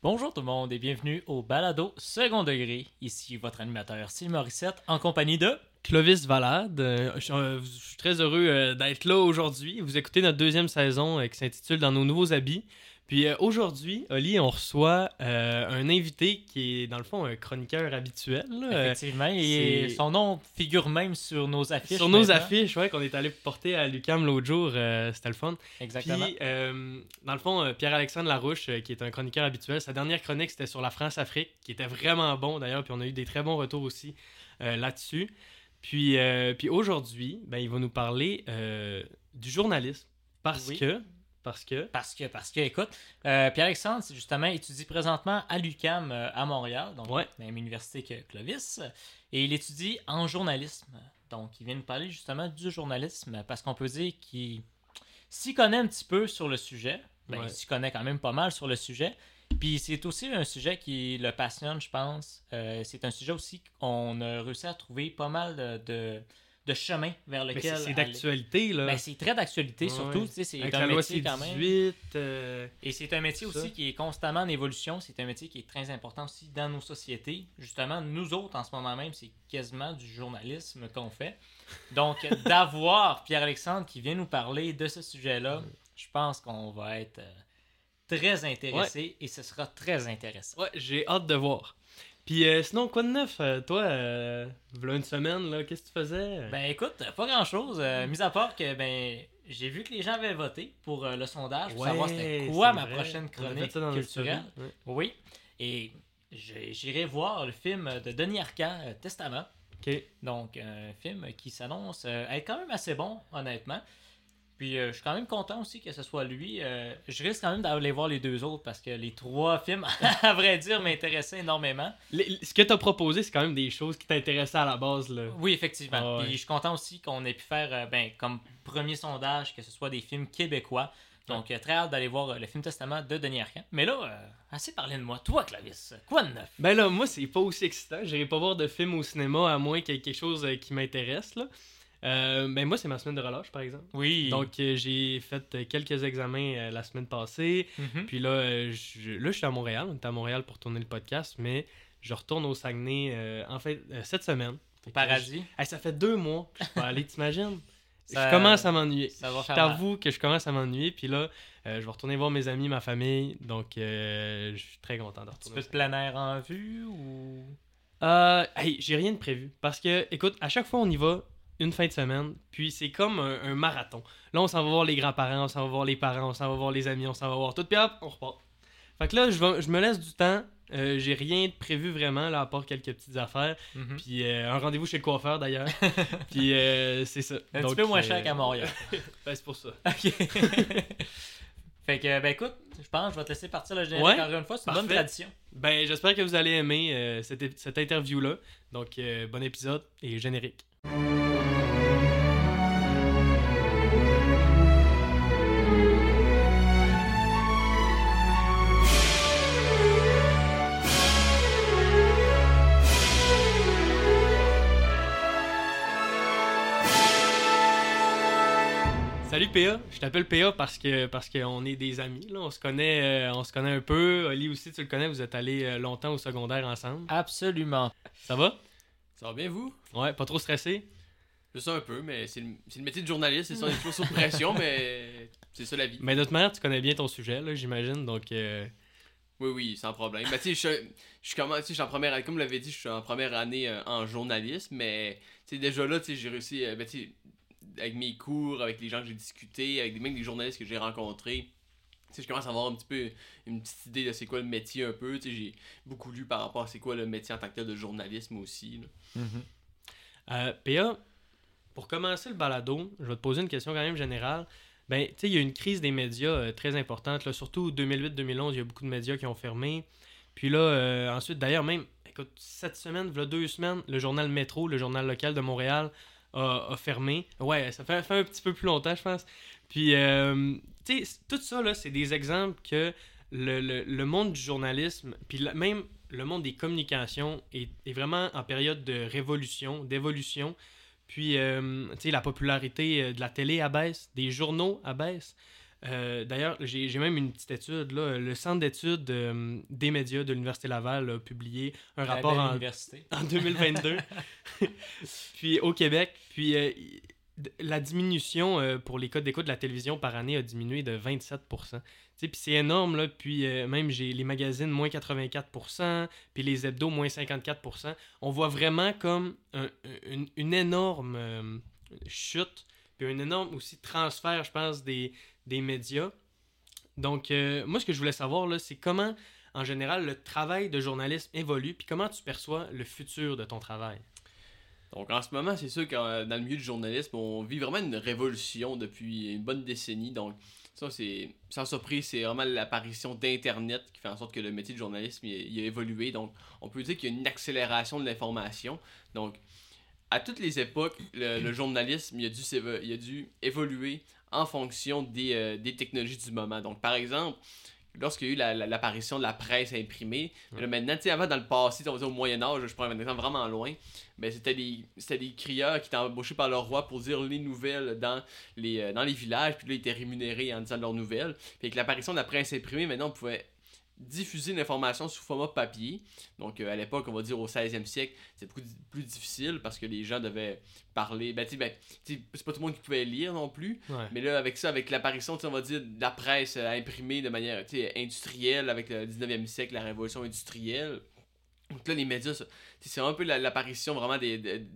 Bonjour tout le monde et bienvenue au Balado Second Degré. Ici votre animateur Sylvain Morissette en compagnie de Clovis Valade. Euh, je, suis, euh, je suis très heureux euh, d'être là aujourd'hui. Vous écoutez notre deuxième saison qui s'intitule Dans nos nouveaux habits. Puis euh, aujourd'hui, Oli, on reçoit euh, un invité qui est dans le fond un chroniqueur habituel. là. Effectivement, et son nom figure même sur nos affiches. sur nos maintenant. affiches, ouais, qu'on est allé porter à Lucam l'autre jour, euh, c'était le fun. Exactement. Puis, euh, dans le fond, Pierre-Alexandre Larouche, qui est un chroniqueur habituel, sa dernière chronique, c'était sur la France-Afrique, qui était vraiment bon d'ailleurs, puis on a eu des très bons retours aussi là-dessus. Puis, euh, puis aujourd'hui, ben, il va nous parler du journalisme, parce Oui. que... Parce que... Parce que, parce que, écoute, euh, Pierre-Alexandre, c'est justement, étudie présentement à l'UCAM à Montréal, donc Ouais. même université que Clovis, et il étudie en journalisme. Donc, il vient nous parler justement du journalisme, parce qu'on peut dire qu'il s'y connaît un petit peu sur le sujet. Ben, Ouais. Il s'y connaît quand même pas mal sur le sujet. Puis c'est aussi un sujet qui le passionne, je pense. Euh, c'est un sujet aussi qu'on a réussi à trouver pas mal de, de, de chemin vers lequel. c'est d'actualité, là. Ben, c'est très d'actualité, Ouais, surtout. C'est un la loi métier quand même. C-18, euh, Et c'est un métier ça. aussi qui est constamment en évolution. C'est un métier qui est très important aussi dans nos sociétés. Justement, nous autres, en ce moment même, c'est quasiment du journalisme qu'on fait. Donc, d'avoir Pierre-Alexandre qui vient nous parler de ce sujet-là, je pense qu'on va être euh, très intéressé et ce sera très intéressant. Ouais, j'ai hâte de voir. Puis euh, sinon, quoi de neuf, euh, toi, euh, v'là une semaine, là, qu'est-ce que tu faisais? Ben écoute, pas grand-chose, mis à part que ben j'ai vu que les gens avaient voté pour le sondage pour savoir c'était quoi ma vrai. prochaine chronique culturelle. ouais. Oui. Et j'irai voir le film de Denis Arcand, Testament. Donc, un film qui s'annonce être quand même assez bon, honnêtement. Puis, euh, je suis quand même content aussi que ce soit lui. Euh, je risque quand même d'aller voir les deux autres parce que les trois films, à vrai dire, m'intéressaient énormément. Les- ce que t'as proposé, c'est quand même des choses qui t'intéressaient à la base, là. Oui, effectivement. Ah ouais. Puis, je suis content aussi qu'on ait pu faire, euh, ben, comme premier sondage, que ce soit des films québécois. Donc, très hâte d'aller voir le film Testament de Denis Arcand. Mais là, assez parlé de moi. Toi, Clavis, quoi de neuf? Ben là, moi, c'est pas aussi excitant. J'irai pas voir de film au cinéma à moins qu'il y ait quelque chose qui m'intéresse, là. Euh, ben moi, c'est ma semaine de relâche, par exemple. Oui. Donc, euh, j'ai fait quelques examens euh, la semaine passée. Mhm. Puis là, euh, je, là, je suis à Montréal. On est à Montréal pour tourner le podcast, mais je retourne au Saguenay en fait cette semaine. Paradis. je- Hey, ça fait deux mois que je suis pas allé, t'imagines? Ça- Je commence à m'ennuyer. Je t'avoue que je commence à m'ennuyer. Puis là, je vais retourner voir mes amis, ma famille. Donc, je suis très content de retourner. peu de plein air en vue ou? Euh, hey, j'ai rien de prévu. Parce que, écoute, à chaque fois, on y va une fin de semaine. Puis c'est comme un, un marathon. Là, on s'en va voir les grands-parents, on s'en va voir les parents, on s'en va voir les amis, on s'en va voir tout. Puis hop, on repart. Fait que là, je, vais- je me laisse du temps. Euh, j'ai rien de prévu vraiment, là, à part quelques petites affaires. Mhm. Puis euh, un rendez-vous chez le coiffeur, d'ailleurs. Puis euh, c'est ça. Un Donc, petit peu moins cher qu'à Montréal. ben, c'est pour ça. Ok. fait que, ben écoute, je pense que je vais te laisser partir le générique Ouais, encore une fois. C'est une bonne tradition. Ben, j'espère que vous allez aimer cette, cette interview-là. Donc, bon épisode et générique. Salut PA, je t'appelle PA parce que parce qu'on est des amis, là. on se connaît euh, on se connaît un peu. Oli aussi tu le connais, vous êtes allés euh, longtemps au secondaire ensemble. Absolument. Ça va? Ça va bien, vous? Ouais, pas trop stressé. Je sais un peu, mais c'est le, métier de journaliste, c'est ça, on est toujours sous pression, mais c'est ça la vie. Mais toute manière, tu connais bien ton sujet là, j'imagine, donc euh, Oui, oui, sans problème. Mais tu sais, je, je suis je en première année, comme vous l'avez dit, je suis en première année euh, en journalisme, mais tu sais, déjà là, tu sais, j'ai réussi, euh, ben, tu sais, avec mes cours, avec les gens que j'ai discuté, avec des, même des journalistes que j'ai rencontrés. Sais, je commence à avoir un petit peu une petite idée de c'est quoi le métier un peu. Tu sais, j'ai beaucoup lu par rapport à c'est quoi le métier en tant que tel de journalisme aussi. là. Euh, PA, pour commencer le balado, je vais te poser une question quand même générale. Ben, tu sais, il y a une crise des médias euh, très importante, là, surtout 2008-2011, il y a beaucoup de médias qui ont fermé. Puis là, euh, ensuite, d'ailleurs, même, écoute, cette semaine, voilà deux semaines, le journal Métro, le journal local de Montréal, a, a fermé. Ouais, ça fait, fait un petit peu plus longtemps, je pense. Puis, euh, tu sais, tout ça, là, c'est des exemples que le, le- le monde du journalisme, puis la- même le monde des communications est, est vraiment en période de révolution, d'évolution. Puis, euh, tu sais, la popularité euh, de la télé abaisse, des journaux abaisse. Euh, D'ailleurs, j'ai même une petite étude. Là. Le Centre d'études euh, des médias de l'Université Laval a publié un rapport en, en 2022. puis au Québec, puis la diminution euh, pour les codes d'écoute de la télévision par année a diminué de 27 Tu sais, Puis c'est énorme, là. Puis euh, même j'ai les magazines moins 84% puis les hebdos moins 54% On voit vraiment comme un- une, énorme euh, chute, puis un énorme aussi transfert, je pense, des, des médias. Donc, moi, ce que je voulais savoir, là, c'est comment, en général, le travail de journaliste évolue, puis comment tu perçois le futur de ton travail? Donc en ce moment, c'est sûr que dans le milieu du journalisme, on vit vraiment une révolution depuis une bonne décennie. Donc ça, c'est sans surprise, c'est vraiment l'apparition d'Internet qui fait en sorte que le métier de journalisme a évolué. Donc on peut dire qu'il y a une accélération de l'information. Donc à toutes les époques, le, journalisme il a, dû, il a dû évoluer en fonction des, euh, des technologies du moment. Donc par exemple, lorsqu'il y a eu la- la- l'apparition de la presse imprimée, là, maintenant, tu sais, avant dans le passé, on va dire au Moyen-Âge, je prends un exemple vraiment loin, ben, c'était des, c'était des crieurs qui étaient embauchés par le roi pour dire les nouvelles dans les, euh, dans les villages, puis là, ils étaient rémunérés en disant leurs nouvelles. Puis avec l'apparition de la presse imprimée, maintenant, on pouvait diffuser l'information sous format papier. Donc, euh, à l'époque, on va dire au 16e siècle, c'est beaucoup plus difficile parce que les gens devaient parler. Ben, tu sais, ben, c'est pas tout le monde qui pouvait lire non plus. Ouais. Mais là, avec ça, avec l'apparition, on va dire, de la presse euh, imprimée de manière industrielle, avec le 19e siècle, la révolution industrielle. Donc là, les médias, c'est un peu la- l'apparition vraiment des, des,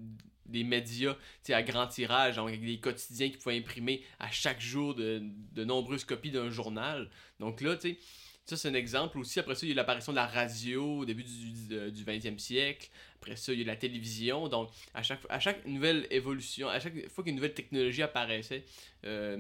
des médias à grand tirage, donc avec des quotidiens qui pouvaient imprimer à chaque jour de, de nombreuses copies d'un journal. Donc là, tu sais, ça c'est un exemple. Aussi, après ça, il y a l'apparition de la radio au début du, du, du 20e siècle. Après ça, il y a la télévision. Donc, à chaque, à chaque nouvelle évolution, à chaque fois qu'une nouvelle technologie apparaissait euh,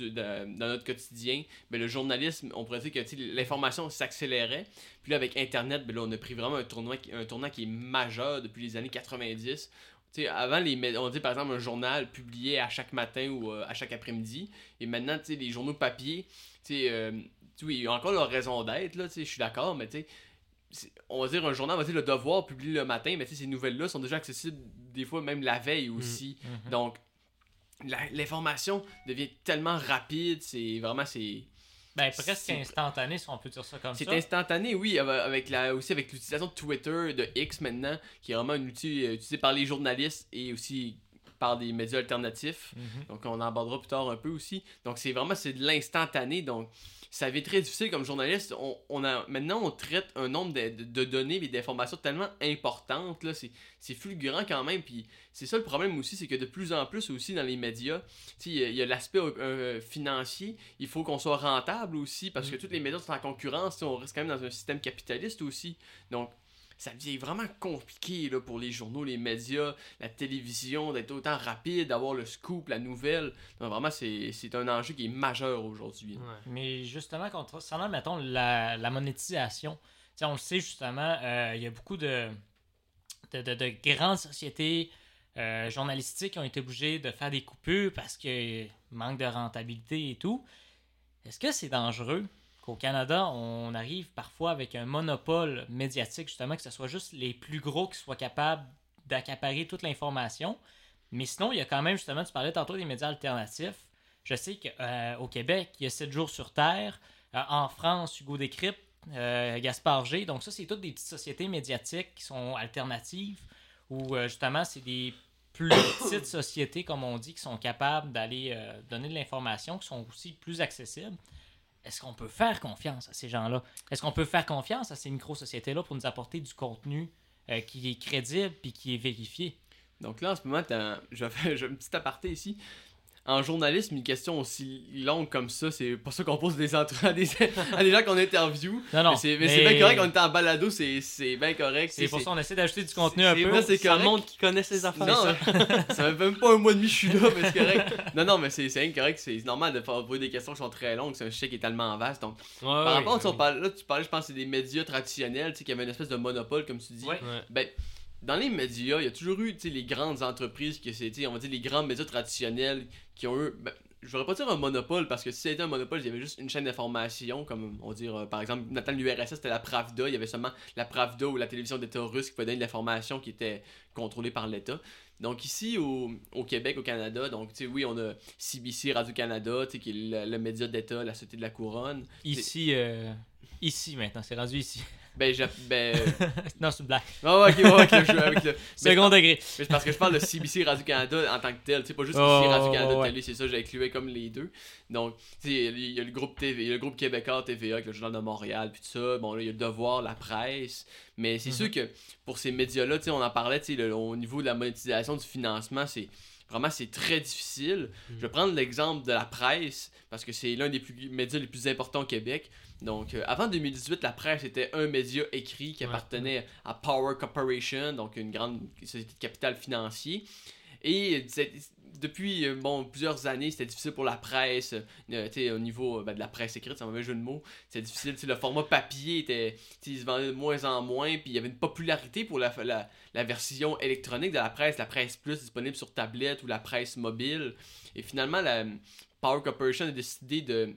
dans, notre quotidien, ben, le journalisme, on pourrait dire que l'information s'accélérait. Puis là, avec Internet, ben, là, on a pris vraiment un tournant, un tournant qui est majeur depuis les années 90. Tu sais, avant, les, on dit par exemple un journal publié à chaque matin ou euh, à chaque après-midi. Et maintenant, tu sais, les journaux papier, tu sais, euh, ils ont encore leur raison d'être, là, tu sais, je suis d'accord, mais tu sais, c'est- on va dire un journal, on va dire le devoir publié le matin, mais ces nouvelles-là sont déjà accessibles des fois même la veille aussi. Mhm. Donc, l'information devient tellement rapide, c'est vraiment, c'est... Ben, presque c'est- instantané, si on peut dire ça comme C'est ça. instantané, oui, avec- la, aussi avec l'utilisation de Twitter, de X maintenant, qui est vraiment un outil euh, utilisé par les journalistes et aussi par des médias alternatifs. Mhm. Donc on en abordera plus tard un peu aussi. Donc c'est vraiment c'est de l'instantané. Donc ça devient très difficile comme journaliste. On, on a, maintenant on traite un nombre de, de- de données et d'informations tellement importantes. Là, c'est, c'est fulgurant quand même. Puis c'est ça le problème aussi, c'est que de plus en plus aussi dans les médias, il y a- il y a, l'aspect euh, financier. Il faut qu'on soit rentable aussi parce que tous les médias sont en concurrence. On reste quand même dans un système capitaliste aussi. Donc ça devient vraiment compliqué pour les journaux, les médias, la télévision, d'être autant rapide, d'avoir le scoop, la nouvelle. Vraiment, c'est un enjeu qui est majeur aujourd'hui. Mais justement, concernant, mettons, la, la monétisation, on le sait justement, euh, il y a beaucoup de grandes sociétés euh, journalistiques qui ont été obligées de faire des coupures parce que manque de rentabilité et tout. Est-ce que c'est dangereux? Qu'au Canada, on arrive parfois avec un monopole médiatique, justement, que ce soit juste les plus gros qui soient capables d'accaparer toute l'information? Mais sinon, il y a quand même, justement, tu parlais tantôt des médias alternatifs. Je sais qu'au Québec, il y a 7 jours sur Terre. Euh, en France, Hugo Décrypte, euh, Gaspard G. Donc ça, c'est toutes des petites sociétés médiatiques qui sont alternatives, où euh, justement, c'est des plus petites sociétés, comme on dit, qui sont capables d'aller euh, donner de l'information, qui sont aussi plus accessibles. Est-ce qu'on peut faire confiance à ces gens-là? Est-ce qu'on peut faire confiance à ces micro-sociétés-là pour nous apporter du contenu euh, qui est crédible et qui est vérifié? Donc là, en ce moment, je vais un petit aparté ici. En journalisme, une question aussi longue comme ça, c'est pas ça qu'on pose des entretiens à des, à des gens qu'on interview. Non, non. mais c'est mais bien correct, on est en balado, c'est c'est bien correct. C'est pour ça qu'on essaie d'ajouter du contenu c'est- un c'est peu. correct. montre qu'il connaît ses affaires. Non, ça. ça fait même pas un mois et demi que je suis là, mais c'est correct. Non, non, mais c'est c'est incorrect, c'est normal de faire poser des questions qui sont très longues, c'est un sujet qui est tellement vaste. Donc, Ouais, par ouais, rapport à ouais. on parle- là, tu parlais, je pense, c'est des médias traditionnels, tu sais, qui avaient une espèce de monopole, comme tu dis. Ouais. Ouais. Ben, dans les médias, il y a toujours eu tu sais, les grandes entreprises, que c'est, on va dire les grands médias traditionnels qui ont eu. ben, je voudrais pas dire un monopole parce que si c'était un monopole, il y avait juste une chaîne d'information, comme on dire, euh, par exemple, maintenant l'URSS c'était la Pravda, il y avait seulement la Pravda ou la télévision d'État russe qui pouvait donner de l'information qui était contrôlée par l'État. Donc ici au, au Québec, au Canada, donc tu sais, oui, on a CBC, Radio-Canada, tu sais, qui est le, le média d'État, la Société de la Couronne. Ici, euh, ici maintenant, c'est rendu ici. Ben, j'ai- ben, non, c'est une blague. Ouais, ok, ouais, avec le jeu, avec le. Second degré. Mais parce que je parle de CBC Radio-Canada en tant que tel, tu sais, pas juste Oh, ici Radio-Canada ouais. Télé, c'est ça, j'ai inclué comme les deux. Donc, tu sais, il y a le groupe TV, le groupe québécois TVA, avec le Journal de Montréal, puis tout ça. Bon, là, il y a le Devoir, la presse. Mais c'est Mhm. sûr que pour ces médias-là, tu sais, on en parlait, tu sais, le- au niveau de la monétisation, du financement, c'est. Vraiment, c'est très difficile. Mhm. Je vais prendre l'exemple de la presse, parce que c'est l'un des plus, médias les plus importants au Québec. Donc, euh, avant 2018, la presse était un média écrit qui Ouais. appartenait à Power Corporation, donc une grande société de capital financier. Et depuis euh, bon, plusieurs années, c'était difficile pour la presse, euh, tu sais, au niveau euh, ben, de la presse écrite, c'est un mauvais jeu de mots. C'était difficile, le format papier était, il se vendait de moins en moins, puis il y avait une popularité pour la, la, la version électronique de la presse, la presse plus disponible sur tablette ou la presse mobile. Et finalement, la Power Corporation a décidé de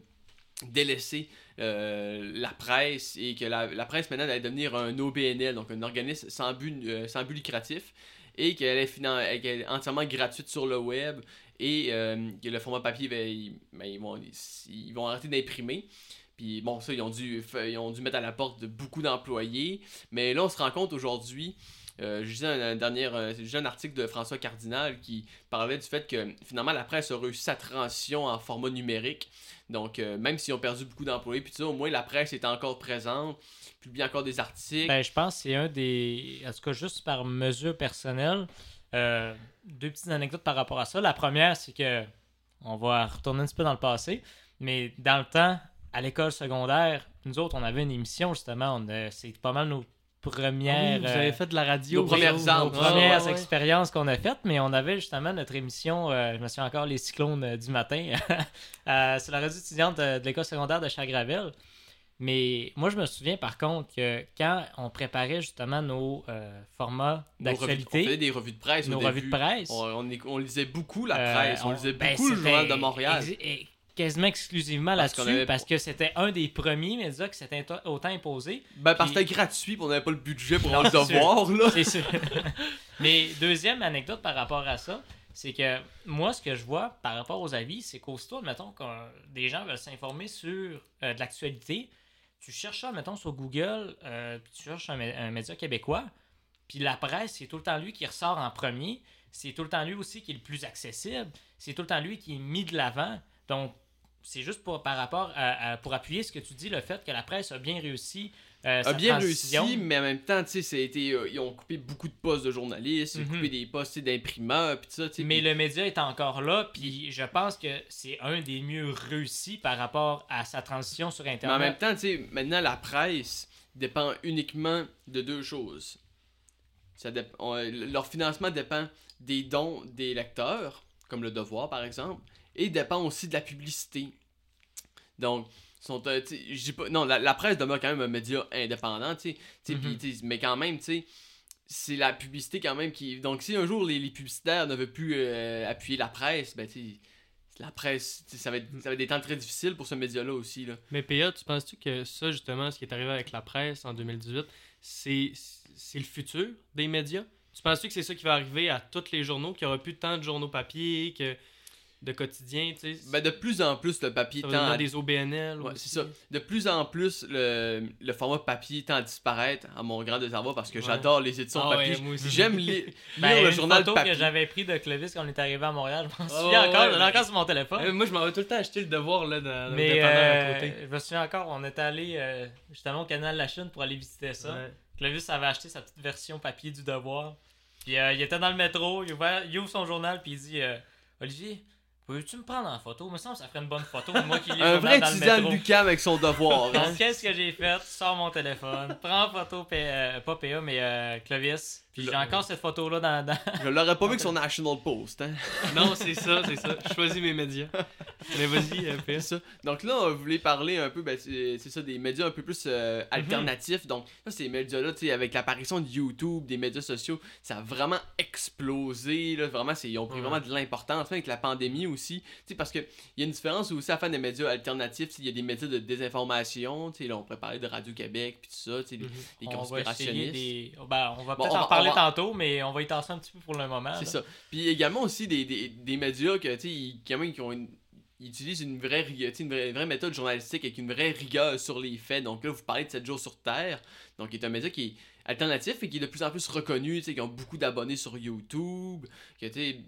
délaisser euh, la presse et que la, la presse maintenant allait devenir un OBNL, donc un organisme sans but, euh, sans but lucratif, et qu'elle est, est entièrement gratuite sur le web et euh, que le format papier, ben, ils, ben, ils vont, ils vont arrêter d'imprimer. Puis bon, ça, ils ont, dû, ils ont dû mettre à la porte de beaucoup d'employés. Mais là, on se rend compte aujourd'hui, euh, je lisais un, un un article de François Cardinal qui parlait du fait que finalement la presse a réussi sa transition en format numérique. Donc, euh, même s'ils ont perdu beaucoup d'employés, puis ça, au moins la presse est encore présente, publie encore des articles. Ben, je pense que c'est un des. En tout cas, juste par mesure personnelle, euh, deux petites anecdotes par rapport à ça. La première, c'est que. On va retourner un petit peu dans le passé, mais dans le temps, à l'école secondaire, nous autres, on avait une émission justement. a- C'est pas mal nos premières. Ah vous euh, avez fait de la radio. nos premières armes. nos premières Ouais, ouais. expériences qu'on a faites, mais on avait justement notre émission, euh, je me souviens encore, les cyclones euh, du matin, euh, sur la radio étudiante de, de l'école secondaire de Chagravel. Mais moi, je me souviens par contre que quand on préparait justement nos euh, formats revues- On faisait d'actualité, des revues de presse. au nos revues de début. presse, On, on, é- on lisait beaucoup la euh, presse, on, lisait ben, beaucoup le journal de Montréal. et- quasiment exclusivement Parce là-dessus, avait- parce que c'était un des premiers médias qui s'était autant- imposé. Ben, parce que Puis- c'était gratuit, puis on n'avait pas le budget pour Non, le sûr. devoir, là. C'est sûr. Mais deuxième anecdote par rapport à ça, c'est que moi, ce que je vois par rapport aux avis, c'est qu'aussitôt, mettons, que des gens veulent s'informer sur euh, de l'actualité, tu cherches ça, mettons, sur Google, euh, puis tu cherches un, un média québécois, puis la presse, c'est tout le temps lui qui ressort en premier, c'est tout le temps lui aussi qui est le plus accessible, c'est tout le temps lui qui est mis de l'avant. Donc, c'est juste pour, par rapport à, à- pour appuyer ce que tu dis, le fait que la presse a bien réussi. euh, a bien transition. réussi, mais en même temps, tu sais, euh, ils ont coupé beaucoup de postes de journalistes, ils ont Mhm. coupé des postes d'imprimeurs, puis ça. Mais le média est encore là, puis je pense que c'est un des mieux réussis par rapport à sa transition sur Mais en Internet. même temps, tu sais, maintenant, la presse dépend uniquement de deux choses. Ça dép- on- leur financement dépend des dons des lecteurs, comme le Devoir, par exemple, et dépend aussi de la publicité. Donc, sont, euh, pas, non, la, la presse demeure quand même un média indépendant, tu sais, tu sais, Mhm. mais quand même, c'est la publicité quand même qui... Donc, si un jour les, les publicitaires ne veulent plus euh, appuyer la presse, ben, tu la presse, ça va, être, ça va être des temps très difficiles pour ce média-là aussi, là. Mais PA, tu penses-tu que ça, justement, ce qui est arrivé avec la presse en 2018, c'est c'est le futur des médias? Tu penses-tu que c'est ça qui va arriver à tous les journaux, qu'il n'y aura plus tant de journaux papier, que de quotidien, tu sais? Ben, de plus en plus, le papier ça tend à des OBNL. Ouais, c'est ça. De plus en plus, le, le format papier tend à disparaître, à mon grand désarroi, parce que Ouais. j'adore les éditions Ah papier. J'aime li- lire Ben, le journal photo papier. que j'avais pris de Clovis quand on est arrivé à Montréal, je m'en Oh, souviens encore, ouais, je l'ai ouais. encore sur mon téléphone. Euh, moi, je m'en vais tout le temps acheter le devoir là, dans, dans le Mais dépanneur euh, à côté. je me souviens encore, on est allé euh, justement au canal La Chine pour aller visiter ça. Ouais. Clovis avait acheté sa petite version papier du devoir. Puis euh, il était dans le métro, il, ouvert- il ouvre son journal, puis il dit euh, Olivier, peux-tu me prendre en photo? Il me semble que ça ferait une bonne photo. Moi qui lis le Un vrai dans le étudiant de métro. avec son devoir. hein. Qu'est-ce que j'ai fait? Sors mon téléphone, prends en photo, P- euh, pas PA, mais euh, Clovis. Puis j'ai encore cette photo-là dans, dans- Je l'aurais pas vu que sur National Post, hein. Non, c'est ça, c'est ça. Je choisis mes médias. Mais vas-y, euh, PS. ça. Donc là, on voulait parler un peu, ben, c'est ça, des médias un peu plus euh, alternatifs. Donc, là, ces médias-là, tu sais, avec l'apparition de YouTube, des médias sociaux, ça a vraiment explosé. Là, vraiment, ils ont pris Ouais. vraiment de l'importance, avec la pandémie aussi. Tu sais, parce qu'il y a une différence aussi à faire des médias alternatifs. Il y a des médias de désinformation. Tu sais, là, on pourrait parler de Radio-Québec, puis tout ça, tu sais, les, Mhm. les on va essayer conspirationnistes. des... ben, on va Bon, peut-être en parler on va- tantôt, mais on va y tasser un petit peu pour le moment. C'est ça. Puis également aussi des, des, des médias que, même, qui ont une- ils utilisent une vraie, une, vraie, une vraie méthode journalistique avec une vraie rigueur sur les faits. Donc là, vous parlez de 7 jours sur Terre, donc qui est un média qui est alternatif et qui est de plus en plus reconnu, qui ont beaucoup d'abonnés sur YouTube, tu sais,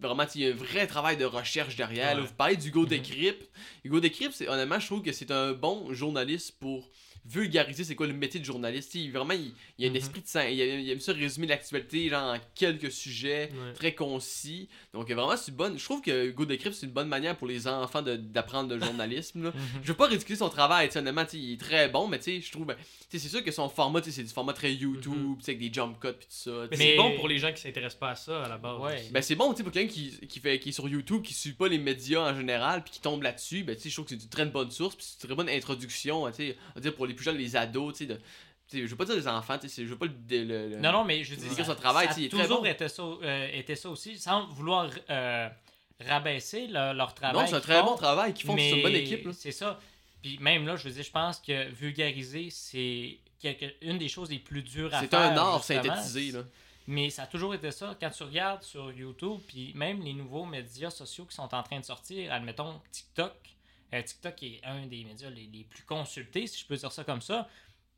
vraiment, il y a un vrai travail de recherche derrière. Là, vous parlez d'Hugo Mhm. Décrypte. Hugo Décrypte, honnêtement, je trouve que c'est un bon journaliste pour vulgariser c'est quoi le métier de journaliste. Sais, vraiment, il, il y a un Mhm. esprit de il, il aime ça résumer l'actualité genre en quelques sujets Ouais. très concis. Donc euh, vraiment c'est une bonne. Je trouve que Go Decrypt c'est une bonne manière pour les enfants de- d'apprendre le journalisme. là. Mhm. Je veux pas ridiculer son travail, honnêtement, il est très bon, mais je trouve ben, c'est sûr que son format, c'est du format très YouTube, Mhm. tu sais, avec des jump cuts puis tout ça. Mais, c'est bon pour les gens qui s'intéressent pas à ça à la base. Ouais. Ben c'est bon, pour quelqu'un qui, qui, fait, qui est sur YouTube, qui suit pas les médias en général, puis qui tombe là-dessus, ben je trouve que c'est une très bonne source, puis c'est une très bonne introduction, tu sais, on va dire pour les plus jeunes, les ados, tu sais, de... je veux pas dire les enfants, c'est- je veux pas le... le- le- Non, non, mais je veux C'est dire, ça, travail, ça a toujours bon. été ça, euh, ça aussi, sans vouloir euh, rabaisser le- leur travail. Non, c'est un très font, bon travail qu'ils font, c'est une bonne équipe. C'est ça. Puis même là, je veux dire, je pense que vulgariser, c'est une des choses les plus dures à C'est faire. un art synthétisé, là. Mais ça a toujours été ça. Quand tu regardes sur YouTube, puis même les nouveaux médias sociaux qui sont en train de sortir, admettons TikTok. Euh, TikTok est un des médias les, les plus consultés, si je peux dire ça comme ça.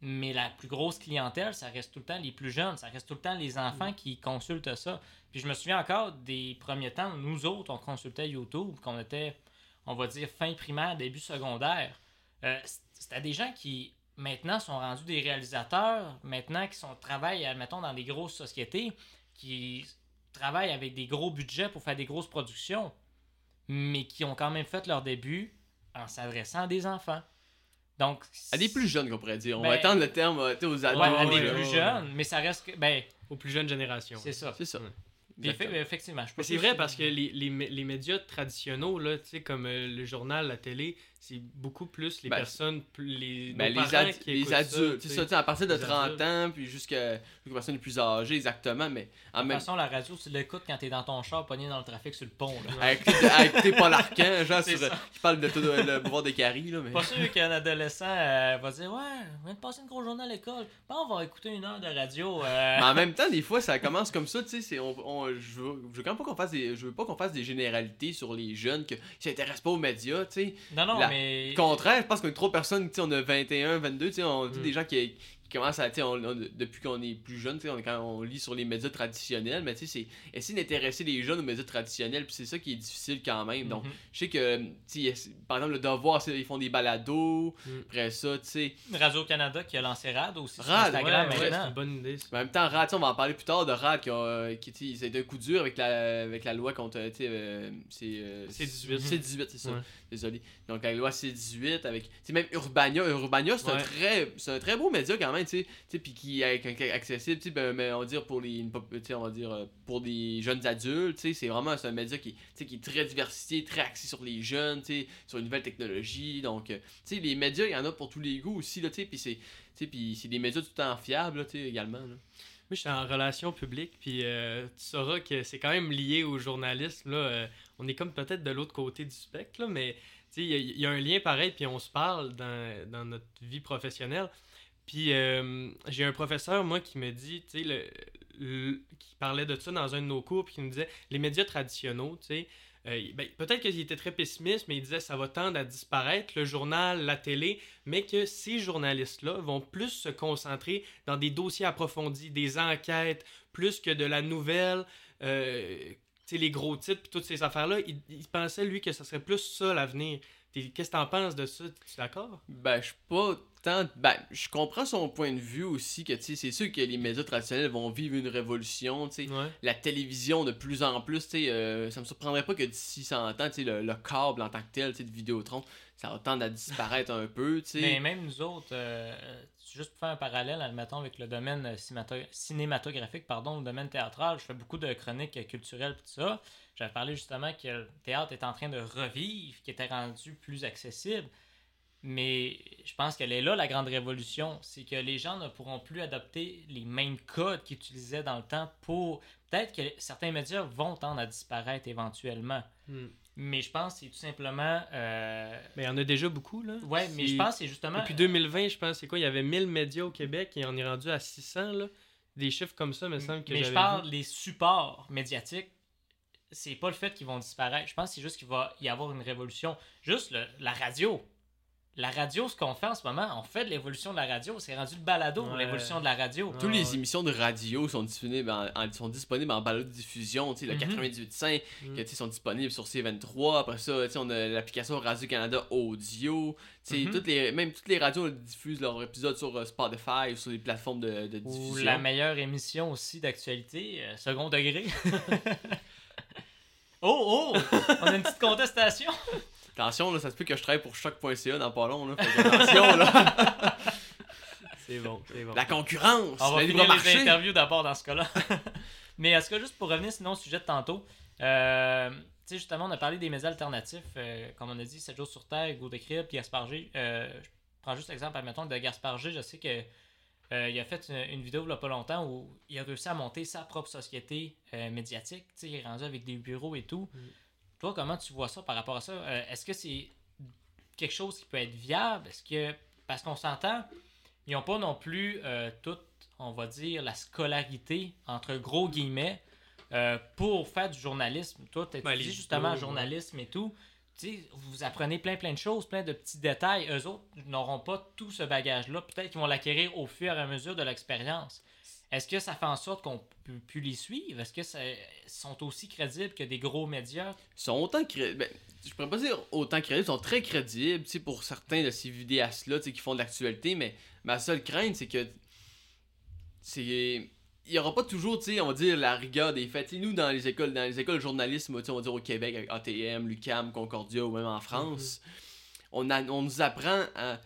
Mais la plus grosse clientèle, ça reste tout le temps les plus jeunes, ça reste tout le temps les enfants qui consultent ça. Puis je me souviens encore des premiers temps, nous autres, on consultait YouTube, qu'on était, on va dire, fin primaire, début secondaire. Euh, C'était des gens qui, maintenant, sont rendus des réalisateurs, maintenant, qui sont, travaillent, admettons, dans des grosses sociétés, qui travaillent avec des gros budgets pour faire des grosses productions, mais qui ont quand même fait leur début en s'adressant à des enfants. Donc, À des plus jeunes, qu'on pourrait dire. On Ben, va étendre le terme euh, tu sais, aux ouais, ados. à des là. plus ouais. jeunes, mais ça reste que, ben, Aux plus jeunes générations. c'est ça. C'est ça. Ouais. Puis effectivement, je Mais c'est vrai parce que les, les, les médias traditionnels, là, tu sais, comme euh, le journal, la télé, c'est beaucoup plus les Ben, personnes, plus les, Ben, nos les, parents ad- qui les écoutent adultes, ça, à partir de Les 30 adultes. ans, puis jusqu'à jusqu'aux personnes les plus âgées, exactement, mais en De toute même façon, la radio, tu l'écoutes quand t'es dans ton char, pogné dans le trafic sur le pont. Là. avec, avec tes Paul Arcand, genre, C'est sur, qui parle de tout le pouvoir des caries, là, mais... Pas sûr qu'un adolescent euh, va dire Ouais, on vient de passer une grosse journée à l'école. Bon, on va écouter une heure de radio. euh. Mais en même temps, des fois, ça commence comme ça, tu sais, c'est- on, on- je veux, je veux quand même pas qu'on fasse des, je veux pas qu'on fasse des généralités sur les jeunes qui s'intéressent pas aux médias, tu sais. Non, non, la- mais. Au contraire, je pense qu'on est trop personnes, tu sais, on a 21, 22, tu sais, on dit Mm. des gens qui, qui commencent à, on- on- depuis qu'on est plus jeune, on, quand on lit sur les médias traditionnels, mais tu sais, c'est essayer d'intéresser les jeunes aux médias traditionnels, puis c'est ça qui est difficile quand même. Donc, Mhm. je sais que, par exemple, le devoir, c'est- ils font des balados, Mm. après ça, tu sais. Radio-Canada qui a lancé RAD aussi sur Rad, Ouais, Instagram ouais, c'est maintenant. une bonne idée. Mais en même temps, RAD, on va en parler plus tard de RAD qui, a, euh, qui été un coup dur avec la, avec la loi contre, tu sais, euh, c'est... euh, C-18. C-18, c'est ça. Ouais. Désolé. Donc la loi C-18 avec, tu sais, même Urbania. Urbania, c'est un très, c'est un très beau média quand même, sais, tu puis qui est accessible, tu ben, on va dire pour les, une on va dire euh, pour des jeunes adultes, tu c'est vraiment un média qui, qui est très diversifié, très axé sur les jeunes, tu sur les nouvelles technologies. Donc, euh, tu les médias, il y en a pour tous les goûts aussi, là, tu puis c'est, puis c'est des médias tout le temps fiables, également. là. Moi, j'étais en relation publique, puis euh, tu sauras que c'est quand même lié au journalisme. Là, euh, on est comme peut-être de l'autre côté du spectre, là, mais il y, y a un lien pareil, puis on se parle dans, dans notre vie professionnelle. Puis euh, j'ai un professeur, moi, qui me dit, tu sais, qui parlait de ça dans un de nos cours, puis qui nous disait, les médias traditionnels, tu sais, euh, ben, peut-être qu'il était très pessimiste, mais il disait ça va tendre à disparaître, le journal, la télé, mais que ces journalistes-là vont plus se concentrer dans des dossiers approfondis, des enquêtes, plus que de la nouvelle, euh, les gros titres, puis toutes ces affaires-là. Il, il pensait, lui, que ça serait plus ça l'avenir. Qu'est-ce que t'en penses de ça? Tu es d'accord? Ben, je suis pas Ben, je comprends son point de vue aussi, que c'est sûr que les médias traditionnels vont vivre une révolution, tu sais. Ouais. La télévision de plus en plus, tu sais, euh, ça me surprendrait pas que d'ici 100 ans, tu sais, le, le câble en tant que tel, tu sais, de Vidéotron, ça va tendre à disparaître un peu. Mais même nous autres, euh, juste pour faire un parallèle, admettons, avec le domaine euh, cinémato- cinématographique, pardon, le domaine théâtral, je fais beaucoup de chroniques euh, culturelles et tout ça. J'avais parlé justement que le théâtre est en train de revivre, qui était rendu plus accessible. Mais je pense qu'elle est là, la grande révolution. C'est que les gens ne pourront plus adopter les mêmes codes qu'ils utilisaient dans le temps pour... Peut-être que certains médias vont tendre à disparaître éventuellement. Hmm. Mais je pense que c'est tout simplement... euh, Mais il y en a déjà beaucoup, là. Ouais, mais je pense que c'est justement... Depuis 2020, je pense, c'est quoi? Il y avait 1000 médias au Québec et on est rendu à 600, là. Des chiffres comme ça, me semble que Mais je parle vu. des supports médiatiques. C'est pas le fait qu'ils vont disparaître. Je pense que c'est juste qu'il va y avoir une révolution. Juste le- la radio. La radio, ce qu'on fait en ce moment, on fait de l'évolution de la radio. C'est rendu le balado, Ouais. l'évolution de la radio. Ouais. Toutes les émissions de radio sont disponibles en, en- sont disponibles en balade diffusion, tu sais, le. 98.5, Mhm. que, tu sais, sont disponibles sur C23. Après ça, tu sais, on a l'application Radio-Canada Audio. Tu sais, Mhm. toutes les, même toutes les radios diffusent leurs épisodes sur euh, Spotify ou sur les plateformes de, de Ou diffusion. la meilleure émission aussi d'actualité, euh, second degré. oh, oh! On a une petite contestation. Attention, là, ça se peut que je travaille pour choc.ca dans pas long. Là, que attention, là. C'est bon, c'est bon. La concurrence, On va finir libre les marché. interviews d'abord dans ce cas-là. Mais est-ce que juste pour revenir sinon au sujet de tantôt, euh, tu sais, justement, on a parlé des médias alternatifs, euh, comme on a dit, 7 jours sur Terre, Hugo de Gaspard G. Euh, je prends juste l'exemple, admettons, de Gaspard G. Je sais que euh, il a fait une, une vidéo il n'y a pas longtemps où il a réussi à monter sa propre société euh, médiatique. Tu sais, il est rendu avec des bureaux et tout. Mm. Toi, comment tu vois ça par rapport à ça? Euh, Est-ce que c'est quelque chose qui peut être viable? Est-ce que. Parce qu'on s'entend, ils n'ont pas non plus euh, toute, on va dire, la scolarité, entre gros guillemets, euh, pour faire du journalisme. Toi, tu Ben, justement journalisme et tout. Tu sais, vous apprenez plein plein de choses, plein de petits détails. Eux autres n'auront pas tout ce bagage-là. Peut-être qu'ils vont l'acquérir au fur et à mesure de l'expérience. Est-ce que ça fait en sorte qu'on peut plus les suivre? Est-ce que ça- sont aussi crédibles que des gros médias? Ils sont autant crédibles. Ben, je pourrais pas dire autant crédibles, ils sont très crédibles, pour certains de ces vidéastes-là, qui font de l'actualité, mais ma seule crainte, c'est que. C'est. Il y aura pas toujours, on va dire, la rigueur des faits. Tu sais, nous, dans les écoles, dans les écoles de journalisme, on va dire au Québec, avec ATM, l'UCAM, Concordia, ou même en France, on, a, on nous apprend à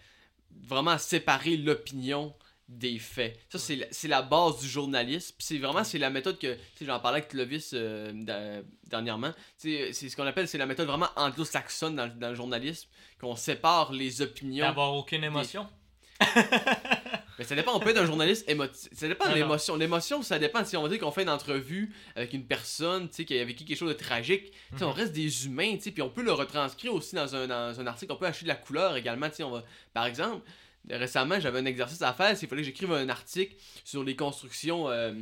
vraiment à séparer l'opinion des faits. Ça, c'est la, c'est la base du journalisme. Puis c'est vraiment, c'est la méthode que, j'en parlais avec Clovis euh, da- dernièrement. Sais, c'est ce qu'on appelle, c'est la méthode vraiment anglo-saxonne dans, dans le journalisme, qu'on sépare les opinions. D'avoir aucune émotion? Mais ça dépend, on peut être un journaliste émotif. Ça dépend de Non, non. l'émotion. L'émotion, ça dépend. Si on dire qu'on fait une entrevue avec une personne, tu sais, qui a vécu quelque chose de tragique, tu sais, on Mhm. reste des humains, tu sais, puis on peut le retranscrire aussi dans un, dans un article. On peut acheter de la couleur également, tu sais, on va... Par exemple, récemment, j'avais un exercice à faire, c'est qu'il fallait que j'écrive un article sur les constructions euh,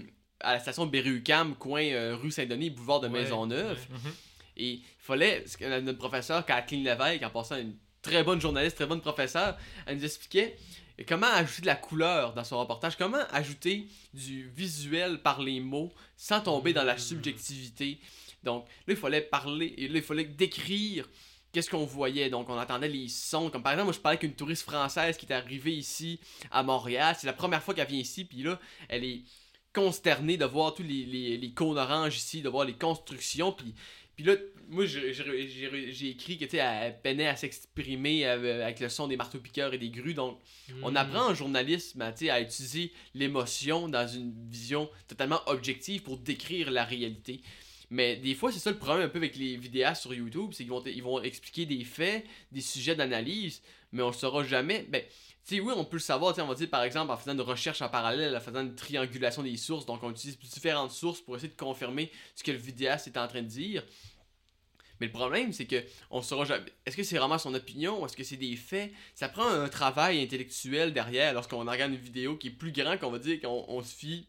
à la station Berry-UQAM, coin euh, rue Saint-Denis, boulevard de Ouais, Maisonneuve. ouais. Mhm. Et il fallait, notre professeur Kathleen Lévesque, en passant une très bonne journaliste, très bonne professeure, elle nous expliquait comment ajouter de la couleur dans son reportage, comment ajouter du visuel par les mots sans tomber dans la Mm. subjectivité. Donc là, il fallait parler, et là, il fallait décrire qu'est-ce qu'on voyait? Donc on entendait les sons, comme par exemple, moi je parlais avec une touriste française qui est arrivée ici à Montréal. C'est la première fois qu'elle vient ici, puis là, elle est consternée de voir tous les, les, les cônes oranges ici, de voir les constructions, puis puis là, moi, j'ai- écrit que, tu sais, elle peinait à s'exprimer euh, avec le son des marteaux-piqueurs et des grues. Donc, on Mm. apprend en journalisme à, à utiliser l'émotion dans une vision totalement objective pour décrire la réalité. Mais des fois, c'est ça le problème un peu avec les vidéastes sur YouTube, c'est qu'ils vont, ils vont expliquer des faits, des sujets d'analyse, mais on ne saura jamais. Ben, tu sais, oui, on peut le savoir, on va dire par exemple en faisant une recherche en parallèle, en faisant une triangulation des sources, donc on utilise différentes sources pour essayer de confirmer ce que le vidéaste est en train de dire. Mais le problème, c'est que on saura jamais. Est-ce que c'est vraiment son opinion? Est-ce que c'est des faits? Ça prend un travail intellectuel derrière lorsqu'on regarde une vidéo qui est plus grand qu'on va dire qu'on on se fie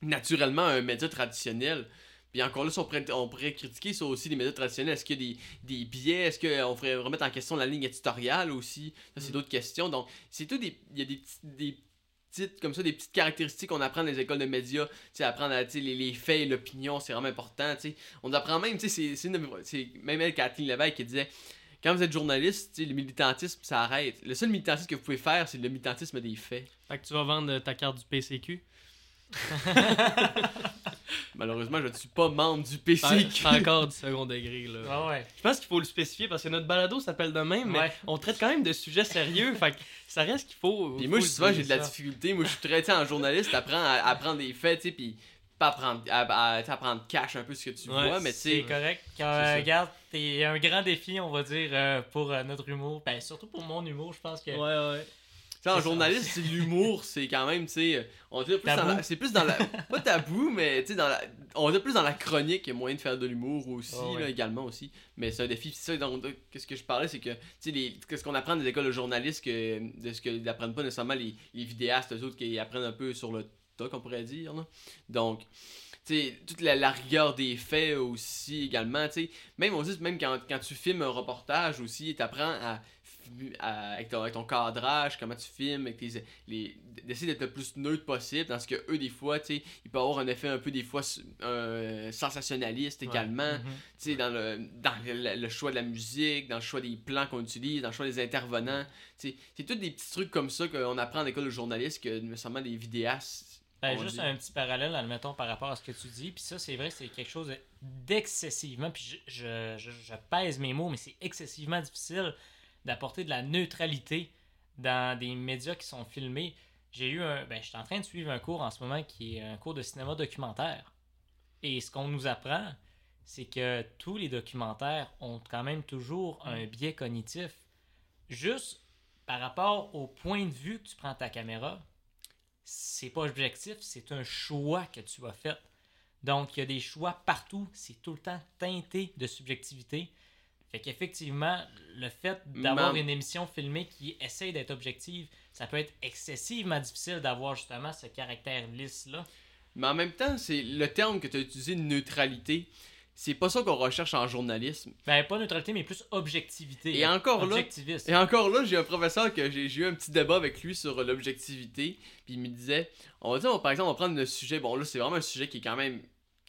naturellement à un média traditionnel. Puis encore là, si on pourrait, on pourrait critiquer ça aussi, les médias traditionnels. Est-ce qu'il y a des, des biais? Est-ce qu'on ferait remettre en question la ligne éditoriale aussi? Ça, c'est Mm. d'autres questions. Donc, c'est tout des. Il y a des, petites, comme ça, des petites caractéristiques qu'on apprend dans les écoles de médias. Tu apprendre à, les, les faits et l'opinion, c'est vraiment important. Tu sais, on apprend même, tu sais, c'est- même elle, Kathleen Lévesque, qui disait quand vous êtes journaliste, tu sais, le militantisme, ça arrête. Le seul militantisme que vous pouvez faire, c'est le militantisme des faits. Fait que tu vas vendre ta carte du PCQ. Malheureusement, je ne suis pas membre du PCQ. encore du second degré, là. Ouais, ouais. Je pense qu'il faut le spécifier parce que notre balado s'appelle de même, mais Ouais. on traite quand même de sujets sérieux. fait que ça reste qu'il faut. Puis moi, souvent, j'ai de la difficulté. Moi, je suis très, tu sais, en journaliste, t'apprends à, à prendre des faits, tu sais, puis pas à prendre, à, à- tu sais, à prendre cash un peu ce que tu Ouais, vois, mais tu C'est correct. Euh, regarde, c'est un grand défi, on va dire, euh, pour euh, notre humour. Ben, surtout pour mon humour, je pense que. Ouais, ouais. Sais, en journaliste, c'est l'humour, c'est quand même, tu sais, on dirait plus dans Tabou. c'est plus dans la, pas tabou, mais tu sais, dans la, on dirait plus dans la chronique, il y a moyen de faire de l'humour aussi, ouais. là, également aussi, mais c'est un défi, c'est ça, donc, qu'est-ce que je parlais, c'est que, tu sais, les- qu'est-ce qu'on apprend des écoles de journalistes, que, de ce que n'apprennent pas nécessairement les, les vidéastes, eux autres, qui apprennent un peu sur le tas, qu'on pourrait dire, là. donc, tu sais, toute la, la rigueur des faits aussi également, tu sais, même on dit même quand, quand tu filmes un reportage aussi, t'apprends à, à- avec, ton, avec ton cadrage, comment tu filmes, avec tes, les, d'essayer d'être le plus neutre possible, dans ce que eux des fois, tu sais, il peut avoir un effet un peu des fois euh, sensationnaliste Ouais. également, Mhm. tu sais, dans, le, dans le, le choix de la musique, dans le choix des plans qu'on utilise, dans le choix des intervenants, tu sais, c'est tous des petits trucs comme ça qu'on apprend à l'école de journaliste que nécessairement des vidéastes. Ben, juste dit. un petit parallèle, admettons, par rapport à ce que tu dis. Puis ça, c'est vrai, c'est quelque chose d'excessivement. Puis je, je, je, je pèse mes mots, mais c'est excessivement difficile d'apporter de la neutralité dans des médias qui sont filmés. J'ai eu un. Ben, je suis en train de suivre un cours en ce moment qui est un cours de cinéma documentaire. Et ce qu'on nous apprend, c'est que tous les documentaires ont quand même toujours un biais cognitif. Juste par rapport au point de vue que tu prends ta caméra, c'est pas objectif, c'est un choix que tu as fait. Donc, il y a des choix partout, c'est tout le temps teinté de subjectivité. Fait qu'effectivement, le fait d'avoir une émission filmée qui essaye d'être objective, ça peut être excessivement difficile d'avoir justement ce caractère lisse-là. Mais en même temps, c'est le terme que tu as utilisé, neutralité, c'est pas ça qu'on recherche en journalisme. Ben, pas neutralité, mais plus objectivité. Et encore là-. Et encore là, j'ai un professeur que j'ai eu un petit débat avec lui sur l'objectivité, puis il me disait, on va dire, on- par exemple, on va prendre le sujet, bon là, c'est vraiment un sujet qui est quand même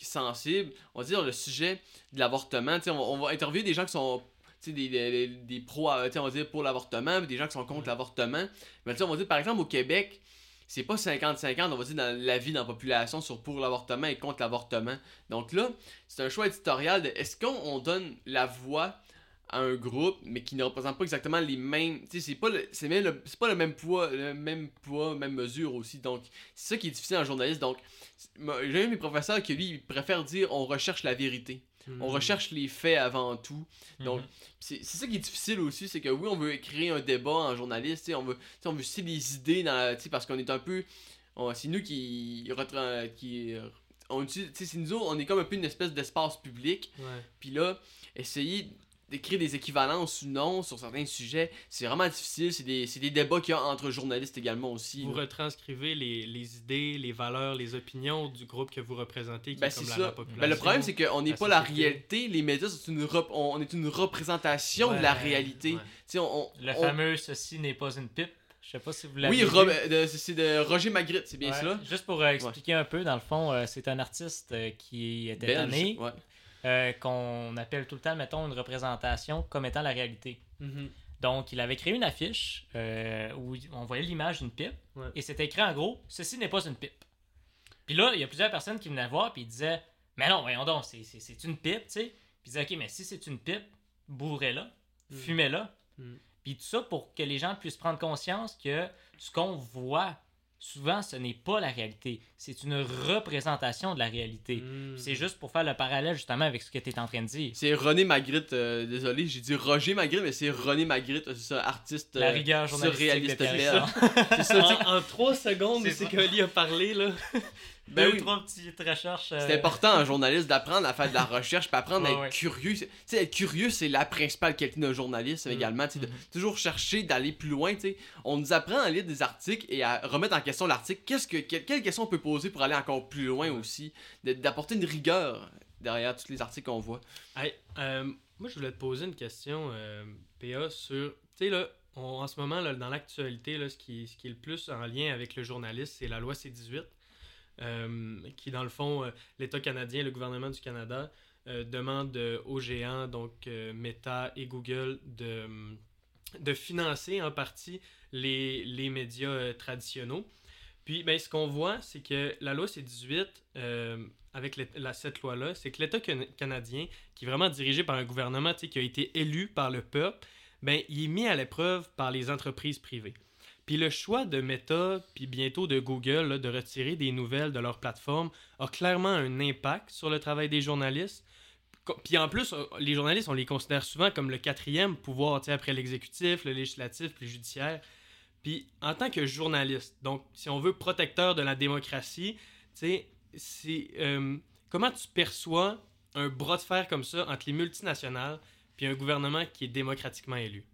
sensible, on va dire le sujet de l'avortement, tu sais, on, va- on va interviewer des gens qui sont, des, des, des, pros, euh, on va dire pour l'avortement, des gens qui sont contre l'avortement, mais on va dire, par exemple, au Québec, c'est pas 50-50, on va dire, dans la vie dans la population sur pour l'avortement et contre l'avortement. Donc là, c'est un choix éditorial de est-ce qu'on on donne la voix à un groupe, mais qui ne représente pas exactement les mêmes. Tu sais, c'est pas le, c'est même le- c'est pas le même poids, le même poids, même mesure aussi. Donc, c'est ça qui est difficile en journaliste. Donc, j'ai un de mes professeurs qui lui, il préfère dire on recherche la vérité. Hmm. On recherche les faits avant tout. Donc, Mhm. c'est c'est ça qui est difficile aussi, c'est que oui, on veut créer un débat en journaliste, tu sais, on veut, tu sais, on veut citer les idées dans la- tu sais, parce qu'on est un peu, on- c'est nous qui, qui on utilise- tu sais, c'est nous on est comme un peu une espèce d'espace public, puis là, essayer d'écrire des équivalences ou non sur certains sujets, c'est vraiment difficile, c'est des, c'est des débats qu'il y a entre journalistes également aussi. Vous là. retranscrivez les, les idées, les valeurs, les opinions du groupe que vous représentez, qui Ben, est la, ça. la population. Ben, le problème, c'est qu'on n'est pas la réalité. Les médias, c'est une rep- on est une représentation de la réalité. ouais. Tu sais, on, on- Le on- fameux ceci n'est pas une pipe. Je sais pas si vous l'avez Oui, de- c'est de Roger Magritte, c'est bien Ouais. ça? Juste pour euh, expliquer un peu, dans le fond, euh, c'est un artiste euh, qui était Belge, tanné, ouais. Euh, qu'on appelle tout le temps, mettons, une représentation comme étant la réalité. Mhm. Donc, il avait créé une affiche euh, où on voyait l'image d'une pipe Ouais. et c'était écrit en gros Ceci n'est pas une pipe. Puis là, il y a plusieurs personnes qui venaient voir puis ils disaient Mais non, voyons donc, c'est- c'est c'est une pipe, tu sais. Puis ils disaient Ok, mais si c'est une pipe, bourrez-la, Mm. fumez-la. Mm. Puis tout ça pour que les gens puissent prendre conscience que ce qu'on voit, souvent, ce n'est pas la réalité. C'est une représentation de la réalité. Hmm. C'est juste pour faire le parallèle justement avec ce que tu es en train de dire. C'est René Magritte, euh, désolé, j'ai dit Roger Magritte, mais c'est René Magritte, c'est ça, artiste La euh, rigueur journalistique surréaliste de Pierre belge. Alexandre. C'est ça, En, en trois secondes, C'est que Oli a parlé, là. Ben Deux, oui. trois petites recherches. euh, C'est important en journaliste d'apprendre à faire de la recherche, puis apprendre à être ouais. curieux. Tu sais, être curieux, c'est la principale qualité d'un journaliste Mm. également. tu sais, de Mhm. toujours chercher d'aller plus loin. tu sais. On nous apprend à lire des articles et à remettre en question l'article. Qu'est-ce que, que- quelles questions on peut poser pour aller encore plus loin aussi? D'apporter une rigueur derrière tous les articles qu'on voit. Hey, euh, moi, je voulais te poser une question, euh, PA, sur. Tu sais, là, on- en ce moment, là, dans l'actualité, là, ce qui, ce qui est le plus en lien avec le journaliste, c'est la loi C-18, euh, qui, dans le fond, euh, l'État canadien, le gouvernement du Canada, euh, demande euh, aux géants, donc euh, Meta et Google, de, de financer en partie les, les médias euh, traditionnels. Puis, ben, ce qu'on voit, c'est que la loi C-18, euh, avec la, cette loi-là, c'est que l'État can- canadien, qui est vraiment dirigé par un gouvernement qui a été élu par le peuple, ben, il est mis à l'épreuve par les entreprises privées. Puis le choix de Meta, puis bientôt de Google, là, de retirer des nouvelles de leur plateforme, a clairement un impact sur le travail des journalistes. Puis en plus, euh, les journalistes, on les considère souvent comme le quatrième pouvoir, après l'exécutif, le législatif, puis le judiciaire. Puis en tant que journaliste, donc si on veut protecteur de la démocratie, c'est euh, comment tu perçois un bras de fer comme ça entre les multinationales puis un gouvernement qui est démocratiquement élu?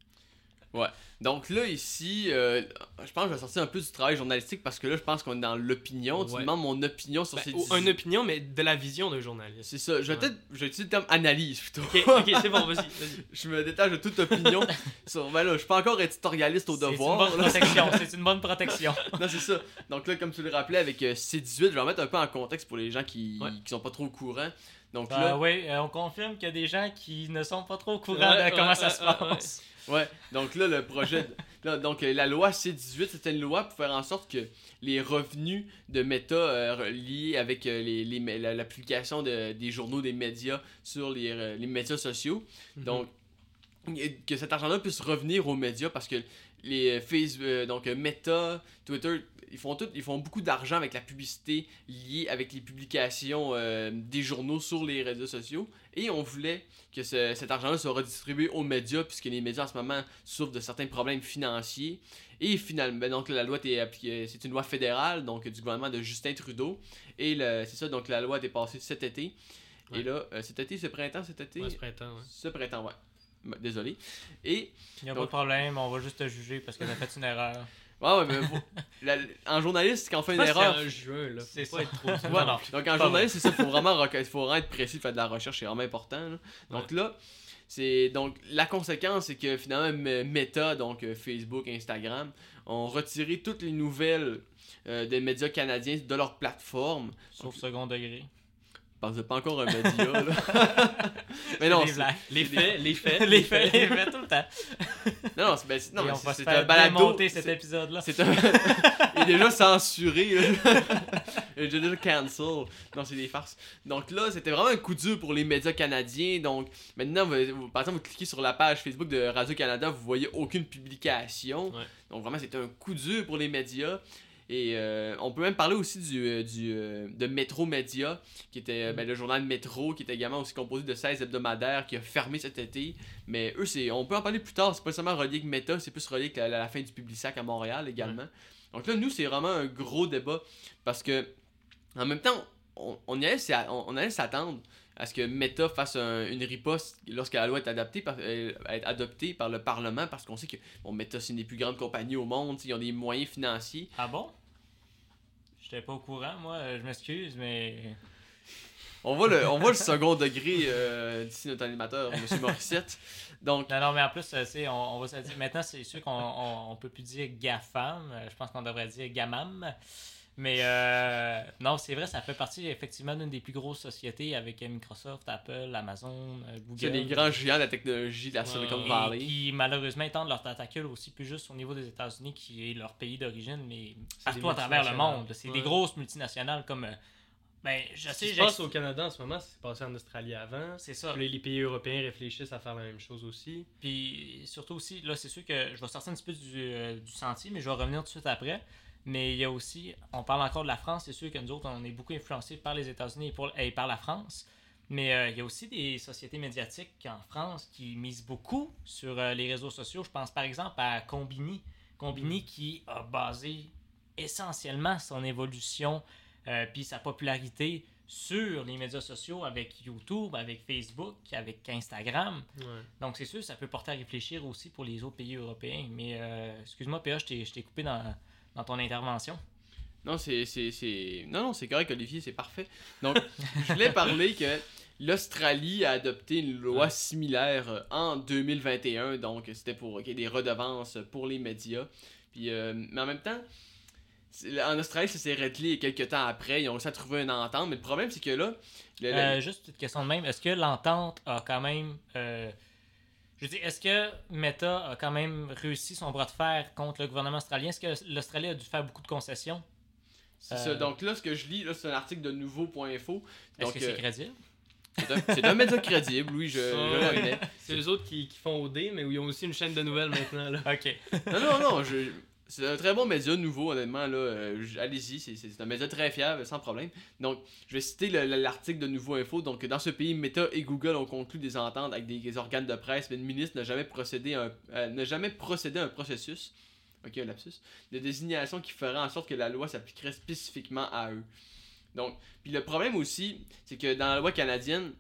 Donc là, ici, euh, je pense que je vais sortir un peu du travail journalistique parce que là, je pense qu'on est dans l'opinion. Tu Ouais. me demandes mon opinion sur Ben, ces ou- une opinion, mais de la vision d'un journaliste. C'est ça. Je vais Ouais. peut-être. Je vais utiliser le terme analyse plutôt. Ok, ok, c'est bon, vas-y, je me détache de toute opinion. sur, ben là, je suis pas encore éditorialiste au C'est une devoir. bonne protection. C'est une bonne protection. non, c'est ça. Donc là, comme tu le rappelais avec euh, C18, je vais remettre un peu en contexte pour les gens qui, Ouais. qui sont pas trop au courant. Donc Ben là, oui, euh, on confirme qu'il y a des gens qui ne sont pas trop au courant Ouais, de comment ouais, ça se ouais, ouais, passe. Ouais. Donc là, le projet. de- là, donc euh, la loi C18, c'était une loi pour faire en sorte que les revenus de Meta euh, liés avec euh, les, les mé- la, la publication de- des journaux, des médias sur les, euh, les médias sociaux. Donc, et que cet argent-là puisse revenir aux médias parce que les Facebook, donc euh, Meta, Twitter, ils font tout, ils font beaucoup d'argent avec la publicité liée avec les publications euh, des journaux sur les réseaux sociaux. Et on voulait que ce- cet argent-là soit redistribué aux médias puisque les médias en ce moment souffrent de certains problèmes financiers. Et finalement, ben, donc la loi c'est une loi fédérale donc du gouvernement de Justin Trudeau. Et le- c'est ça, donc la loi a été passée cet été. Ouais. Et là, euh, cet été, ce printemps, cet été, Ouais, ce printemps, ouais. ce printemps, ouais. M- Désolé. Et. Il n'y a Donc- pas de problème, on va juste te juger parce que t'as fait une erreur. Ouais, ouais, mais faut- la- en journaliste, quand on fait une erreur. c'est en juin, là. C'est ça. pas être trop. Ouais, non, donc en journaliste, c'est ça, faut vraiment, faut vraiment être précis, faire de la recherche, c'est vraiment important. là. Donc là, c'est donc la conséquence, c'est que finalement Meta, donc euh, Facebook, Instagram, ont retiré toutes les nouvelles euh, des médias canadiens de leur plateforme. Sauf second degré. C'est pas encore un média. là. mais non, les faits, les faits. les faits, les faits tout le temps. non, non, c'est ben, non, on c'est- va se faire un balado. cet épisode-là. C'est un. Il est déjà censuré. Il est déjà cancel. Non, c'est des farces. Donc là, c'était vraiment un coup dur pour les médias canadiens. Donc maintenant, vous- par exemple, vous cliquez sur la page Facebook de Radio-Canada, vous voyez aucune publication. Ouais. Donc vraiment, c'était un coup dur pour les médias. Et euh, on peut même parler aussi du, euh, du, euh, de Métro Média, qui était ben, le journal Métro, qui était également aussi composé de 16 hebdomadaires, qui a fermé cet été. Mais eux, c'est, on peut en parler plus tard, c'est pas seulement relié avec Meta, c'est plus relié avec la, la fin du Publisac à Montréal également. Donc là, nous, c'est vraiment un gros débat, parce que en même temps, on, on y allait, s'a- on, on allait s'attendre à ce que Meta fasse un- une riposte lorsque la loi est adaptée par, euh, est adoptée par le Parlement, parce qu'on sait que bon, Meta, c'est une des plus grandes compagnies au monde, ils ont des moyens financiers. Ah bon? J'étais pas au courant, moi, je m'excuse, mais. On voit le, on voit le second degré euh, d'ici notre animateur, M. Morissette. Donc, Non, non, mais en plus, euh, c'est- on, on va se dire. Maintenant, c'est sûr qu'on on, on peut plus dire GAFAM. euh, Je pense qu'on devrait dire GAMAM. Mais euh, non, c'est vrai, ça fait partie effectivement d'une des plus grosses sociétés avec euh, Microsoft, Apple, Amazon, euh, Google. c'est les grands géants de la technologie de la Silicon ouais. Et Valley. qui malheureusement étendent leur tentacule aussi plus juste au niveau des États-Unis, qui est leur pays d'origine, mais partout des à travers le monde. C'est Ouais. des grosses multinationales comme. ben, je Ce sais, qui se j'ex- passe au Canada en ce moment, c'est passé en Australie avant. c'est ça. Les pays européens réfléchissent à faire la même chose aussi. Puis surtout aussi, là, c'est sûr que je vais sortir un petit peu du, euh, du sentier, mais je vais revenir tout de suite après. Mais il y a aussi, on parle encore de la France, c'est sûr que nous autres, on est beaucoup influencés par les États-Unis et, par la France. Mais euh, il y a aussi des sociétés médiatiques en France qui misent beaucoup sur euh, les réseaux sociaux. Je pense par exemple à Combini. Combini qui a basé essentiellement son évolution euh, puis sa popularité sur les médias sociaux avec YouTube, avec Facebook, avec Instagram. Ouais. Donc, c'est sûr, ça peut porter à réfléchir aussi pour les autres pays européens. Mais, euh, excuse-moi, PA, je t'ai coupé dans, dans ton intervention. Non, c'est, c'est, c'est... Non, non, c'est correct, Olivier, c'est parfait. Donc, je voulais parler que l'Australie a adopté une loi similaire euh, en 2021. Donc, c'était pour ok, des redevances pour les médias. Puis, euh, mais en même temps, En Australie, ça s'est réglé quelques temps après. Ils ont réussi à trouver une entente. Mais le problème, c'est que là. le- le- Euh, juste une question de même. Est-ce que l'entente a quand même. euh, je est-ce que Meta a quand même réussi son bras de fer contre le gouvernement australien? Est-ce que l'Australie a dû faire beaucoup de concessions? C'est euh, ça. Donc là, ce que je lis, là, c'est un article de nouveau.info. Est-ce Donc, que c'est euh, crédible? c'est un, média crédible, oui, je, l'admets. C'est eux autres qui, qui font OD, mais où ils ont aussi une chaîne de nouvelles maintenant. Là. Ok. Non, non, non, je- c'est un très bon média nouveau, honnêtement. Là, Euh, allez-y, c'est, un média très fiable, sans problème. Donc, je vais citer le- le- l'article de Nouveau Info. Donc, dans ce pays, Meta et Google ont conclu des ententes avec des, des organes de presse, mais le ministre n'a jamais procédé à un, euh, n'a jamais procédé à un processus, ok, un lapsus, de désignation qui ferait en sorte que la loi s'appliquerait spécifiquement à eux. Donc, puis le problème aussi, c'est que dans la loi canadienne,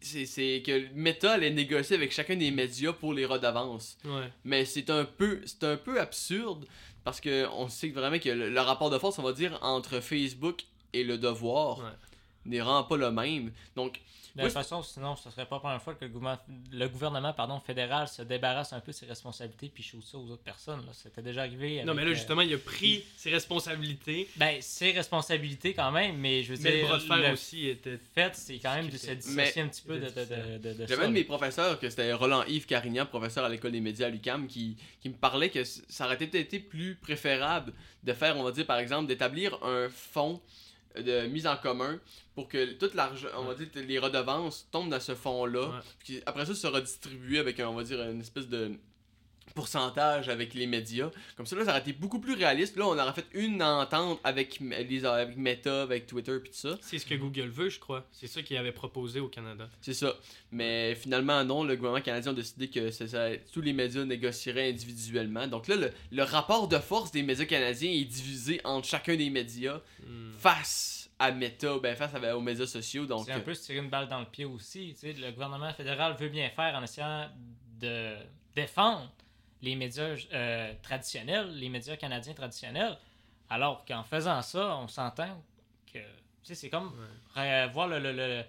c'est, c'est que Meta allait négocier avec chacun des médias pour les redevances. Ouais. Mais c'est un peu c'est un peu absurde parce que on sait vraiment que le, le rapport de force, on va dire, entre Facebook et le devoir Ouais. n'est vraiment pas le même. Donc, De toute façon, sinon, ce serait pas la première fois que le gouvernement, le gouvernement pardon, fédéral se débarrasse un peu de ses responsabilités puis shoot ça aux autres personnes. là. C'était déjà arrivé. Non, mais là, euh, justement, il a pris ses responsabilités. Ben, ses responsabilités quand même, mais je veux Mais le dire. bras de fer le aussi était. fait, c'est quand même de se dissocier un petit peu de, de, de, de, de j'avais un de mes professeurs, que c'était Roland Yves Carignan, professeur à l'école des médias à l'UQAM, qui, qui me parlait que ça aurait peut-être été plus préférable de faire, on va dire par exemple, d'établir un fonds de mise en commun pour que toute l'argent, on va dire les redevances tombent dans ce fonds-là. Après ça, sera distribué avec, on va dire, une espèce de pourcentage avec les médias. Comme ça, là, ça aurait été beaucoup plus réaliste. Là, on aurait fait une entente avec, les, avec Meta, avec Twitter, puis tout ça. C'est ce que Google veut, je crois. C'est ça qu'il avait proposé au Canada. C'est ça. Mais finalement, non, le gouvernement canadien a décidé que ça- tous les médias négocieraient individuellement. Donc là, le, le rapport de force des médias canadiens est divisé entre chacun des médias Hmm. face à Meta, ben face à- aux médias sociaux. Donc, C'est un peu se tirer une balle dans le pied aussi. Tu sais, le gouvernement fédéral veut bien faire en essayant de défendre les médias euh, traditionnels, les médias canadiens traditionnels, alors qu'en faisant ça, on s'entend que c'est comme euh, voir le, le- le-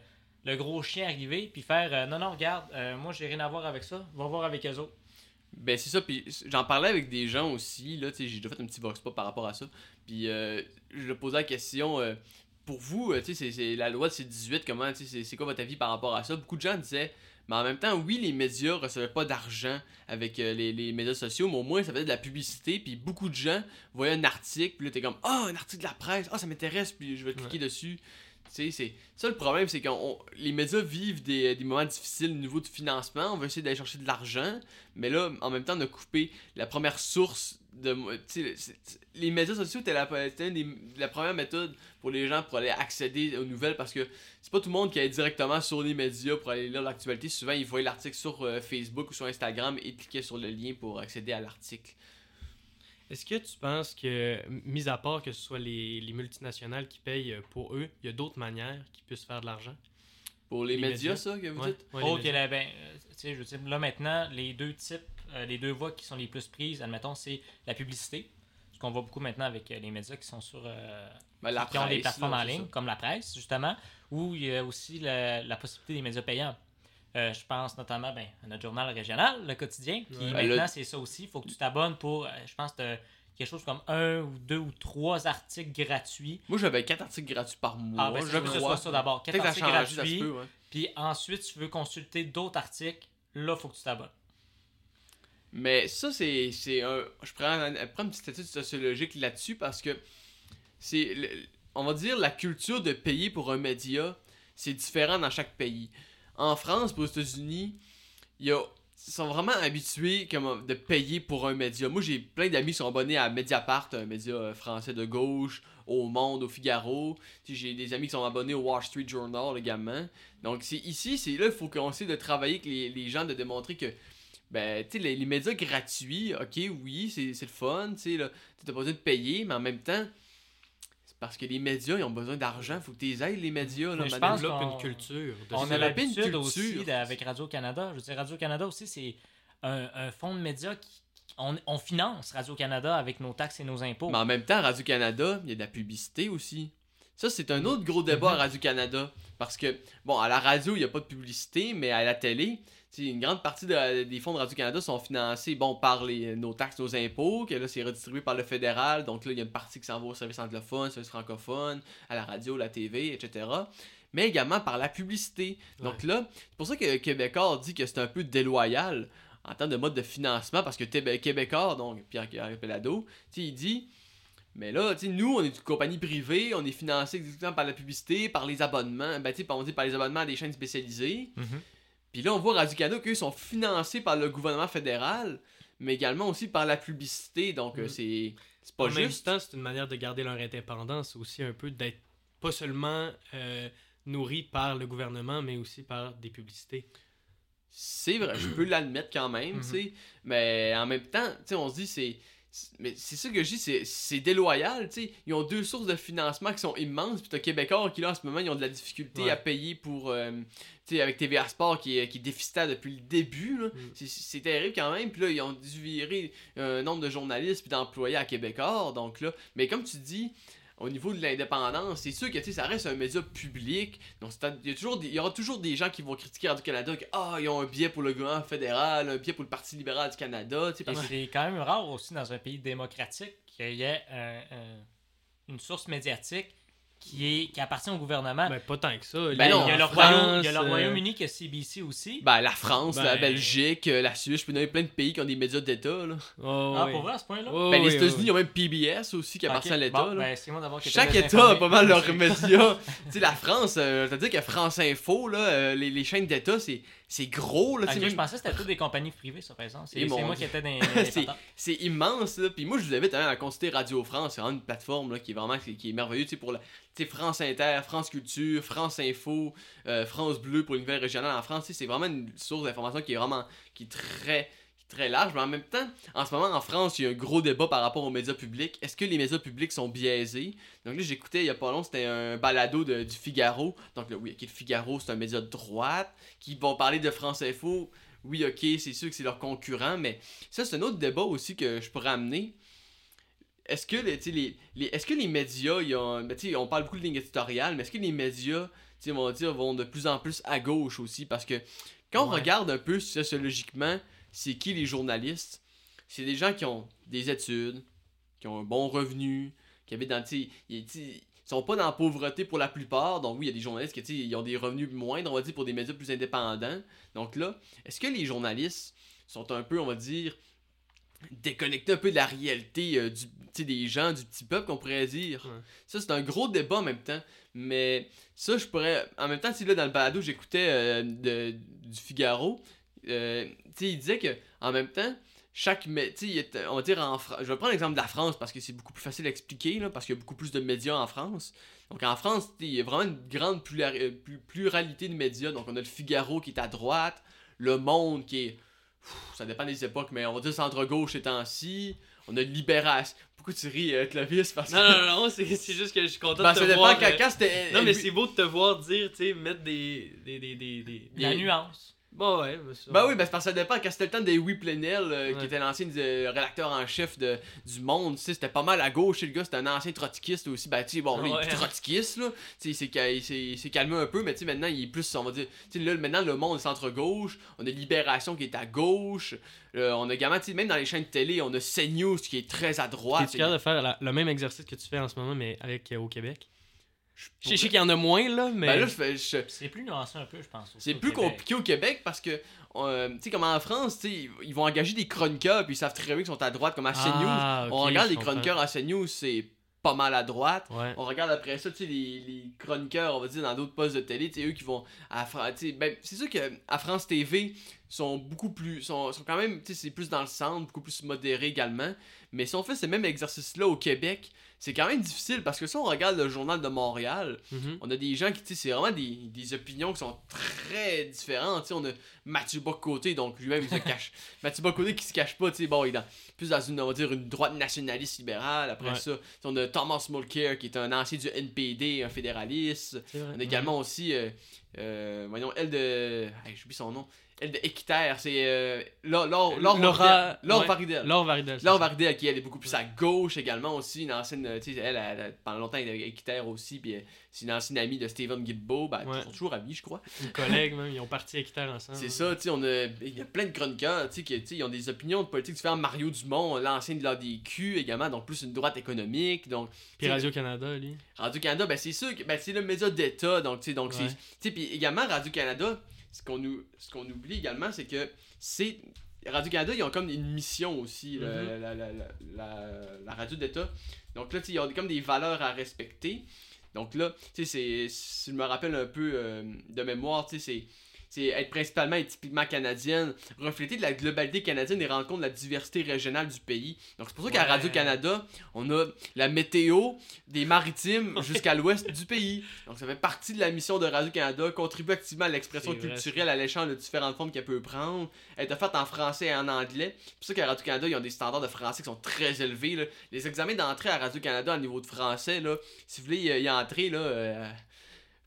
le gros chien arriver puis faire euh, non, non, regarde, euh, moi j'ai rien à voir avec ça, va voir avec eux autres. Ben c'est ça, puis j'en parlais avec des gens aussi, là, j'ai déjà fait un petit vox pop par rapport à ça, puis euh, je posais la question, pour vous, c'est- c'est la loi de C18, comment, c'est quoi votre avis par rapport à ça? Beaucoup de gens disaient, mais en même temps, oui, les médias recevaient pas d'argent avec euh, les, les médias sociaux, mais au moins ça faisait de la publicité, puis beaucoup de gens voyaient un article, puis là t'es comme, ah, un article de la presse, ah, ça m'intéresse, puis je vais cliquer dessus. C'est ça le problème, c'est que les médias vivent des, des moments difficiles au niveau du financement. On veut essayer d'aller chercher de l'argent, mais là, en même temps, on a coupé la première source de. tu les médias sociaux, c'était la, des- la première méthode pour les gens pour aller accéder aux nouvelles parce que c'est pas tout le monde qui allait directement sur les médias pour aller lire l'actualité. Souvent, ils voyaient l'article sur euh, Facebook ou sur Instagram et cliquaient sur le lien pour accéder à l'article. Est-ce que tu penses que, mis à part que ce soit les, les multinationales qui payent euh, pour eux, il y a d'autres manières qui puissent faire de l'argent? Pour les, Les médias, médias? ça, que vous Ouais, dites? ouais, les ok, médias. là, ben, euh, tu sais, je veux dire, là maintenant, les deux types, euh, les deux voies qui sont les plus prises, admettons, c'est la publicité. Ce qu'on voit beaucoup maintenant avec euh, les médias qui sont sur. euh, Ben, la qui ont des plateformes là, en ligne, ça. comme la presse, justement, où il y a aussi la, la possibilité des médias payants. Euh, je pense notamment ben, à notre journal régional, le quotidien, qui Ouais. Ben, maintenant le- c'est ça aussi. Il faut que tu t'abonnes pour, euh, je pense, t'as quelque chose comme un ou deux ou trois articles gratuits. Moi, j'avais 4 articles gratuits par mois, Ah, ben, je sûr que ce crois. soit ça d'abord. Quatre articles changé, ça se gratuits. peut, ouais. Puis ensuite, tu veux consulter d'autres articles. Là, il faut que tu t'abonnes. Mais ça, c'est. c'est un... Je prends, un- je prends une petite étude sociologique là-dessus parce que c'est. On va dire la culture de payer pour un média, c'est différent dans chaque pays. En France, pour aux États-Unis. Ils sont vraiment habitués comme, de payer pour un média. Moi, j'ai plein d'amis qui sont abonnés à Mediapart, un média euh, français de gauche, au Monde, au Figaro. J'ai des amis qui sont abonnés au Wall Street Journal également. Donc, c'est ici, c'est là, il faut qu'on essaie de travailler avec les, gens, de démontrer que ben, tu sais, les, médias gratuits, ok, oui, c'est le fun, tu sais, t'as pas besoin de payer, mais en même temps, parce que les médias, ils ont besoin d'argent, faut que tu les aides, les médias, là, Mais je madame. pense qu'on- une culture. de On a l'habitude culture. aussi avec Radio-Canada. Je veux dire, Radio-Canada aussi, c'est un, un fonds de médias qui. On, on finance Radio-Canada avec nos taxes et nos impôts. Mais en même temps, Radio-Canada, il y a de la publicité aussi. Ça, c'est un autre gros débat à Mhm. Radio-Canada. Parce que, bon, à la radio, il n'y a pas de publicité, mais à la télé, une grande partie de- des fonds de Radio-Canada sont financés bon, par les, nos taxes, nos impôts, que là, c'est redistribué par le fédéral. Donc là, il y a une partie qui s'en va au service anglophone, service francophone, à la radio, la TV, etc. Mais également par la publicité. Donc là, c'est pour ça que Québécois dit que c'est un peu déloyal en termes de mode de financement, parce que Québécois, donc Pierre Pelado, il dit mais là, tu nous, on est une compagnie privée, on est financé exactement par la publicité, par les abonnements, ben, tu sais, on dit par les abonnements à des chaînes spécialisées. Mhm. Puis là, on voit Radio-Canada qu'eux sont financés par le gouvernement fédéral, mais également aussi par la publicité. Donc, Mhm. c'est pas en même juste. temps, c'est une manière de garder leur indépendance aussi un peu d'être pas seulement euh, nourris par le gouvernement, mais aussi par des publicités. C'est vrai, je peux l'admettre quand même, Mhm. tu sais. Mais en même temps, tu sais, on se dit, c'est. Mais c'est ça que je dis, c'est- déloyal, tu sais. Ils ont deux sources de financement qui sont immenses, puis t'as Québécois qui, là, en ce moment, ils ont de la difficulté Ouais. à payer pour. euh, tu sais, avec TVA Sport qui est, qui est déficitaire depuis le début, là. Mm. C'est- C'est terrible quand même, puis là, ils ont dû virer un nombre de journalistes puis d'employés à Québécois, donc là. Mais comme tu dis. Au niveau de l'indépendance, c'est sûr que ça reste un média public. Donc, il y, a toujours des- il y aura toujours des gens qui vont critiquer Radio-Canada que ah, ils ont un biais pour le gouvernement fédéral, un biais pour le Parti libéral du Canada. Et parce c'est quand même rare aussi dans un pays démocratique qu'il y ait un- un- une source médiatique qui, est, qui appartient au gouvernement. Ben, pas tant que ça. Ben il y a non, le, en Royaume- il y a le euh, Royaume-Uni qui a CBC aussi. Ben, la France, la Ben- Belgique, euh, la Suisse, je peux nommer plein de pays qui ont des médias d'État. là. oh, ah, oui. pour vrai, à ce point-là? Oh, ben, les oui, États-Unis, oui, ils ont même PBS aussi qui appartient à l'État. bon, ben, Chaque État a pas mal leurs médias. tu sais, la France, euh, c'est-à-dire que France Info, là, euh, les, les chaînes d'État, c'est, c'est gros. Là, même- je pensais que c'était toutes des compagnies privées, ça, par exemple. C'est moi Dieu. qui étais dans, C'est- immense là. Puis moi je vous invite à consulter Radio France, c'est vraiment une plateforme là, qui est vraiment qui, est merveilleuse tu sais, pour la France Inter, France Culture, France Info, euh, France Bleu pour une nouvelle régionale en France, c'est vraiment une source d'information qui est vraiment qui très très large, mais en même temps, en ce moment en France, il y a un gros débat par rapport aux médias publics. Est-ce que les médias publics sont biaisés? Donc là, j'écoutais il y a pas longtemps, c'était un balado de- du Figaro. Donc là, oui, ok, le Figaro, c'est un média de droite qui vont parler de France Info. Oui, ok, c'est sûr que c'est leur concurrent, mais ça, c'est un autre débat aussi que je pourrais amener. Est-ce que, les, les, les- est-ce que les médias, ils ont, ben, on parle beaucoup de ligne éditoriale, mais est-ce que les médias, dire, vont de plus en plus à gauche aussi? Parce que quand on regarde un peu sociologiquement, c'est qui les journalistes? C'est des gens qui ont des études, qui ont un bon revenu, qui habitent dans, ils, sont pas dans la pauvreté pour la plupart. Donc oui, il y a des journalistes qui, ils ont des revenus moindres, on va dire, pour des médias plus indépendants. Donc là, est-ce que les journalistes sont un peu, on va dire, déconnectés un peu de la réalité euh, du, des gens, du petit peuple, qu'on pourrait dire. Ouais. Ça, c'est un gros débat en même temps. Mais ça, je pourrais. En même temps, si là, dans le balado, j'écoutais euh, de- du Figaro, euh, il disait que en même temps, chaque. mé- Tu sais, il était- on va dire en. Je vais prendre l'exemple de la France parce que c'est beaucoup plus facile à expliquer, là, parce qu'il y a beaucoup plus de médias en France. Donc en France, il y a vraiment une grande euh, plu- pluralité de médias. Donc on a le Figaro qui est à droite, le Monde qui est. Pff, ça dépend des époques, mais on va dire centre-gauche ces temps-ci. On a Libération. Pourquoi tu ris, euh, Clovis? Parce que. Non, non, non, c'est c'est juste que je suis content Ben, de ça te dépend voir. quand, euh, quand c'était. Non, mais c'est beau de te voir dire, tu sais, mettre des. des, des, des, des- La nuance. Bon, ouais, mais ça- Ben oui, ben c'est parce que ça dépend. Quand c'était le temps de Louis Plenel, euh, qui était l'ancien euh, rédacteur en chef de, du Monde, tu sais, c'était pas mal à gauche. Le gars, c'était un ancien trotskiste aussi. Ben, tu sais, bon, lui, il est trotskiste, là. Tu sais, il s'est calmé un peu, mais tu sais, maintenant, il est plus, on va dire. Tu sais, là, maintenant, le Monde est centre-gauche. On a Libération qui est à gauche. Euh, on a également, tu sais, même dans les chaînes de télé, on a CNews qui est très à droite. Es-tu capable de faire la- le même exercice que tu fais en ce moment, mais avec au Québec? Je sais- qu'il y en a moins, là, mais. Ben là, je C'est plus nuancé un peu, je pense. C'est plus Québec. compliqué au Québec parce que, euh, tu sais, comme en France, tu sais, ils- vont engager des chroniqueurs puis ils savent très bien qu'ils sont à droite, comme à CNews. Ah, on regarde les chroniqueurs à CNews, c'est pas mal à droite. Ouais. On regarde après ça, tu sais, les, les chroniqueurs, on va dire, dans d'autres postes de télé, tu sais, eux qui vont à Fra- tu sais, ben, c'est sûr que à France TV sont beaucoup plus, sont, sont quand même, tu sais, c'est plus dans le centre, beaucoup plus modéré également. Mais si on fait ce même exercice-là au Québec, c'est quand même difficile parce que si on regarde le journal de Montréal, Mhm. on a des gens qui, tu sais, c'est vraiment des, des opinions qui sont très différentes. Tu sais, on a Mathieu Bocoté, donc lui-même, il se cache. Mathieu Bocoté qui se cache pas, tu sais, bon, il est dans, plus dans une, on va dire, une droite nationaliste libérale. Après Ouais. ça, tu sais, on a Thomas Mulcair qui est un ancien du NPD, un fédéraliste. Vrai. On a également aussi, euh, euh, voyons, elle de. Hey, J'oublie son nom. Elle de Équiterre, c'est. Euh, Laure Laure- Laure Laura- Varidel. Laure. Varidel. Laure Varidel. Laure. Varidel, qui elle est beaucoup plus à gauche également aussi, une ancienne, euh, tu sais, elle, elle, elle, pendant longtemps, elle était équiterre aussi, puis euh, c'est une ancienne amie de Stephen Gibbo, ben, Ouais. ils sont toujours amis, je crois. Une collègue, même. Ils ont parti Équiterre ensemble. C'est ça, tu sais, on a, il y a plein de chroniqueurs, tu sais, qui, ils ont des opinions de politique différentes. Mario Dumont, l'ancien de l'ADQ également, donc plus une droite économique, donc Puis Radio-Canada, lui. Radio-Canada, ben c'est sûr que ben, c'est le média d'État, donc tu sais, donc Ouais. c'est, tu sais, puis également Radio-Canada, ce qu'on nous, ce qu'on oublie également, c'est que c'est Radio-Canada, ils ont comme une mission aussi, la- Mhm. la, la, la, la- la radio d'État. Donc là, ils ont comme des valeurs à respecter. Donc là, tu sais, si je me rappelle un peu euh, de mémoire, tu sais, c'est c'est être principalement et typiquement canadienne, refléter de la globalité canadienne et rendre compte de la diversité régionale du pays. Donc c'est pour ça qu'à Ouais. Radio-Canada, on a la météo des maritimes jusqu'à l'ouest du pays. Donc ça fait partie de la mission de Radio-Canada, contribuer activement à l'expression culturelle, à l'échange de différentes formes qu'elle peut prendre, être faite en français et en anglais. C'est pour ça qu'à Radio-Canada, ils ont des standards de français qui sont très élevés. là. Les examens d'entrée à Radio-Canada au niveau de français, là, si vous voulez y, y entrer, là... euh,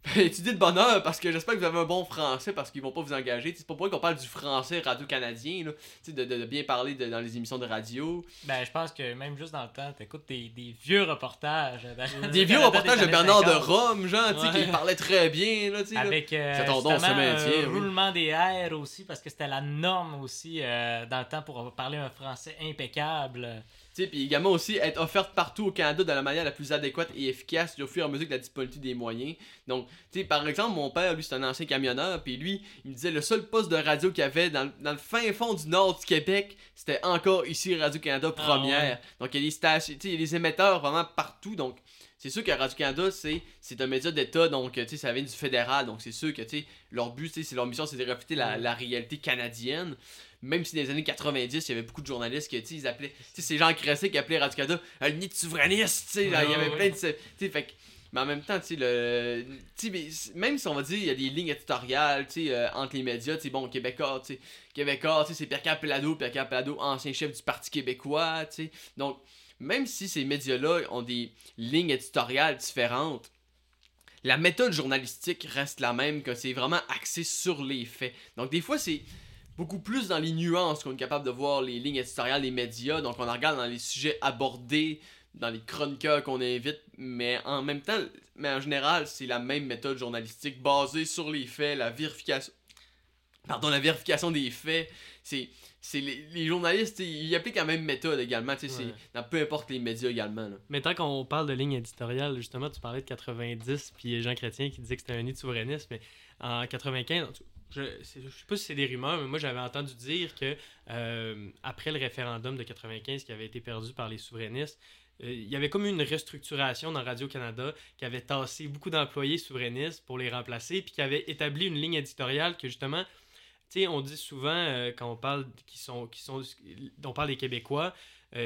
étudiez de bonheur parce que j'espère que vous avez un bon français parce qu'ils vont pas vous engager. C'est pas pour qu'on parle du français radio-canadien, de, de, de bien parler de- dans les émissions de radio. Ben, je pense que même juste dans le temps, t'écoutes des, des vieux reportages. dans- Des vieux reportages de Bernard de 50, Rome, genre, tu sais, Ouais. qui parlait très bien, là, tu sais. là. Avec euh, ton don, ce maintien, un oui. roulement des airs aussi, parce que c'était la norme aussi euh, dans le temps pour parler un français impeccable. Tu sais, puis également aussi être offerte partout au Canada de la manière la plus adéquate et efficace au fur et à mesure de la disponibilité des moyens. Donc, tu sais, par exemple, mon père, lui, c'est un ancien camionneur, puis lui, il me disait le seul poste de radio qu'il y avait dans, dans le fin fond du nord du Québec, c'était encore ici Radio-Canada Ah, première. ouais. Donc, il y a des stations, tu sais, il y a des émetteurs vraiment partout, donc c'est sûr que Radio-Canada, c'est, c'est un média d'État, donc tu sais, ça vient du fédéral, donc c'est sûr que tu sais, leur but, c'est leur mission, c'est de refléter la, la réalité canadienne. Même si dans les années 90, il y avait beaucoup de journalistes sais, ils appelaient, tu sais, ces gens cressés qui appelaient Radio-Canada un nid de souverainiste, tu sais, il y avait plein de. ce- Tu sais, fait que- mais en même temps, tu sais, le. Même si on va dire, il y a des lignes éditoriales, tu sais, euh, entre les médias, tu sais, bon, Québécois, tu sais, Québécois, tu sais, c'est Pierre Pelado, Pierre Pelado, ancien chef du Parti québécois, tu sais. Donc, même si ces médias-là ont des lignes éditoriales différentes, la méthode journalistique reste la même, que c'est vraiment axé sur les faits. Donc, des fois, c'est beaucoup plus dans les nuances qu'on est capable de voir les lignes éditoriales des médias. Donc, on en regarde dans les sujets abordés, dans les chroniqueurs qu'on invite, mais en même temps, mais en général, c'est la même méthode journalistique basée sur les faits, la vérification. Pardon, la vérification des faits. C'est. C'est les, les journalistes, ils appliquent la même méthode également, tu sais, c'est Ouais. dans peu importe les médias également. Là. Mais tant qu'on parle de ligne éditoriale, justement, tu parlais de 90, puis Jean Chrétien qui disait que c'était un nid de souverainisme, mais en 95, en tout- je, je sais pas si c'est des rumeurs, mais moi j'avais entendu dire que euh, après le référendum de 95 qui avait été perdu par les souverainistes, euh, il y avait comme une restructuration dans Radio-Canada qui avait tassé beaucoup d'employés souverainistes pour les remplacer, puis qui avait établi une ligne éditoriale que justement, tu sais, on dit souvent euh, quand on parle qui sont, qui sont, on parle des Québécois,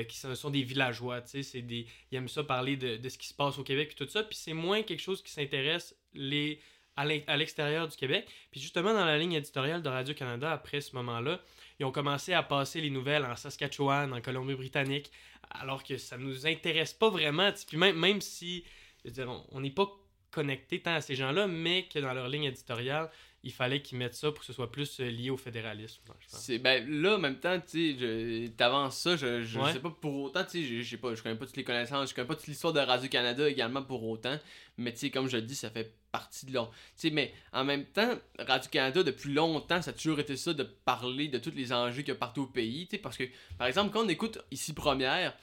qui sont, des villageois, tu sais, des, ils aiment ça parler de, de ce qui se passe au Québec puis tout ça, puis c'est moins quelque chose qui s'intéresse les à l'extérieur du Québec. Puis justement dans la ligne éditoriale de Radio Canada après ce moment-là, ils ont commencé à passer les nouvelles en Saskatchewan, en Colombie-Britannique, alors que ça nous intéresse pas vraiment. Puis même même si je veux dire, on- n'est pas connecté tant à ces gens-là, mais que dans leur ligne éditoriale, il fallait qu'ils mettent ça pour que ce soit plus euh, lié au fédéralisme. C'est ben là en même temps, tu sais, t'avances ça, je, je Ouais. sais pas pour autant, tu sais, je- je sais pas, je connais pas toutes les connaissances, je connais pas toute l'histoire de Radio Canada également pour autant, mais tu sais comme je le dis, ça fait partie de leur tu sais mais en même temps, Radio Canada depuis longtemps, ça a toujours été ça de parler de tous les enjeux qu'il y a partout au pays, tu sais parce que par exemple quand on écoute ici première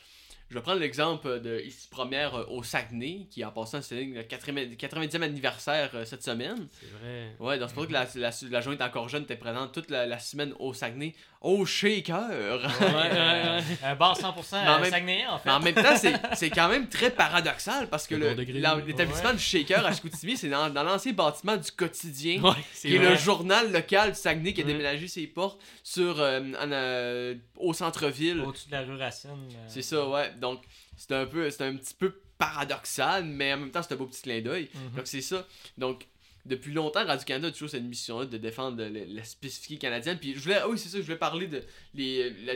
je vais prendre l'exemple de ici première euh, au Saguenay, qui en passant c'est le 80 90e anniversaire euh, cette semaine. C'est vrai. Ouais, donc c'est pour ça que la, la, la journée est encore jeune, t'es présente toute la, la semaine au Saguenay, au shaker. Ouais, ouais, ouais. Un bar 100% Mais en euh, même- Saguenayen, en fait. Mais en même temps, c'est, c'est quand même très paradoxal parce que l'établissement Ouais. du shaker à Chicoutimi, c'est dans, dans l'ancien bâtiment du quotidien. Ouais, c'est Qui est le journal local du Saguenay qui a Ouais. déménagé ses portes sur, euh, en, euh, au centre-ville. Au-dessus de la rue Racine. euh, C'est ça, ouais. Donc, c'est un peu, un petit peu paradoxal, mais en même temps, c'est un beau petit clin d'œil. mhm. Donc, c'est ça. Donc, depuis longtemps, Radio-Canada a toujours cette mission-là de défendre la spécificité canadienne. Puis, je voulais, ah oui, c'est ça, je voulais parler de les, la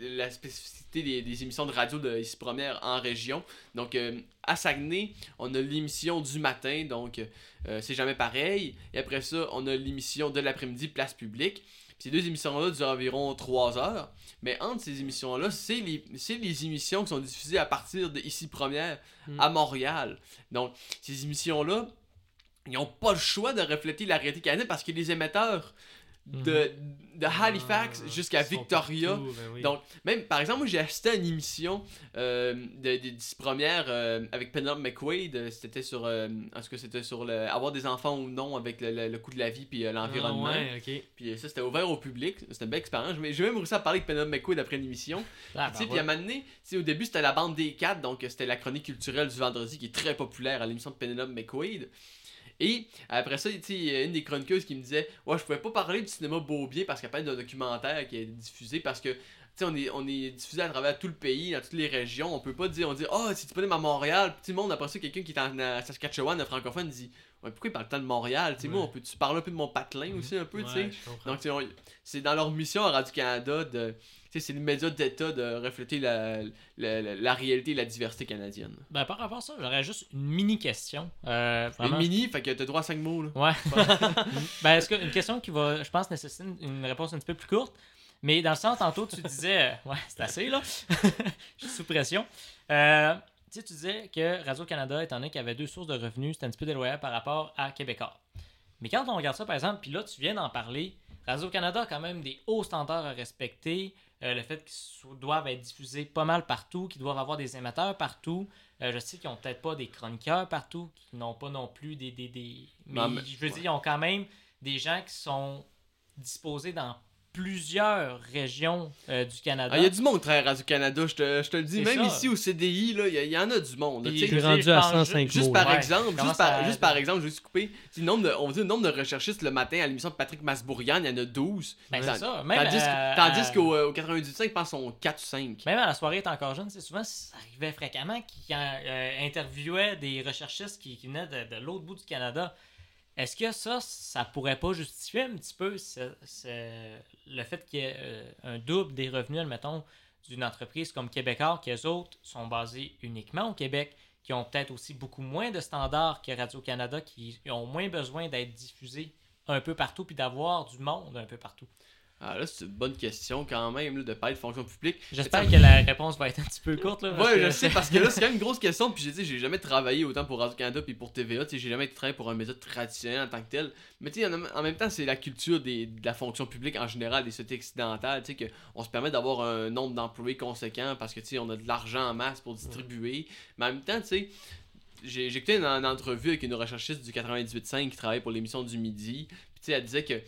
la spécificité des, des émissions de radio de ici première en région. Donc, euh, à Saguenay, on a l'émission du matin, donc euh, c'est jamais pareil. Et après ça, on a l'émission de l'après-midi, place publique. Puis ces deux émissions-là durent environ 3 heures. Mais entre ces émissions-là, c'est les, les émissions qui sont diffusées à partir de ici première à Montréal. Donc, ces émissions-là, ils n'ont pas le choix de refléter la réalité canadienne parce que les émetteurs de, de Halifax Ah, jusqu'à Victoria. partout, ben oui. Donc, même, par exemple, moi, j'ai assisté à une émission euh, de, de, d'ici première euh, avec Penelope McQuaid. euh, C'était sur. euh, en tout cas, c'était sur le, avoir des enfants ou non avec le, le- le coût de la vie puis euh, l'environnement. Ah, ouais. Puis ça, c'était ouvert au public. C'était une belle expérience. Mais J'ai même réussi à parler avec Penelope McQuaid après l'émission. Ah, Tu sais, ben puis à un ouais. moment donné, tu sais, au début, c'était la bande des quatre, donc c'était la chronique culturelle du vendredi qui est très populaire à l'émission de Penelope McQuaid. Et après ça, il y a une des chroniqueuses qui me disait Ouais, je pouvais pas parler du cinéma Beaubien parce a pas d'un documentaire qui est diffusé parce que. On est, on est diffusé à travers tout le pays, dans toutes les régions. On peut pas dire, on dit, oh, c'est disponible à Montréal. Tout le monde, après ça, quelqu'un qui est en Saskatchewan, un francophone, dit, ouais, pourquoi il parle tant de Montréal? Tu sais, moi, on peut, tu parles un peu de mon patelin aussi, un peu. Ouais. Donc, tu sais, on- c'est dans leur mission à Radio-Canada de. C'est le média d'État de refléter la, la, la- la réalité et la diversité canadienne. Ben, par rapport à ça, j'aurais juste une mini question. Euh, Une mini, fait que t'as droit à 5 mots, là. Ouais. ben, est-ce que une question qui va, je pense, nécessiter une réponse un petit peu plus courte? Mais dans le sens, tantôt, tu disais. euh, ouais, c'est assez, là. Je suis sous pression. Euh, tu sais, tu disais que Radio-Canada, étant donné qu'il y avait deux sources de revenus, c'était un petit peu déloyal par rapport à Québécois. Mais quand on regarde ça, par exemple, puis là, tu viens d'en parler, Radio-Canada a quand même des hauts standards à respecter. euh, le fait qu'ils doivent être diffusés pas mal partout, qu'ils doivent avoir des émetteurs partout. Euh, je sais qu'ils n'ont peut-être pas des chroniqueurs partout, qu'ils n'ont pas non plus des. des, des... Mais, Non, mais- je veux ouais. dire, ils ont quand même des gens qui sont disposés dans plusieurs régions euh, du Canada. Ah, il y a du monde à Radio-Canada, je te, je te le dis. Même ça. ici au CDI, là, il y, en a du monde. là, Je rendu je à pense 105 Juste mots. par. Ouais, exemple, juste par, ça- juste par exemple, je vais juste couper. Nombre de, on va dire le nombre de recherchistes le matin à l'émission de Patrick Masbourian, il y en a 12. Ben, c'est ça. Même, Tandis, euh, tandis à- qu'au euh, au 98.5, je pense sont 4 ou 5. Même à la soirée est encore jeune, c'est souvent ça arrivait fréquemment qu'ils euh, interviewaient des recherchistes qui, qui venaient de, de l'autre bout du Canada. Est-ce que ça, ça pourrait pas justifier un petit peu le fait qu'il y ait euh, un double des revenus, admettons, d'une entreprise comme Québécois, qui eux autres sont basés uniquement au Québec, qui ont peut-être aussi beaucoup moins de standards que Radio-Canada, qui ont moins besoin d'être diffusés un peu partout, puis d'avoir du monde un peu partout? Ah là, c'est une bonne question quand même là, de parler de fonction publique. J'espère que la réponse va être un petit peu courte. Là, Ouais, que- je sais, parce que là, c'est quand même une grosse question. Puis j'ai dit, j'ai jamais travaillé autant pour Radio-Canada puis pour TVA. Tu sais, j'ai jamais travaillé pour un média traditionnel en tant que tel. Mais tu sais, en, même temps, c'est la culture des, de la fonction publique en général, des sociétés occidentales. Tu sais, qu'on se permet d'avoir un nombre d'employés conséquent parce que tu sais, on a de l'argent en masse pour distribuer. Mais en même temps, tu sais, j'ai j'ai écouté une, une entrevue avec une recherchiste du 98.5 qui travaille pour l'émission du midi. Puis tu sais, elle disait que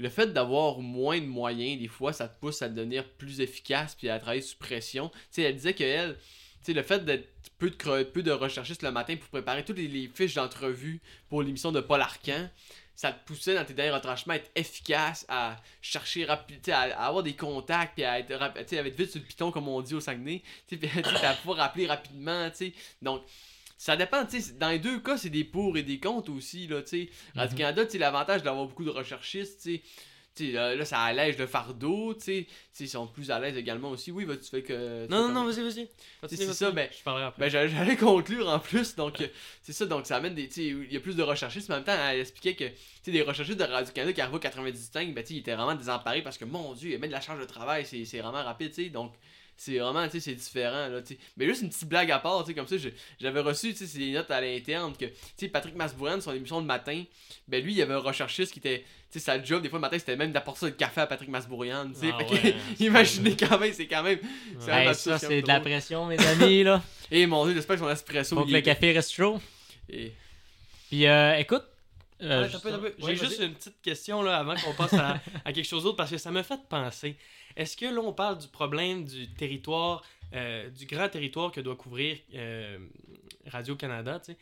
le fait d'avoir moins de moyens, des fois, ça te pousse à devenir plus efficace puis à travailler sous pression. Elle disait que elle, tu le fait d'être peu de, peu de recherchistes le matin pour préparer toutes les, fiches d'entrevue pour l'émission de Paul Arcan, ça te poussait dans tes derniers retranchements à être efficace, à chercher rapide, à, avoir des contacts, puis à être, à être vite sur le piton, comme on dit au Saguenay, tu sais, à pouvoir rappeler rapidement. Donc, ça dépend, tu sais, dans les deux cas, c'est des pour et des contre aussi, là, tu sais. Radio-Canada, tu sais, l'avantage d'avoir beaucoup de recherchistes, tu sais. Là, là, ça allège le fardeau, tu sais. Ils sont plus à l'aise également aussi. Oui, bah, tu fais que. Non, non, non, vas-y, vas-y. C'est ça, mais- Je parlerai après. ben, j'allais conclure en plus, donc euh, c'est ça, donc ça amène des. Tu sais, il y a plus de recherchistes, mais en même temps, elle expliquait que, tu sais, des recherchistes de Radio-Canada qui arrivaient au 95, ben, tu sais, ils étaient vraiment désemparés parce que, mon Dieu, il y a même de la charge de travail, c'est c'est vraiment rapide, tu sais, donc c'est vraiment, tu sais, c'est différent, là, tu sais. Mais juste une petite blague à part, tu sais, comme ça, j'avais reçu, tu sais, des notes à l'interne que, tu sais, Patrick Masbourane, son émission de matin, ben, lui, il y avait un recherchiste qui était, tu sais, sa job, des fois, le matin, c'était même d'apporter le café à Patrick Masbourian, tu sais, Ah ouais, imaginez quand même, c'est quand même, Hey, ça, c'est de la pression, mes amis. là. Et mon Dieu, j'espère que son espresso, il le est- café reste chaud. et- Puis, euh, écoute. euh, Ouais. Ouais, J'ai juste une petite question là, avant qu'on passe à, à quelque chose d'autre parce que ça me fait penser. Est-ce que là, on parle du problème du territoire, euh, du grand territoire que doit couvrir euh, Radio-Canada, tu sais?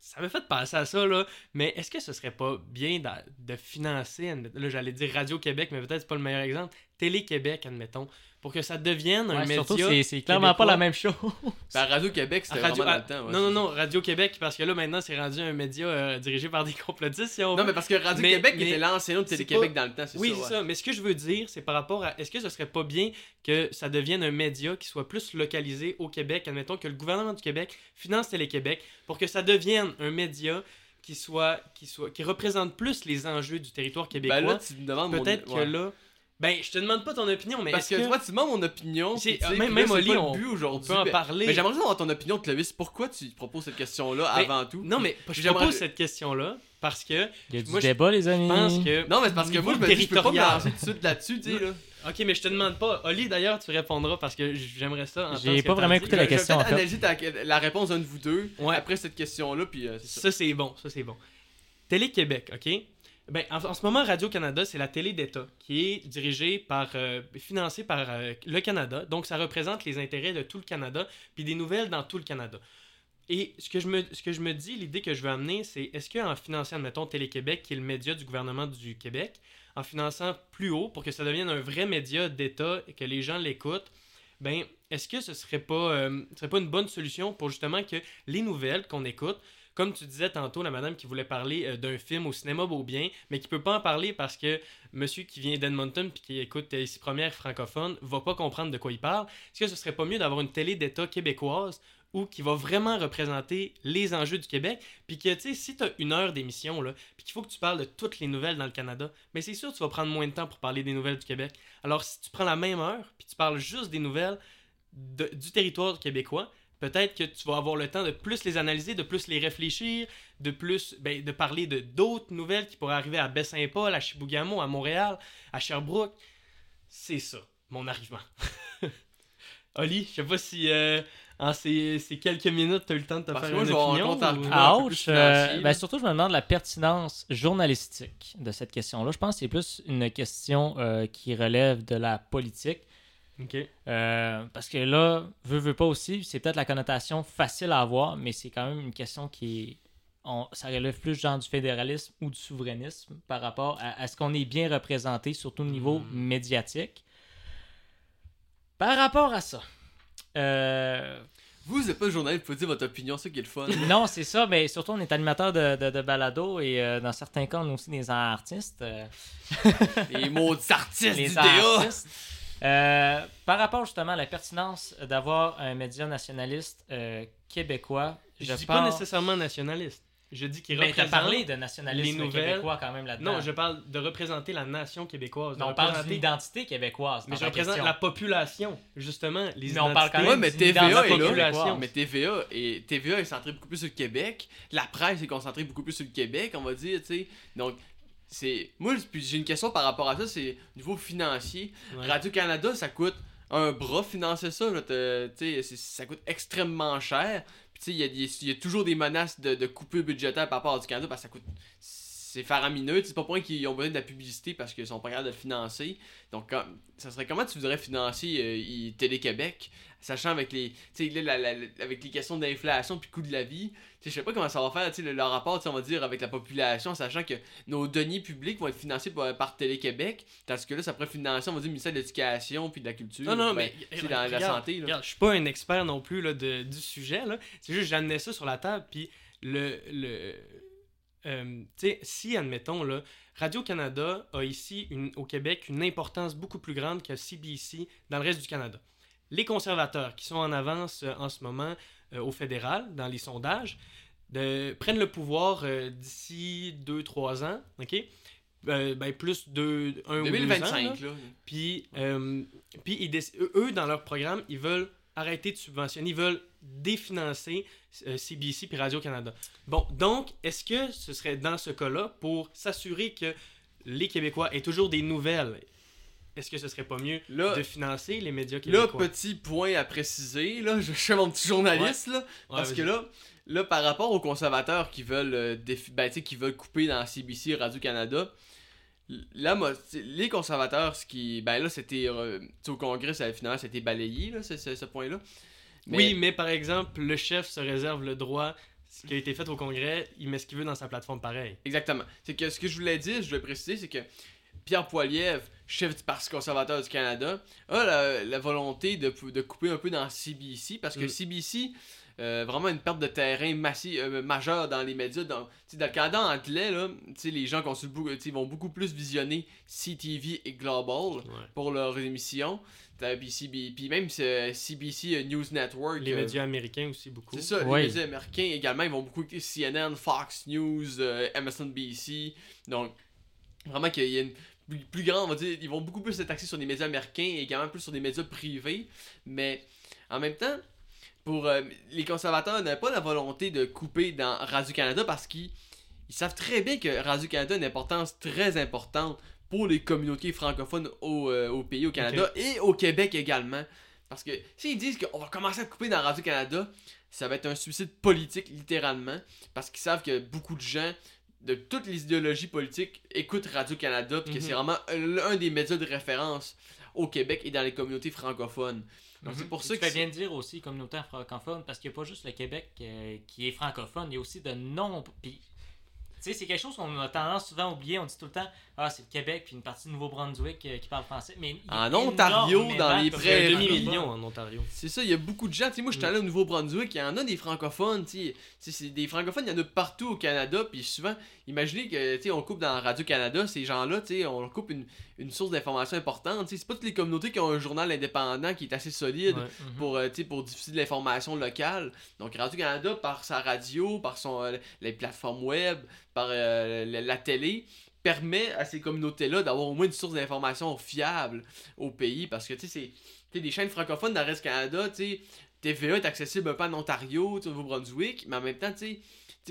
Ça m'a fait penser à ça, là. Mais est-ce que ce serait pas bien de, de financer, là, j'allais dire Radio-Québec, mais peut-être c'est pas le meilleur exemple, Télé-Québec, admettons, pour que ça devienne un Ouais, média. surtout, c'est- c'est clairement pas la même chose. Ben, Radio-Québec, c'était Radio- vraiment dans ah, le temps. ouais, non, non, c'est non, Radio-Québec, parce que là, maintenant, c'est rendu un média euh, dirigé par des complotistes, si on ça. Non, mais parce que Radio-Québec Mais- était l'ancien nom de c'est Télé-Québec pas- dans le temps, c'est Oui, ça. c'est ouais. ça. Mais ce que je veux dire, c'est par rapport à. Est-ce que ce serait pas bien que ça devienne un média qui soit plus localisé au Québec? Admettons que le gouvernement du Québec finance Télé-Québec pour que ça devienne un média qui soit qui soit qui représente plus les enjeux du territoire québécois. Ben là, tu me demandes mon- Peut-être que là. Ben, je te demande pas ton opinion, mais Parce que, que toi, tu demandes mon opinion. Puis tu sais même- même Oli, on- on aujourd'hui. peut en parler. Mais j'aimerais savoir ton opinion, Clovis. Pourquoi tu proposes cette question-là avant tout? Non, mais je propose cette question-là parce que Il y a du Moi, je débat, les amis. je pense que. Non, mais c'est parce que moi, je me dis, je peux pas me tout de suite là-dessus, tu sais, là. Ok, mais je te demande pas. Oli, d'ailleurs, tu répondras parce que j'aimerais ça. J'ai pas vraiment écouté la Je vais question, en fait. analyser la réponse d'un de vous deux Ouais. après cette question-là, puis euh. Ça, c'est bon. Ça, c'est bon. Télé-Québec, OK? Ben, en, ce moment, Radio-Canada, c'est la télé d'État qui est dirigée par, euh, financée par euh, le Canada. Donc, ça représente les intérêts de tout le Canada, puis des nouvelles dans tout le Canada. Et ce que je me, ce que je me dis, l'idée que je veux amener, c'est est-ce qu'en finançant, admettons, Télé-Québec, qui est le média du gouvernement du Québec, en finançant plus haut pour que ça devienne un vrai média d'État et que les gens l'écoutent, ben, est-ce que ce serait pas, euh, serait pas une bonne solution pour justement que les nouvelles qu'on écoute, comme tu disais tantôt, la madame qui voulait parler euh, d'un film au cinéma Beaubien, mais qui peut pas en parler parce que monsieur qui vient d'Edmonton puis qui écoute euh, ici première francophone va pas comprendre de quoi il parle. Est-ce que ce serait pas mieux d'avoir une télé d'État québécoise ou qui va vraiment représenter les enjeux du Québec, puis que, tu sais, si tu as une heure d'émission, là, puis qu'il faut que tu parles de toutes les nouvelles dans le Canada, mais c'est sûr que tu vas prendre moins de temps pour parler des nouvelles du Québec. Alors, si tu prends la même heure, puis tu parles juste des nouvelles du territoire québécois, peut-être que tu vas avoir le temps de plus les analyser, de plus les réfléchir, de plus ben, de parler de d'autres nouvelles qui pourraient arriver à Baie-Saint-Paul, à Chibougamau, à Montréal, à Sherbrooke. C'est ça, mon argument. Oli, je sais pas si euh, en ces, ces quelques minutes, tu as eu le temps de te Parce faire que moi, une opinion. ou- plus Ouch! euh, ben, surtout, je me demande la pertinence journalistique de cette question-là. Je pense que c'est plus une question euh, qui relève de la politique. Ok. Euh, parce que là, veut, veut pas aussi, c'est peut-être la connotation facile à avoir, mais c'est quand même une question qui est. on- ça relève plus genre du fédéralisme ou du souverainisme par rapport à, à ce qu'on est bien représenté, surtout au niveau Hmm. médiatique. Par rapport à ça. euh, Vous, vous êtes pas journaliste, vous pouvez dire votre opinion, c'est ça qui est le fun. non, c'est ça, mais surtout on est animateur de, de, de balado et euh, dans certains cas, on est aussi des artistes. euh, Les maudits artistes les du DA. Euh, par rapport justement à la pertinence d'avoir un média nationaliste euh, québécois, Je, je, dis pas nécessairement nationaliste. Je dis qu'il Mais t'as représente... parlé de nationalisme nouvelles. québécois quand même là-dedans. Non, je parle de représenter la nation québécoise. Non, on parle représenter- d'identité québécoise. Mais je représente question. la population, justement. Les Mais on parle quand identités. Ouais, même mais TVA est là. Mais TVA est, TVA est centré beaucoup plus sur le Québec. La presse est concentrée beaucoup plus sur le Québec, on va dire, tu sais. Donc, c'est. Moi, puis j'ai une question par rapport à ça, c'est au niveau financier. Ouais. Radio-Canada, ça coûte un bras financer ça. là, ça coûte extrêmement cher. Puis, tu sais, il y y a toujours des menaces de, de coupure budgétaire par rapport à du Canada parce que ça coûte. C'est faramineux. C'est pas pour rien qu'ils ont besoin de la publicité parce qu'ils sont pas capables de le financer. Donc, ça serait comment tu voudrais financer euh, Télé-Québec? Sachant avec les, là, la- la- avec les questions d'inflation puis coût de la vie, je sais pas comment ça va faire, le, le rapport, on va dire, avec la population, sachant que nos deniers publics vont être financés par, par Télé-Québec, tandis que là, ça pourrait financer, on va dire, le ministère de l'Éducation puis de la Culture. Non, non, ben, mais dans la regarde, santé. Là. Regarde, je suis pas un expert non plus là, de, du sujet. là. C'est juste que j'amenais ça sur la table. Puis, le. le euh, tu sais, si, admettons, là, Radio-Canada a ici, une, au Québec, une importance beaucoup plus grande que CBC dans le reste du Canada. Les conservateurs, qui sont en avance euh, en ce moment euh, au fédéral, dans les sondages, de, prennent le pouvoir d'ici 2-3 ans, OK? Ben, plus de 1 ou 2 ans. là. 2025, là. Puis, puis ils déc- eux- eux, dans leur programme, ils veulent arrêter de subventionner, ils veulent définancer euh, CBC puis Radio-Canada. Bon, donc, est-ce que ce serait dans ce cas-là, pour s'assurer que les Québécois aient toujours des nouvelles, est-ce que ce serait pas mieux Là, de financer les médias là, québécois? petit point à préciser, là, je fais mon petit journaliste, là, Ouais, parce que là, là, par rapport aux conservateurs qui veulent, euh, ben, qui veulent couper dans CBC Radio-Canada, là, moi, les conservateurs, ce qui. Ben là, c'était. euh, au Congrès, ça, finalement, c'était balayé, là, ce, ce- ce point-là. Mais- Oui, mais par exemple, le chef se réserve le droit, ce qui a été fait au Congrès, il met ce qu'il veut dans sa plateforme pareil. Exactement. C'est que ce que je voulais dire, je voulais préciser, c'est que Pierre Poilievre, chef du Parti conservateur du Canada, a la, la volonté de, de couper un peu dans CBC parce que Mm. CBC, euh, vraiment une perte de terrain massive, euh, majeure dans les médias. Dans, tu sais, dans le Canada anglais, là, tu sais, les gens vont beaucoup plus visionner CTV et Global pour leurs émissions. Puis, même euh, CBC News Network. Les euh, médias américains aussi beaucoup. c'est ça, les médias américains également, ils vont beaucoup écouter CNN, Fox News, euh, MSNBC. Donc, vraiment qu'il y a une plus, grande, on va dire, ils vont beaucoup plus être axés sur des médias américains et également plus sur des médias privés. Mais en même temps, pour euh, les conservateurs n'avaient pas la volonté de couper dans Radio-Canada parce qu'ils ils savent très bien que Radio-Canada a une importance très importante pour les communautés francophones au, euh, au pays, au Canada et au Québec également. Parce que s'ils disent qu'on va commencer à couper dans Radio-Canada, ça va être un suicide politique littéralement. Parce qu'ils savent que beaucoup de gens de toutes les idéologies politiques écoutent Radio-Canada, puis que Mhm. c'est vraiment un, un des médias de référence au Québec et dans les communautés francophones. Donc c'est pour Puis ça tu que fais c'est- bien dire aussi communauté francophone parce qu'il n'y a pas juste le Québec euh, qui est francophone, il y a aussi de non. Puis, tu sais, c'est quelque chose qu'on a tendance souvent à oublier. On dit tout le temps, ah, c'est le Québec, puis une partie de Nouveau-Brunswick euh, qui parle français. Mais En Ontario, dans les prairies. demi-million en Ontario. C'est ça, il y a beaucoup de gens. Tu sais, moi, je suis Mm. allé au Nouveau-Brunswick, il y en a des francophones, tu sais. C'est des francophones, il y en a partout au Canada. Puis souvent, imaginez que, tu sais, on coupe dans Radio-Canada, ces gens-là, tu sais, on coupe une, une source d'information importante. C'est pas toutes les communautés qui ont un journal indépendant qui est assez solide Ouais. Mhm. pour, euh, pour diffuser de l'information locale. Donc, Radio-Canada, par sa radio, par son, euh, les plateformes web, par euh, la, la télé, permet à ces communautés-là d'avoir au moins une source d'information fiable au pays. Parce que, c'est des chaînes francophones dans le reste Canada, TVA est accessible un peu en Ontario, au Nouveau-Brunswick, mais en même temps, tu sais,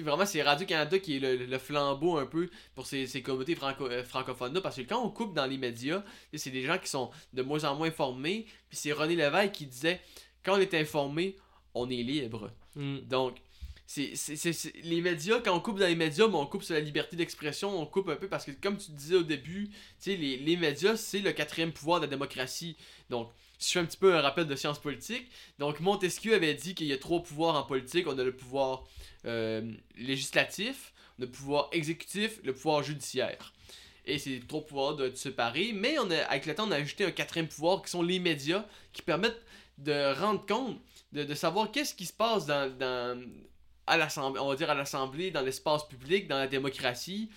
vraiment, c'est Radio-Canada qui est le, le flambeau un peu pour ces, ces communautés franco- euh, francophones-là, parce que quand on coupe dans les médias, c'est des gens qui sont de moins en moins informés, puis c'est René Lévesque qui disait, quand on est informé, on est libre. Mm. Donc, c'est, les médias, quand on coupe dans les médias, mais on coupe sur la liberté d'expression, on coupe un peu parce que, comme tu disais au début, tu sais, les, les médias, c'est le quatrième pouvoir de la démocratie. Donc, je fais un petit peu un rappel de sciences politiques, donc Montesquieu avait dit qu'il y a trois pouvoirs en politique. On a le pouvoir euh, législatif, le pouvoir exécutif, le pouvoir judiciaire. Et ces trois pouvoirs doivent être séparés, mais on a, avec le temps, on a ajouté un quatrième pouvoir qui sont les médias, qui permettent de rendre compte, de, de savoir qu'est-ce qui se passe dans, dans, à l'assemblée, on va dire à l'assemblée, dans l'espace public, dans la démocratie.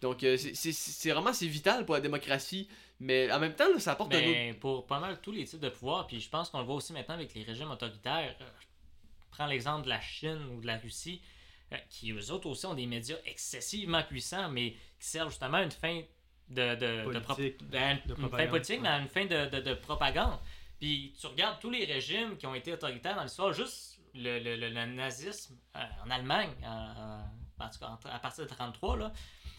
Donc euh, c'est- vraiment c'est vital pour la démocratie, mais en même temps là, ça apporte un autre. Pour pas mal tous les types de pouvoirs, puis je pense qu'on le voit aussi maintenant avec les régimes autoritaires. euh, Je prends l'exemple de la Chine ou de la Russie, euh, qui eux autres aussi ont des médias excessivement puissants, mais qui servent justement à une fin de, de, de à une, de une fin propagande, politique, mais à une fin de, de- de propagande. Puis tu regardes tous les régimes qui ont été autoritaires dans l'histoire, juste le, le- le- le nazisme euh, en Allemagne, en- tout cas, à partir de 1933, là.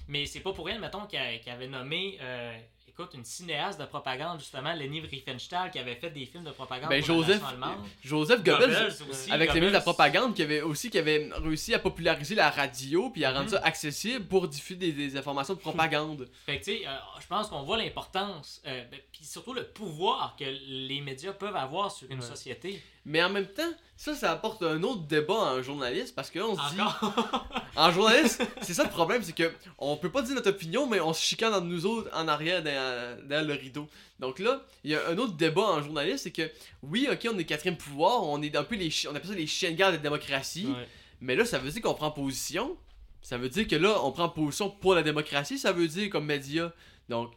Mais c'est pas pour rien, mettons, qu'il avait nommé, euh, écoute, une cinéaste de propagande, justement, Leni Riefenstahl, qui avait fait des films de propagande Ben, pour Joseph, nation allemande. Joseph Goebbels, Goebbels aussi, avec les Goebbels. ministres de la propagande, qui avait aussi qui avait réussi à populariser la radio puis à rendre Mhm. ça accessible pour diffuser des, des informations de propagande. Fait que, tu sais, euh, je pense qu'on voit l'importance, euh, ben, puis surtout le pouvoir que les médias peuvent avoir sur une Ouais. société. Mais en même temps, ça, ça apporte un autre débat en journaliste parce que là, on se dit. En journaliste, c'est ça le problème, c'est que on peut pas dire notre opinion, mais on se chicane entre nous autres en arrière derrière, derrière le rideau. Donc là, il y a un autre débat en journaliste, c'est que oui, ok, on est quatrième pouvoir, on est un peu les on appelle ça les chiens de garde de la démocratie, Ouais. mais là, ça veut dire qu'on prend position. Ça veut dire que là, on prend position pour la démocratie, ça veut dire comme média. Donc,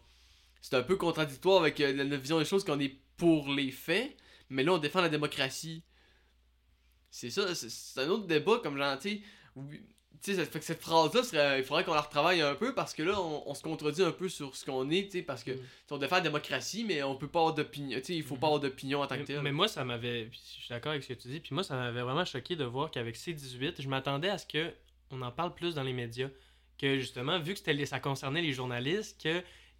c'est un peu contradictoire avec euh, la- notre vision des choses qu'on est pour les faits, mais là, on défend la démocratie. C'est ça, c'est- un autre débat, comme j'en tu sais, oui, tu sais, ça fait que cette phrase-là, il faudrait qu'on la retravaille un peu parce que là, on, on se contredit un peu sur ce qu'on est, tu sais, parce que Mm. on défend la démocratie, mais on peut pas avoir d'opinion, tu sais, il faut pas avoir d'opinion en tant que Mais, tel. mais moi, ça m'avait. Je suis d'accord avec ce que tu dis. Puis moi, ça m'avait vraiment choqué de voir qu'avec C18, je m'attendais à ce que on en parle plus dans les médias. Que justement, vu que ça concernait les journalistes,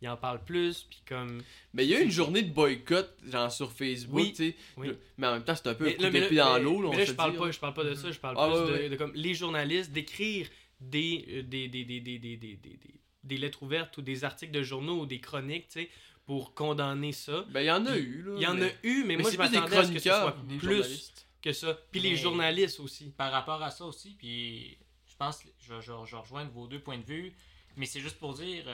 il en parle plus, puis comme... Mais il y a eu une journée de boycott, genre sur Facebook, tu sais. Mais en même temps, c'est un peu mais, un coup là, dans l'eau, là, je parle, pas, hein. je parle pas de ça, je parle ah, plus de, comme les journalistes, d'écrire des, euh, des, des, des, des, des, lettres ouvertes ou des articles de journaux ou des chroniques, tu sais, pour condamner ça. Ben, il y en a eu. Il y en a eu, mais, moi, je m'attendais à ce que ce soit plus que ça. Puis les journalistes aussi. Par rapport à ça aussi, puis je pense, je, je, je rejoins vos deux points de vue, mais c'est juste pour dire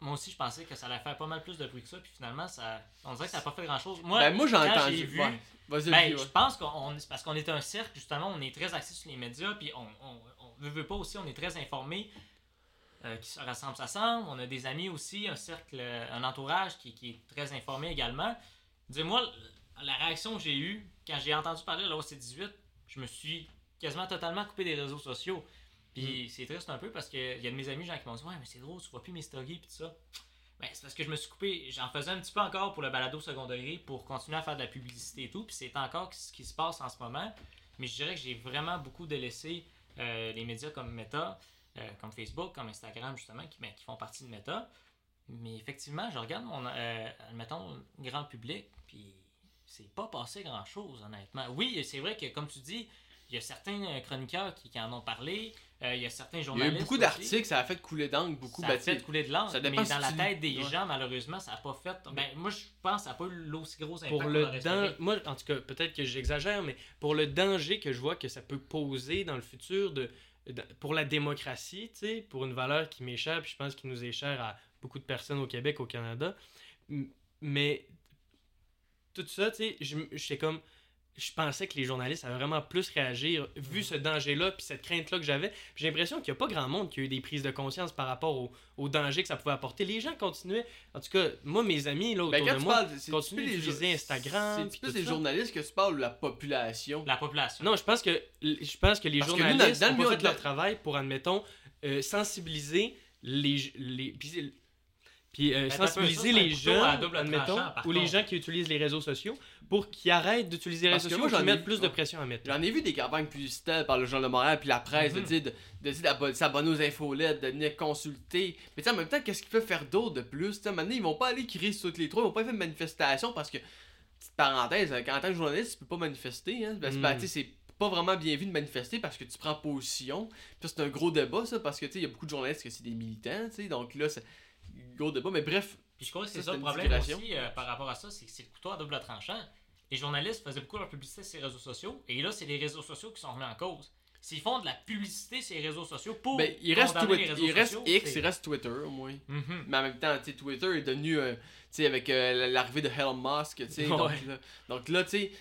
moi aussi je pensais que ça allait faire pas mal plus de bruit que ça, puis finalement, ça, on dirait que ça n'a pas fait grand chose. Moi, Ben, moi, j'ai entendu. vu, ouais. Ben, je pense qu'on parce qu'on est un cercle, justement, on est très axé sur les médias, puis on, on, on veut, veut pas aussi, on est très informé. euh, qui se rassemble, s'assemble. On a des amis aussi, un cercle, euh, un entourage qui, qui est très informé également. Dis-moi, la réaction que j'ai eue quand j'ai entendu parler de la OC18, je me suis quasiment totalement coupé des réseaux sociaux. Puis c'est triste un peu parce qu'il y a de mes amis, gens qui m'ont dit Ouais, mais c'est drôle, tu vois plus mes stories, puis tout ça. Ben, c'est parce que je me suis coupé, j'en faisais un petit peu encore pour le balado secondaire pour continuer à faire de la publicité et tout, puis c'est encore ce qui se passe en ce moment. Mais je dirais que j'ai vraiment beaucoup délaissé euh, les médias comme Meta, euh, comme Facebook, comme Instagram justement, qui, ben, qui font partie de Meta. Mais effectivement, je regarde mon, euh, admettons, grand public, puis c'est pas passé grand chose, honnêtement. Oui, c'est vrai que, comme tu dis, il y a certains euh, chroniqueurs qui, qui en ont parlé, euh, il y a certains Il y a journalistes. eu beaucoup d'articles, ça a fait couler d'encre beaucoup. Ça a fait couler de ça mais dans si la tête des ouais. gens, malheureusement, ça n'a pas fait. Ben, moi, je pense que ça n'a pas eu l'aussi gros impact Pour le dan- moi en tout cas peut-être que j'exagère mais pour le danger que je vois que ça peut poser dans le futur de, pour la démocratie pour une valeur qui m'échappe je pense qu'il nous est cher à beaucoup de personnes au Québec au Canada mais tout ça tu sais j'étais comme je pensais que les journalistes avaient vraiment plus réagir vu ce danger-là puis cette crainte-là que j'avais. J'ai l'impression qu'il n'y a pas grand monde qui a eu des prises de conscience par rapport au, au danger que ça pouvait apporter. Les gens continuaient. En tout cas, moi, mes amis là, autour Ben, de moi, parles, c'est continue plus les d'utiliser Instagram, C'est plus ça. journalistes que tu parles ou la population. La population. Non, je pense que je pense que les Parce que nous, journalistes dans- dans ont le fait de leur travail pour, admettons, euh, sensibiliser les, les puis, puis, euh, sensibiliser ça, les jeunes, admettons, ou les gens qui utilisent les réseaux sociaux pour qu'ils arrêtent d'utiliser les Parce réseaux sociaux j'en ai mettre plus de pression à mettre. J'en ai vu des campagnes publicitaires par le Journal de Montréal puis la presse de Mhm. dire de, de s'abonner aux infolettes, de venir consulter. Mais tu sais, en même temps, qu'est-ce qu'ils peuvent faire d'autre de plus? Tu sais, maintenant, ils vont pas aller crier sur toutes les trois, ils vont pas faire une manifestation parce que, petite parenthèse, en tant que journaliste, tu peux pas manifester. Hein? Parce que, ben, Mhm. c'est pas vraiment bien vu de manifester parce que tu prends position. Puis c'est un gros débat, ça, parce que tu sais, il y a beaucoup de journalistes que c'est des militants, tu sais, donc là, c'est gros débat. Mais bref, Puis je crois que c'est Ça, le problème aussi euh, par rapport à ça, c'est que c'est le couteau à double tranchant. Les journalistes faisaient beaucoup leur publicité sur les réseaux sociaux, et là, c'est les réseaux sociaux qui sont remis en cause. S'ils font de la publicité sur les réseaux sociaux pour ben, il reste, condamner Twi- les réseaux il reste sociaux, X, il reste Twitter, au moins. Mhm. Mais en même temps, Twitter est devenu, euh, tu sais, avec euh, l'arrivée de Elon Musk, tu sais, donc, Ouais. donc là, tu sais,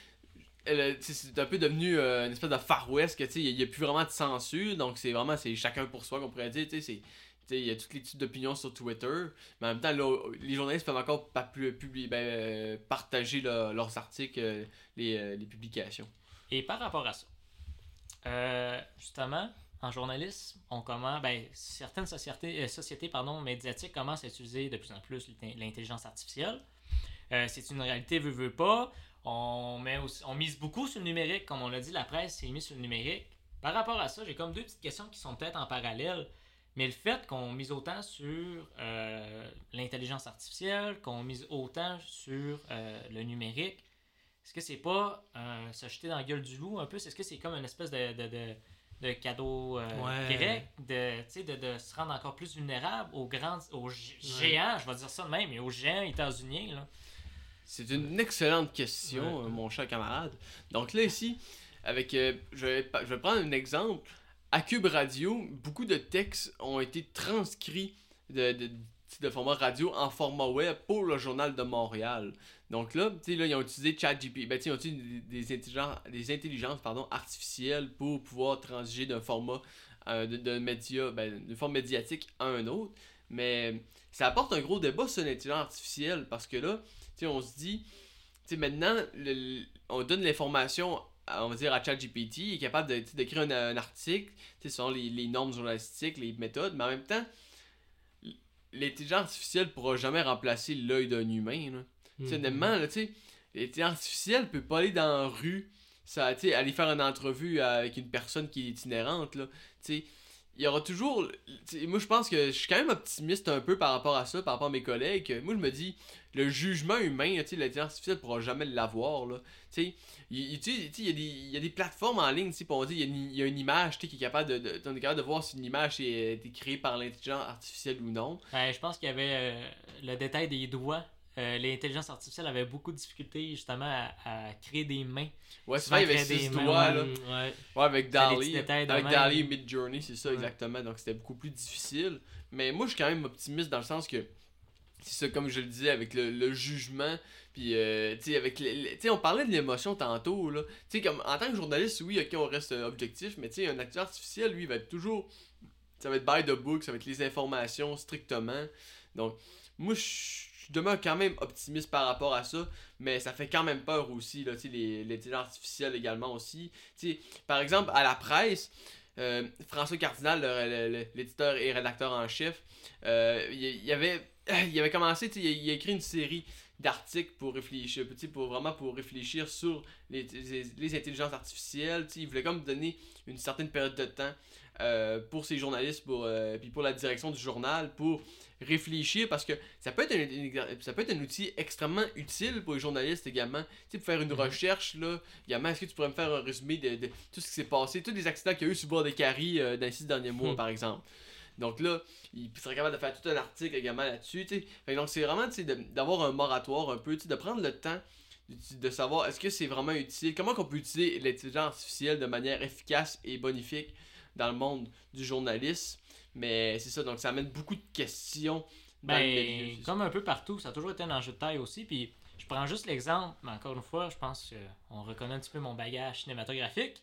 elle, tu sais, c'est un peu devenu euh, une espèce de Far West, que tu sais, il n'y a, plus vraiment de censure, donc c'est vraiment, c'est chacun pour soi, qu'on pourrait dire, tu sais, Il y a tous les types d'opinions sur Twitter, mais en même temps, les journalistes peuvent encore ben, euh, partager leurs articles, euh, les, euh, les publications. Et par rapport à ça, justement, en journalisme, on commence, ben, certaines sociétés, sociétés pardon, médiatiques commencent à utiliser de plus en plus l'intelligence artificielle. C'est une réalité, veut, veut pas. On, met on mise beaucoup sur le numérique, comme on l'a dit, la presse s'est mise sur le numérique. Par rapport à ça, j'ai comme deux petites questions qui sont peut-être en parallèle. Mais le fait qu'on mise autant sur euh, l'intelligence artificielle, qu'on mise autant sur euh, le numérique, est-ce que c'est pas euh, se jeter dans la gueule du loup un peu? Est-ce que c'est comme une espèce de, de, de, de cadeau euh, Ouais. direct, de, tu sais, de, de se rendre encore plus vulnérable aux grands, aux Ouais. géants, je vais dire ça de même, mais aux géants états-uniens, là. C'est une excellente question, Ouais. mon cher camarade. Donc là, ici, avec, euh, je, vais, pa- je vais prendre un exemple. À Cube Radio, beaucoup de textes ont été transcrits de, de, format radio en format web pour le Journal de Montréal. Donc là, là, ils ont utilisé ChatGPT. Ben, ils ont utilisé des, intelligences, des intelligences pardon, artificielles pour pouvoir transiger d'un format, euh, média, ben, d'une forme médiatique à un autre. Mais ça apporte un gros débat sur l'intelligence artificielle parce que là, on se dit, maintenant, on donne l'information, on va dire, à ChatGPT, il est capable d'écrire un, un article, selon les, les normes journalistiques, les méthodes, mais en même temps, l'intelligence artificielle pourra jamais remplacer l'œil d'un humain, là. Mhm. tu l'intelligence artificielle peut pas aller dans la rue, ça, aller faire une entrevue avec une personne qui est itinérante, là. Tu sais, il y aura toujours. Moi, je pense que je suis quand même optimiste un peu par rapport à ça, par rapport à mes collègues. Moi, je me dis, le jugement humain, l'intelligence artificielle pourra jamais l'avoir, il, y, a des- y a des plateformes en ligne, puis on dit, il y a une, y a une image, qui est capable de. de- est capable de voir si une image a été créée par l'intelligence artificielle ou non. Ben, je pense qu'il y avait euh, le détail des doigts euh, l'intelligence artificielle avait beaucoup de difficultés justement à, à créer des mains. Ouais, Souvent, il y avait six mains, doigts, là. Ouais. Ouais, avec Dali. Avec. Dali Mid Journey, c'est ça Ouais. exactement. Donc c'était beaucoup plus difficile. Mais moi, je suis quand même optimiste dans le sens que c'est ça, comme je le disais, avec le, le jugement. Puis, euh, tu sais, avec. Tu sais, on parlait de l'émotion tantôt, là. Tu sais, comme en tant que journaliste, oui, ok, on reste objectif, mais tu sais, un acteur artificiel, lui, il va être toujours. Ça va être by the book, ça va être les informations strictement. Donc, moi, je je demeure quand même optimiste par rapport à ça, mais ça fait quand même peur aussi, là, l'intelligence artificielle également aussi. Par exemple, à la presse, euh, François Cardinal, l'éditeur et rédacteur en chef, euh, il, avait, il avait commencé, il, a- il a écrit une série d'articles pour réfléchir, pour vraiment pour réfléchir sur les, les, les intelligences artificielles. Il voulait comme donner une certaine période de temps euh, pour ses journalistes, pour, puis pour la direction du journal, pour réfléchir parce que ça peut être un, ça peut être un outil extrêmement utile pour les journalistes également. Tu sais, pour faire une Mhm. recherche, là, également, est-ce que tu pourrais me faire un résumé de, de tout ce qui s'est passé, tous les accidents qu'il y a eu sur le bord des caries euh, dans les six derniers mois, Hmm. par exemple. Donc là, il serait capable de faire tout un article également là-dessus. donc c'est vraiment tu sais, de- d'avoir un moratoire un peu, tu sais, de prendre le temps de, de savoir est-ce que c'est vraiment utile, comment qu'on peut utiliser l'intelligence artificielle de manière efficace et bonifique dans le monde du journalisme. Mais c'est ça, donc ça amène beaucoup de questions dans le milieu. Ben, comme un peu partout, ça a toujours été un enjeu de taille aussi. Puis je prends juste l'exemple, mais encore une fois, je pense qu'on reconnaît un petit peu mon bagage cinématographique.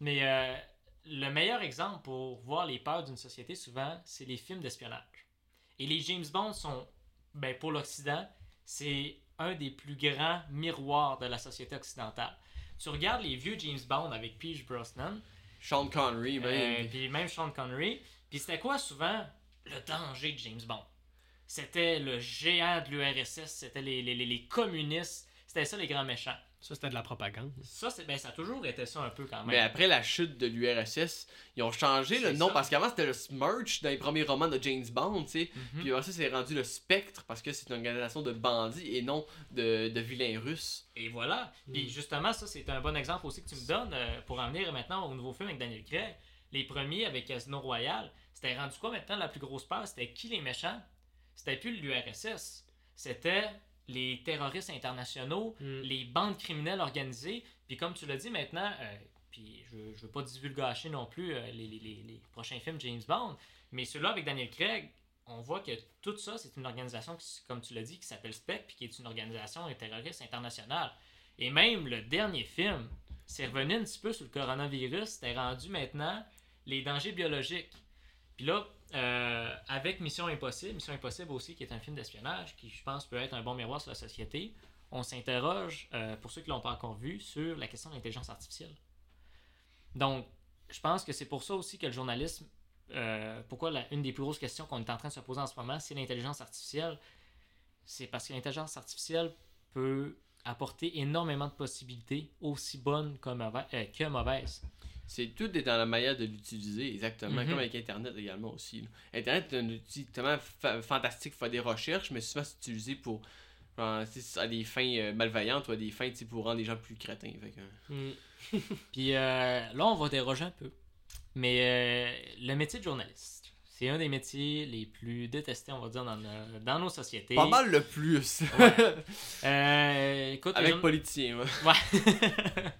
Mais euh, le meilleur exemple pour voir les peurs d'une société, souvent, c'est les films d'espionnage. Et les James Bond sont, ben, pour l'Occident, c'est un des plus grands miroirs de la société occidentale. Tu regardes les vieux James Bond avec Pierce Brosnan, Sean Connery, ben, euh, puis même Sean Connery. Puis c'était quoi souvent le danger de James Bond? C'était le géant de l'URSS, c'était les, les, les- les communistes, c'était ça les grands méchants. Ça, c'était de la propagande. Ça, c'est, ben, ça a toujours été ça un peu quand même. Mais après la chute de l'URSS, ils ont changé le nom ça. parce qu'avant c'était le Smirch dans les premiers romans de James Bond, tu sais. Mhm. Puis après ça, c'est rendu le Spectre parce que c'est une organisation de bandits et non de, de vilains russes. Et voilà. Puis Mm. justement, ça, c'est un bon exemple aussi que tu me donnes euh, pour en venir maintenant au nouveau film avec Daniel Craig. Les premiers avec Casino Royale, c'était rendu quoi maintenant la plus grosse peur? C'était qui les méchants? C'était plus l'URSS. C'était les terroristes internationaux, Mm. les bandes criminelles organisées. Puis comme tu l'as dit maintenant, euh, puis je, je veux pas divulgacher non plus euh, les, les- les- les prochains films James Bond, mais celui-là avec Daniel Craig, on voit que tout ça, c'est une organisation, qui, comme tu l'as dit, qui s'appelle SPEC, puis qui est une organisation terroriste internationale. Et même le dernier film, c'est revenu un petit peu sur le coronavirus, c'était rendu maintenant les dangers biologiques. Puis là, euh, avec Mission Impossible, Mission Impossible aussi, qui est un film d'espionnage, qui je pense peut être un bon miroir sur la société, on s'interroge, euh, pour ceux qui l'ont pas encore vu, sur la question de l'intelligence artificielle. Donc, je pense que c'est pour ça aussi que le journalisme, euh, pourquoi une des plus grosses questions qu'on est en train de se poser en ce moment, c'est l'intelligence artificielle. C'est parce que l'intelligence artificielle peut apporter énormément de possibilités, aussi bonnes que mauvaises. C'est tout est dans la manière de l'utiliser, exactement, Mhm. comme avec Internet également aussi. là. Internet est un outil tellement fa- fantastique pour faire des recherches, mais souvent c'est utilisé pour à des fins euh, malveillantes ou à des fins pour rendre les gens plus crétins. Fait que, Mm. Puis euh, là, on va déroger un peu. Mais euh, le métier de journaliste, c'est un des métiers les plus détestés, on va dire, dans, nos- dans nos sociétés. Pas mal le plus. Euh, écoute, les avec journa- politicien. ouais.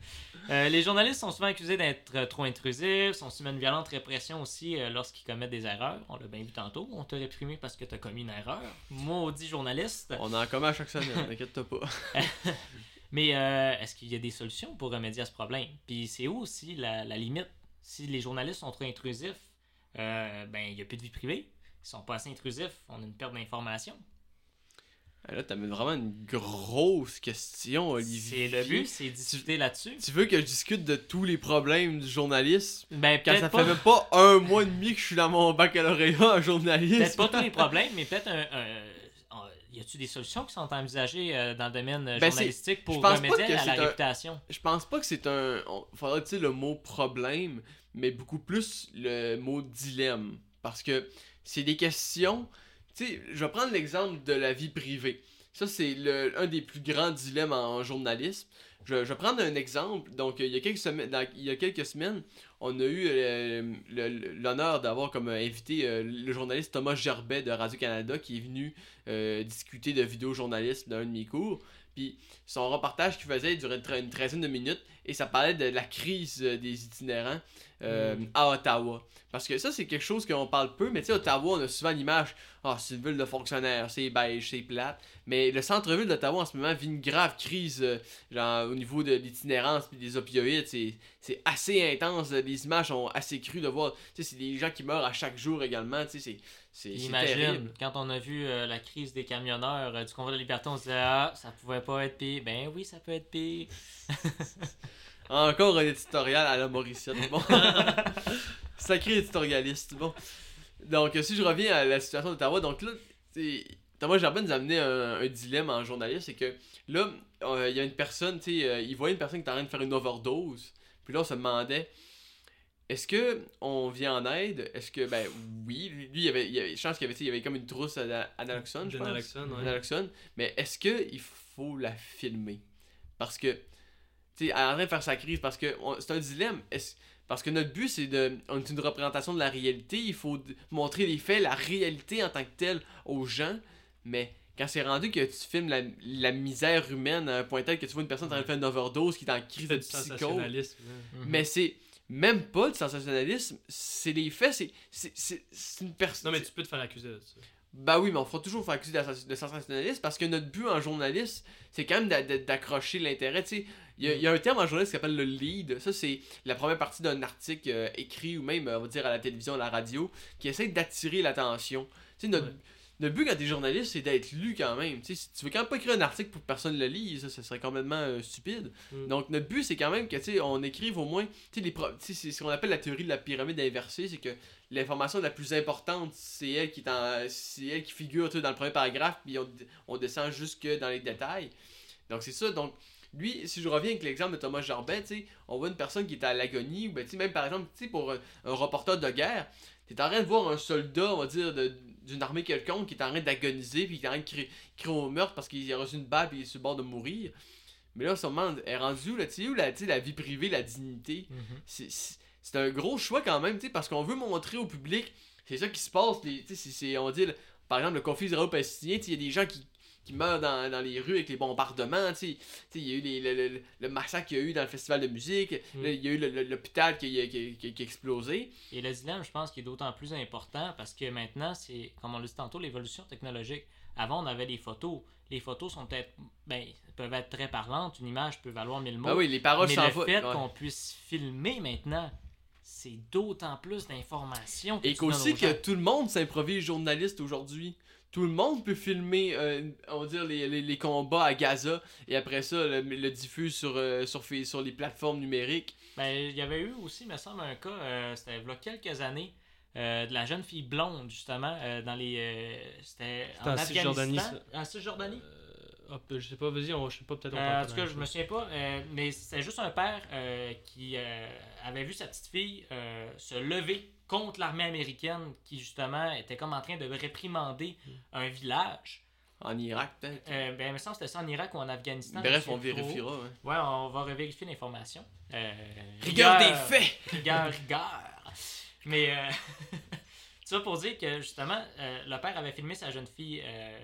Euh, les journalistes sont souvent accusés d'être trop intrusifs, sont soumis à une violente répression aussi euh, lorsqu'ils commettent des erreurs. On l'a bien vu tantôt. On t'a réprimé parce que t'as commis une erreur. Maudit journaliste. On en a commun à chaque semaine, t'inquiète-toi pas. Mais est-ce qu'il y a des solutions pour remédier à ce problème? Puis c'est où aussi la, la limite? Si les journalistes sont trop intrusifs, euh, ben il n'y a plus de vie privée. Ils sont pas assez intrusifs, on a une perte d'information. Là, t'amènes vraiment une grosse question, Olivier. C'est le but, c'est discuter là-dessus. Tu veux que je discute de tous les problèmes du journalisme? Ben quand ça pas, fait même pas un mois et demi que je suis dans mon baccalauréat en journalisme? peut-être pas tous les problèmes, mais peut-être un- y a-tu des solutions qui sont envisagées euh, dans le domaine euh, Ben, journalistique pour remédier à la un- réputation? Je pense pas que c'est un. On... Faudrait utiliser le mot problème, mais beaucoup plus le mot dilemme. Parce que c'est des questions. Tu sais, je vais prendre l'exemple de la vie privée. Ça, c'est le- un des plus grands dilemmes en journalisme. Je, je vais prendre un exemple. Donc, il y a quelques semaines, il y a quelques semaines on a eu euh, l'honneur d'avoir comme invité euh, le journaliste Thomas Gerbet de Radio-Canada qui est venu euh, discuter de vidéojournalisme dans un de mes cours. Puis son reportage qu'il faisait durait une, tre- une treizaine de minutes et ça parlait de la crise euh, des itinérants euh, Mm. à Ottawa. Parce que ça, c'est quelque chose qu'on parle peu, mais tu sais, Ottawa, on a souvent l'image, ah, c'est une ville de fonctionnaires, c'est beige, c'est plate. Mais le centre-ville d'Ottawa en ce moment vit une grave crise euh, genre, au niveau de l'itinérance et des opioïdes. C'est, c'est assez intense. Les images sont assez crues de voir. Tu sais, c'est des gens qui meurent à chaque jour également. C'est, Imagine, terrible. quand on a vu euh, la crise des camionneurs euh, du convoi de la liberté, on se disait Ah, ça pouvait pas être pire. Ben oui, ça peut être pire. Encore un éditorial à la Mauricienne. Bon. Sacré éditorialiste. Bon. Donc, si je reviens à la situation d'Ottawa, donc là, c'est- Thomas Gerbet nous a amené un, un dilemme en journaliste, c'est que là, euh, il y a une personne, tu sais, euh, il voyait une personne qui était en train de faire une overdose. Puis là, on se demandait, est-ce que on vient en aide? Est-ce que, ben oui, lui, il y avait, il y avait, je pense qu'il y avait, tu sais, il y avait comme une trousse à je pense. ouais. Mais est-ce que il faut la filmer? Parce que, tu sais, elle est en train de faire sa crise, parce que c'est un dilemme. Parce que notre but, c'est de. On est une représentation de la réalité. Il faut montrer les faits, la réalité en tant que telle aux gens. Mais quand c'est rendu que tu filmes la, la misère humaine à un point tel que tu vois une personne en train de faire une overdose qui est en crise de Du psychose. sensationnalisme. hein. Mhm. Mais c'est même pas du sensationnalisme, c'est les faits, c'est c'est- c'est c'est une personne. Non, mais tu peux te faire accuser de ça. Bah oui, mais on fera toujours faire accuser de, sens- de sensationnalisme parce que notre but en journaliste, c'est quand même d'a- d'a- d'accrocher l'intérêt. Tu sais, il y, a- il y a un terme en journaliste qui s'appelle le lead. Ça, c'est la première partie d'un article euh, écrit ou même, euh, on va dire, à la télévision, à la radio, qui essaie d'attirer l'attention. Tu sais, notre, Ouais. Notre but quand t'es journaliste, c'est d'être lu quand même. Tu si tu veux quand même pas écrire un article pour que personne le lise, ça, ça serait complètement euh, stupide. Mm. Donc, notre but, c'est quand même que, tu on écrive au moins, tu les pro- tu c'est ce qu'on appelle la théorie de la pyramide inversée, c'est que l'information la plus importante, c'est elle qui est en- c'est elle qui figure tu dans le premier paragraphe, puis on, on descend jusque dans les détails. Donc, c'est ça. Donc, lui, si je reviens avec l'exemple de Thomas Jarbet, tu on voit une personne qui est à l'agonie, ou ben, tu même par exemple, tu pour un, un reporter de guerre, t'es en train de voir un soldat, on va dire, de- d'une armée quelconque qui est en train d'agoniser, puis qui est en train de crier, crier au meurtre parce qu'il a reçu une balle, puis il est sur le bord de mourir. Mais là, demande, elle est rendue où, là, tu sais, où la, la vie privée, la dignité? Mhm. c'est- un gros choix quand même, tu sais, parce qu'on veut montrer au public, c'est ça qui se passe, les- tu sais, c'est- c'est- on dit, par exemple, le conflit israélo-palestinien, il y a des gens qui, qui meurent dans, dans les rues avec les bombardements, il y a eu les- le, le- le massacre qu'il y a eu dans le festival de musique, Mm. là, il y a eu le- le- l'hôpital qui, a- qui, qui a- qui a explosé. Et le dilemme, je pense, qui est d'autant plus important parce que maintenant, c'est, comme on l'a dit tantôt, l'évolution technologique. Avant, on avait des photos. Les photos sont peut-être, ben, peuvent être très parlantes. Une image peut valoir mille mots. Ah oui, les paroles mais le fait ouais. qu'on puisse filmer maintenant, c'est d'autant plus d'informations. Et qu'aussi que tout le monde s'improvise journaliste aujourd'hui. Tout le monde peut filmer, euh, on va dire, les, les, les combats à Gaza et après ça, le, le diffuse sur, euh, sur, sur les plateformes numériques. Ben, il y avait eu aussi, me semble, un cas, euh, c'était il y a quelques années, euh, de la jeune fille blonde, justement, euh, dans les. euh, c'était en en Cisjordanie. En Cisjordanie? Hop, je sais pas, vas-y, je sais pas, peut-être Euh, en tout cas, je me souviens pas, euh, mais c'était juste un père euh, qui euh, avait vu sa petite fille euh, se lever contre l'armée américaine qui, justement, était comme en train de réprimander Mm. un village. En Irak, peut-être. Euh, ben, il me semble que c'était ça en Irak ou en Afghanistan. Bref, on vérifiera. ouais. Ouais, on va revérifier l'information. Euh, Rigueur des faits! Rigueur, rigueur. Mais, euh, ça pour dire que, justement, euh, le père avait filmé sa jeune fille, euh,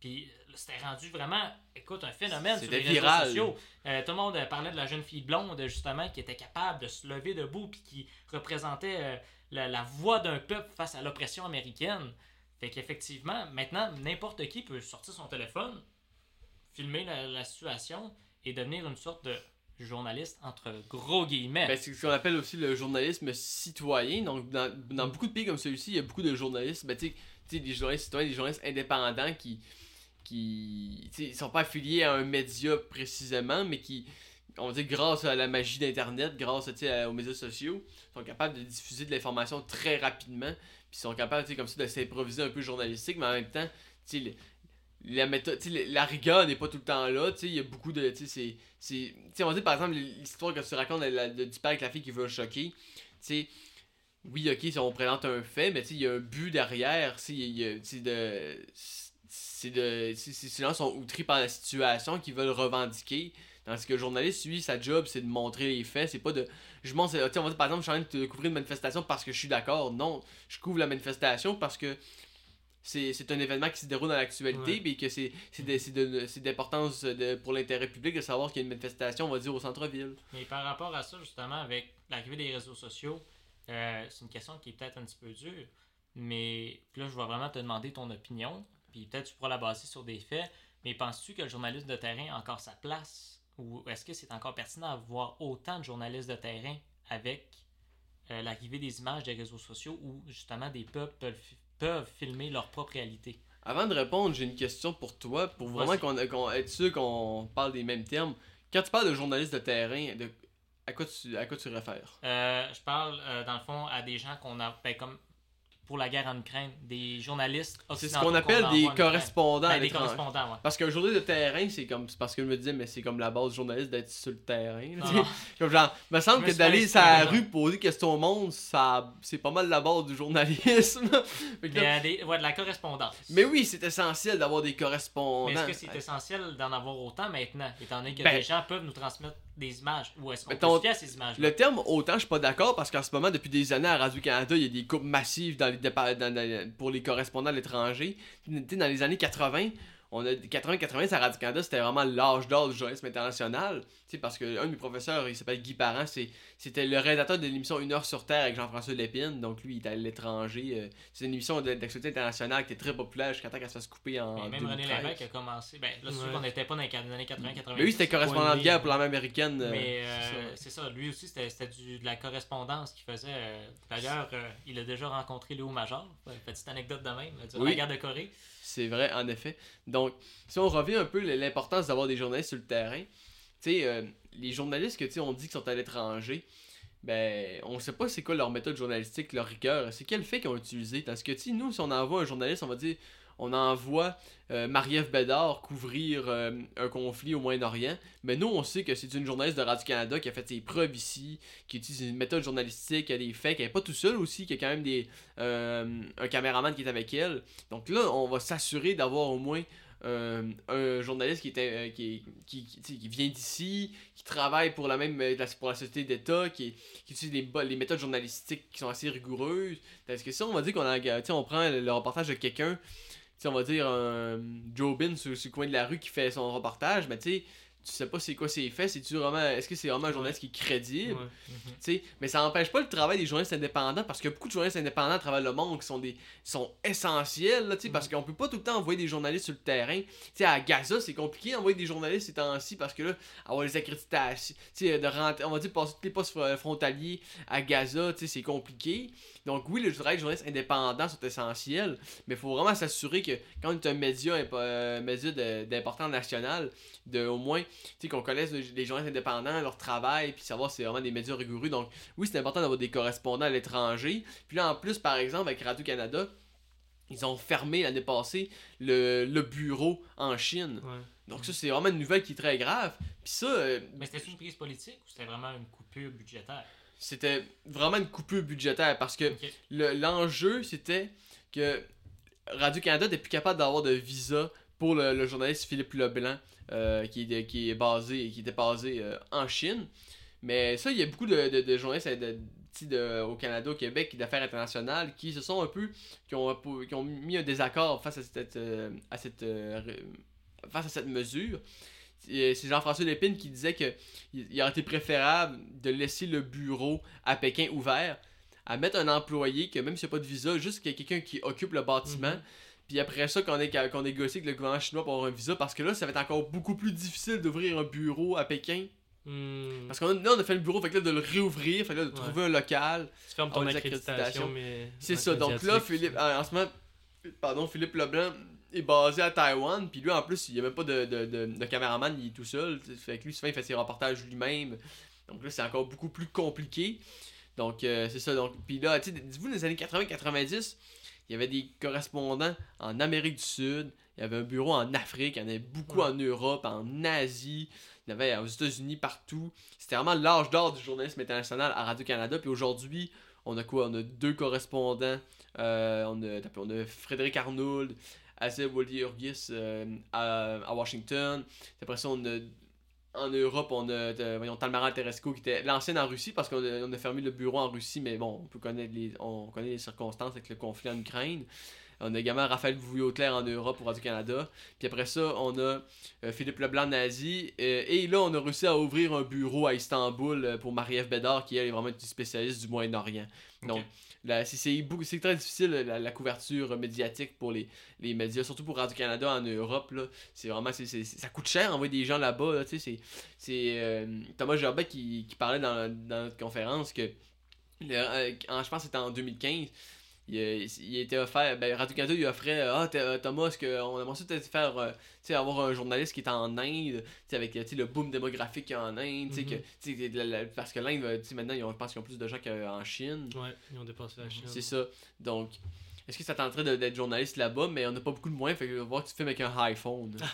puis c'était rendu vraiment, écoute, un phénomène sur réseaux viral. sociaux. Euh, tout le monde parlait de la jeune fille blonde, justement, qui était capable de se lever debout, puis qui représentait la, voix d'un peuple face à l'oppression américaine. Fait qu'effectivement, maintenant, n'importe qui peut sortir son téléphone, filmer la, situation et devenir une sorte de journaliste entre gros guillemets. Ben, c'est ce qu'on appelle aussi le journalisme citoyen. Donc, dans, beaucoup de pays comme celui-ci, il y a beaucoup de journalistes, ben, tu sais- des journalistes citoyens, des journalistes indépendants qui, qui ils sont pas affiliés à un média précisément, mais qui, on va dire, grâce à la magie d'Internet, grâce à- aux médias sociaux, sont capables de diffuser de l'information très rapidement, puis sont capables, comme ça, de s'improviser un peu journalistique, mais en même temps, la méthode, la rigueur n'est pas tout le temps là, il y a beaucoup de, c'est, on dire par exemple l'histoire que tu racontes de de- du père avec la fille qui veut choquer, oui, ok, si on présente un fait, mais il y a un but derrière, tu sais, de, c'est ces gens sont outrés par la situation, qui veulent revendiquer, Tandis que le journaliste, lui, sa job, c'est de montrer les faits. C'est pas de. Je montre, on va dire, par exemple, je suis en train de couvrir une manifestation parce que je suis d'accord. Non, je couvre la manifestation parce que c'est un événement qui se déroule dans l'actualité, puis que c'est d'importance pour l'intérêt public de savoir qu'il y a une manifestation, on va dire, au centre-ville. Mais par rapport à ça, justement, avec l'arrivée des réseaux sociaux, euh, c'est une question qui est peut-être un petit peu dure. Mais là, je vais vraiment te demander ton opinion. Puis peut-être tu pourras la baser sur des faits. Mais penses-tu que le journaliste de terrain a encore sa place? Ou est-ce que c'est encore pertinent d'avoir autant de journalistes de terrain avec euh, l'arrivée des images des réseaux sociaux où justement des peuples peuvent, peuvent filmer leur propre réalité? Avant de répondre, j'ai une question pour toi, pour vraiment qu'on qu'on- être sûr qu'on parle des mêmes termes. Quand tu parles de journaliste de terrain, de, à, quoi tu, à quoi tu réfères? Euh, je parle, euh, dans le fond, à des gens qu'on a, ben, comme pour la guerre en Ukraine, des journalistes C'est ce qu'on appelle des correspondants Ben, des correspondants, ouais. Parce qu'un journaliste de terrain, c'est comme. parce que je me disais, mais c'est comme la base du journaliste d'être sur le terrain. Comme genre, me semble que d'aller sur la rue poser des questions au monde, ça, c'est pas mal la base du journalisme. Mais, euh, des- ouais, de la correspondance. mais oui, c'est essentiel d'avoir des correspondants. Mais est-ce que c'est essentiel d'en avoir autant maintenant, étant donné que Ben- les gens peuvent nous transmettre des images Ou est-ce qu'on peut se fier à ces images Le terme autant, je suis pas d'accord parce qu'en ce moment, depuis des années à Radio-Canada, il y a des coupes massives dans les dans- dans- pour les correspondants à l'étranger. Dans les années 80, on a 80-80 à Radio-Canada, c'était vraiment l'âge d'or du journalisme international. Tu sais, parce que un de mes professeurs, il s'appelle Guy Parent, c'est- c'était le rédacteur de l'émission Une heure sur Terre avec Jean-François Lépine. Donc lui, il est à l'étranger. euh, c'est une émission d'actualité internationale qui était très populaire jusqu'à temps qu'elle se fasse couper en. Mais même René 2013. Lévesque a commencé. Ben, là, c'est sûr Ouais. qu'on n'était pas dans les années 80-90. Mais lui, c'était correspondant de guerre pour l'armée américaine. euh, Mais euh, c'est ça. c'est ça, lui aussi, c'était c'était du- de la correspondance qu'il faisait. D'ailleurs, euh, il a déjà rencontré Léo Major. Petite anecdote de même, durant Oui. la guerre de Corée. C'est vrai, en effet. Donc, si on revient un peu l- l'importance d'avoir des journalistes sur le terrain, tu sais, euh, les journalistes que tu on dit qu'ils sont à l'étranger, ben, on sait pas c'est quoi leur méthode journalistique, leur rigueur, c'est quel fait qu'ils ont utilisé? Parce que, tu nous, si on envoie un journaliste, on va dire, on envoie euh, Marie-Ève Bédard couvrir euh, un conflit au Moyen-Orient, mais nous, on sait que c'est une journaliste de Radio-Canada qui a fait ses preuves ici, qui utilise une méthode journalistique, qui a des faits, qui n'est pas tout seul aussi, qui a quand même des, euh, un caméraman qui est avec elle. Donc là, on va s'assurer d'avoir au moins un journaliste qui, est- qui, qui, vient d'ici, qui travaille pour la même société d'État, qui, qui utilise les, méthodes journalistiques qui sont assez rigoureuses. Parce que si on va dire qu'on on prend le, reportage de quelqu'un, on va dire un Joe Bin sur, le coin de la rue qui fait son reportage, mais tu sais, tu sais pas c'est quoi ses faits, c'est-tu vraiment, est-ce que c'est vraiment un journaliste qui est crédible? Ouais. Mhm. Tu sais, mais ça n'empêche pas le travail des journalistes indépendants parce qu'il y a beaucoup de journalistes indépendants à travers le monde qui sont des sont essentiels là, tu sais, parce qu'on peut pas tout le temps envoyer des journalistes sur le terrain. Tu sais, à Gaza, c'est compliqué d'envoyer des journalistes ces temps-ci parce que là, avoir les accréditations, tu sais, de rentrer, on va dire passer tous les postes fro- frontaliers à Gaza, tu sais, c'est compliqué. Donc oui, le travail des journalistes indépendants sont essentiels, mais il faut vraiment s'assurer que quand on est un média, euh, média de- d'importance nationale, de au moins, tu qu'on connaisse le- les journalistes indépendants, leur travail, puis savoir si c'est vraiment des médias rigoureux. Donc oui, c'est important d'avoir des correspondants à l'étranger. Puis là, en plus, par exemple, avec Radio-Canada, ils ont fermé l'année passée le, le bureau en Chine. Ouais. Donc ça, c'est vraiment une nouvelle qui est très grave. Puis ça, euh, Mais c'était une prise politique ou c'était vraiment une coupure budgétaire? C'était vraiment une coupure budgétaire parce que le- l'enjeu, c'était que Radio-Canada n'était plus capable d'avoir de visa pour le, journaliste Philippe Leblanc, euh, qui, qui, est basé, qui était basé euh, en Chine. Mais ça, il y a beaucoup de, de, de journalistes euh, au Canada, au Québec, d'affaires internationales, qui se sont un peu, qui ont, qui ont mis un désaccord face à cette, à cette, face à cette mesure. C'est Jean-François Lépine qui disait que il il aurait été préférable de laisser le bureau à Pékin ouvert, à mettre un employé que même s'il n'y a pas de visa, juste qu'il quelqu'un qui occupe le bâtiment. Mhm. Puis après ça, qu'on est qu'on négocie avec le gouvernement chinois pour avoir un visa, parce que là, ça va être encore beaucoup plus difficile d'ouvrir un bureau à Pékin. Hmm. Parce qu'on a, là, on a fait le bureau, fait que là, de le réouvrir, fait que là, de Ouais. trouver un local. Tu fermes ton accréditation, mais. C'est ça. Donc là, Philippe, en ce moment, pardon, Philippe Leblanc est basé à Taïwan. Puis lui, en plus, il n'y a même pas de, de, de, de caméraman, il est tout seul. Fait que lui, souvent, il fait ses reportages lui-même. Donc là, c'est encore beaucoup plus compliqué. Donc, euh, c'est ça. Donc, puis là, tu sais, dites-vous, dans les années 80-90, il y avait des correspondants en Amérique du Sud. Il y avait un bureau en Afrique. Il y en avait beaucoup Ouais. en Europe, en Asie. Il y en avait aux États-Unis, partout. C'était vraiment l'âge d'or du journalisme international à Radio-Canada. Puis aujourd'hui, on a quoi? On a deux correspondants. Euh, on, a, on a Frédéric Arnould, Azeb Wally Urgis euh, à, à Washington. Après ça, on a en Europe, on a de- voyons, Talmaran Teresco qui était l'ancienne en Russie parce qu'on a, on a fermé le bureau en Russie, mais bon, on peut connaître les, on connaît les circonstances avec le conflit en Ukraine. On a également Raphaël Bouillot-Claire en Europe pour Radio-Canada. Puis après ça, on a euh, Philippe Leblanc nazi. Euh, et là, on a réussi à ouvrir un bureau à Istanbul euh, pour Marie-Ève Bédard, qui elle, est vraiment une spécialiste du Moyen-Orient. Donc, c'est- très difficile la, couverture médiatique pour les, médias, surtout pour Radio-Canada en Europe. C'est vraiment, c'est, c'est- ça coûte cher envoyer des gens là-bas. C'est, c'est euh, Thomas Gerbet qui, parlait dans, dans notre conférence que, euh, je pense que c'était en 2015, il, a- il été offert, ben, Radio-Canada lui offrait Ah, euh, Thomas, est-ce qu'on aimerait ça peut-être faire, euh, tu sais, avoir un journaliste qui est en Inde, tu sais, avec tu sais, le boom démographique qu'il y a en Inde, tu sais, que- tu sais, la- la- parce que l'Inde, euh, tu sais, maintenant, ils ont- je pense qu'ils ont plus de gens qu'en Chine. Ouais, ils ont dépassé la Chine. C'est ça. Donc, est-ce que ça tenterait d'être journaliste là-bas, mais on n'a pas beaucoup de moyens, fait que voir que tu filmes avec un iPhone.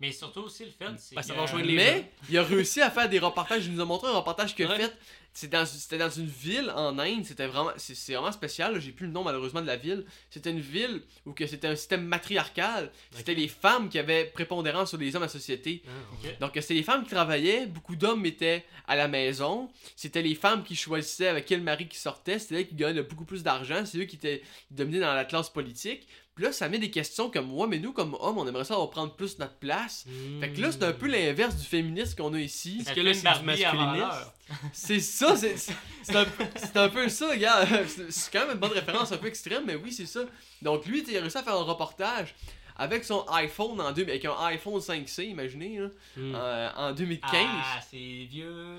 Mais surtout aussi, le fait, c'est. Ben, ça que- va rejoindre les mais il a réussi à faire des reportages. Il nous a montré un reportage qu'il a Ouais. fait. C'était dans, une ville en Inde. C'était vraiment, c'est, vraiment spécial. J'ai plus le nom malheureusement de la ville. C'était une ville où que c'était un système matriarcal. C'était les femmes qui avaient prépondérance sur les hommes à la société. Ah. Donc, c'était les femmes qui travaillaient, beaucoup d'hommes étaient à la maison. C'était les femmes qui choisissaient avec quel mari qui sortait. C'était eux qui gagnaient beaucoup plus d'argent. C'est eux qui étaient dominés dans la classe politique. Puis là, ça met des questions comme moi, mais nous, comme hommes, on aimerait ça avoir prendre plus notre place. Fait que là, c'est un peu l'inverse du féminisme qu'on a ici. Est-ce Ça que là, c'est du masculinisme? C'est ça, c'est c'est un, peu- c'est un peu ça, gars. C'est quand même une bonne référence un peu extrême, mais oui, c'est ça. Donc lui, il a réussi à faire un reportage avec son iPhone en deux, avec un iPhone 5C, imaginez, là, Hmm. euh, en 2015. Ah, c'est vieux.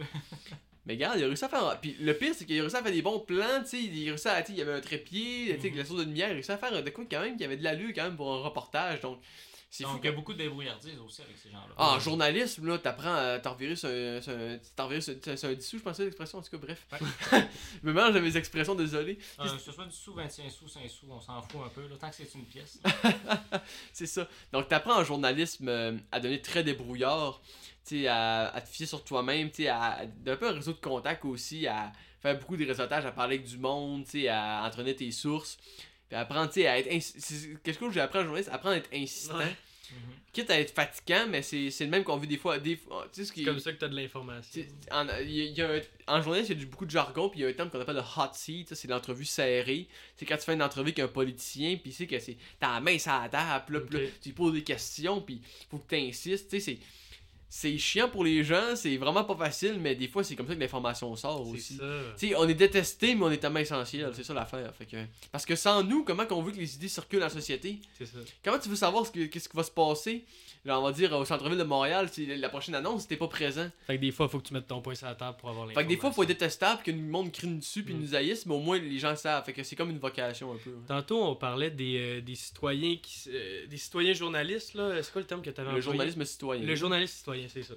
Mais regarde, il a réussi à faire. Puis le pire, c'est qu'il a réussi à faire des bons plans, tu sais. Il a réussi à. tu sais, Il y avait un trépied, tu sais, avec Mhm. la source de lumière. Il a réussi à faire de quoi quand même qui avait de l'allure quand même pour un reportage. Donc, c'est fou. Il y a beaucoup de débrouillardise aussi avec ces gens-là. Ah, en journalisme, là, t'apprends à t'en revirer sur un. dissous, je pensais l'expression, en tout cas, bref. je me mélange mes expressions, désolé. Euh, que ce soit du sous, 25 sous, 5 sous, on s'en fout un peu, là, tant que c'est une pièce. C'est ça. Donc, t'apprends en journalisme euh, à donner très débrouillard, sais, à, à te fier sur toi-même, tu sais, à, d'un peu un réseau de contacts aussi, à faire beaucoup de réseautage, à parler avec du monde, tu sais, à entraîner tes sources. Puis apprendre, tu sais, à être. c'est- Quelque chose que j'ai appris en journaliste, apprendre à être insistant. Ouais. Mhm. Quitte à être fatigant, mais c'est c'est le même qu'on vit des fois. Des, fois- tu sais, ce qui C'est comme ça que t'as de l'information. Tu En, y a- il y a un- en journaliste, il y a du- beaucoup de jargon, puis il y a un terme qu'on appelle le hot seat, ça, c'est l'entrevue serrée. C'est quand tu fais une entrevue avec un politicien, puis c'est que c'est t'as la main sur la table, puis tu lui poses des questions, puis faut que tu insistes. Tu sais, c'est, c'est chiant pour les gens, c'est vraiment pas facile, mais des fois, c'est comme ça que l'information sort aussi. on est détesté, mais on est tellement essentiel, c'est ça l'affaire. Fait que, parce que sans nous, comment qu'on veut que les idées circulent dans la société? C'est ça. Comment tu veux savoir ce que, qu'est-ce qui va se passer? Là, on va dire au centre-ville de Montréal, la prochaine annonce, t'es pas présent. Fait que des fois, faut que tu mettes ton poing sur la table pour avoir Fait l'information. que des fois, faut être détestable, que le monde crie dessus puis Mm. nous haïsse, mais au moins les gens savent. Fait que c'est comme une vocation un peu. Tantôt, on parlait des, euh, des citoyens qui, euh, des citoyens journalistes, là. C'est quoi le terme que tu avais Le journalisme citoyen. Le journaliste citoyen, c'est ça.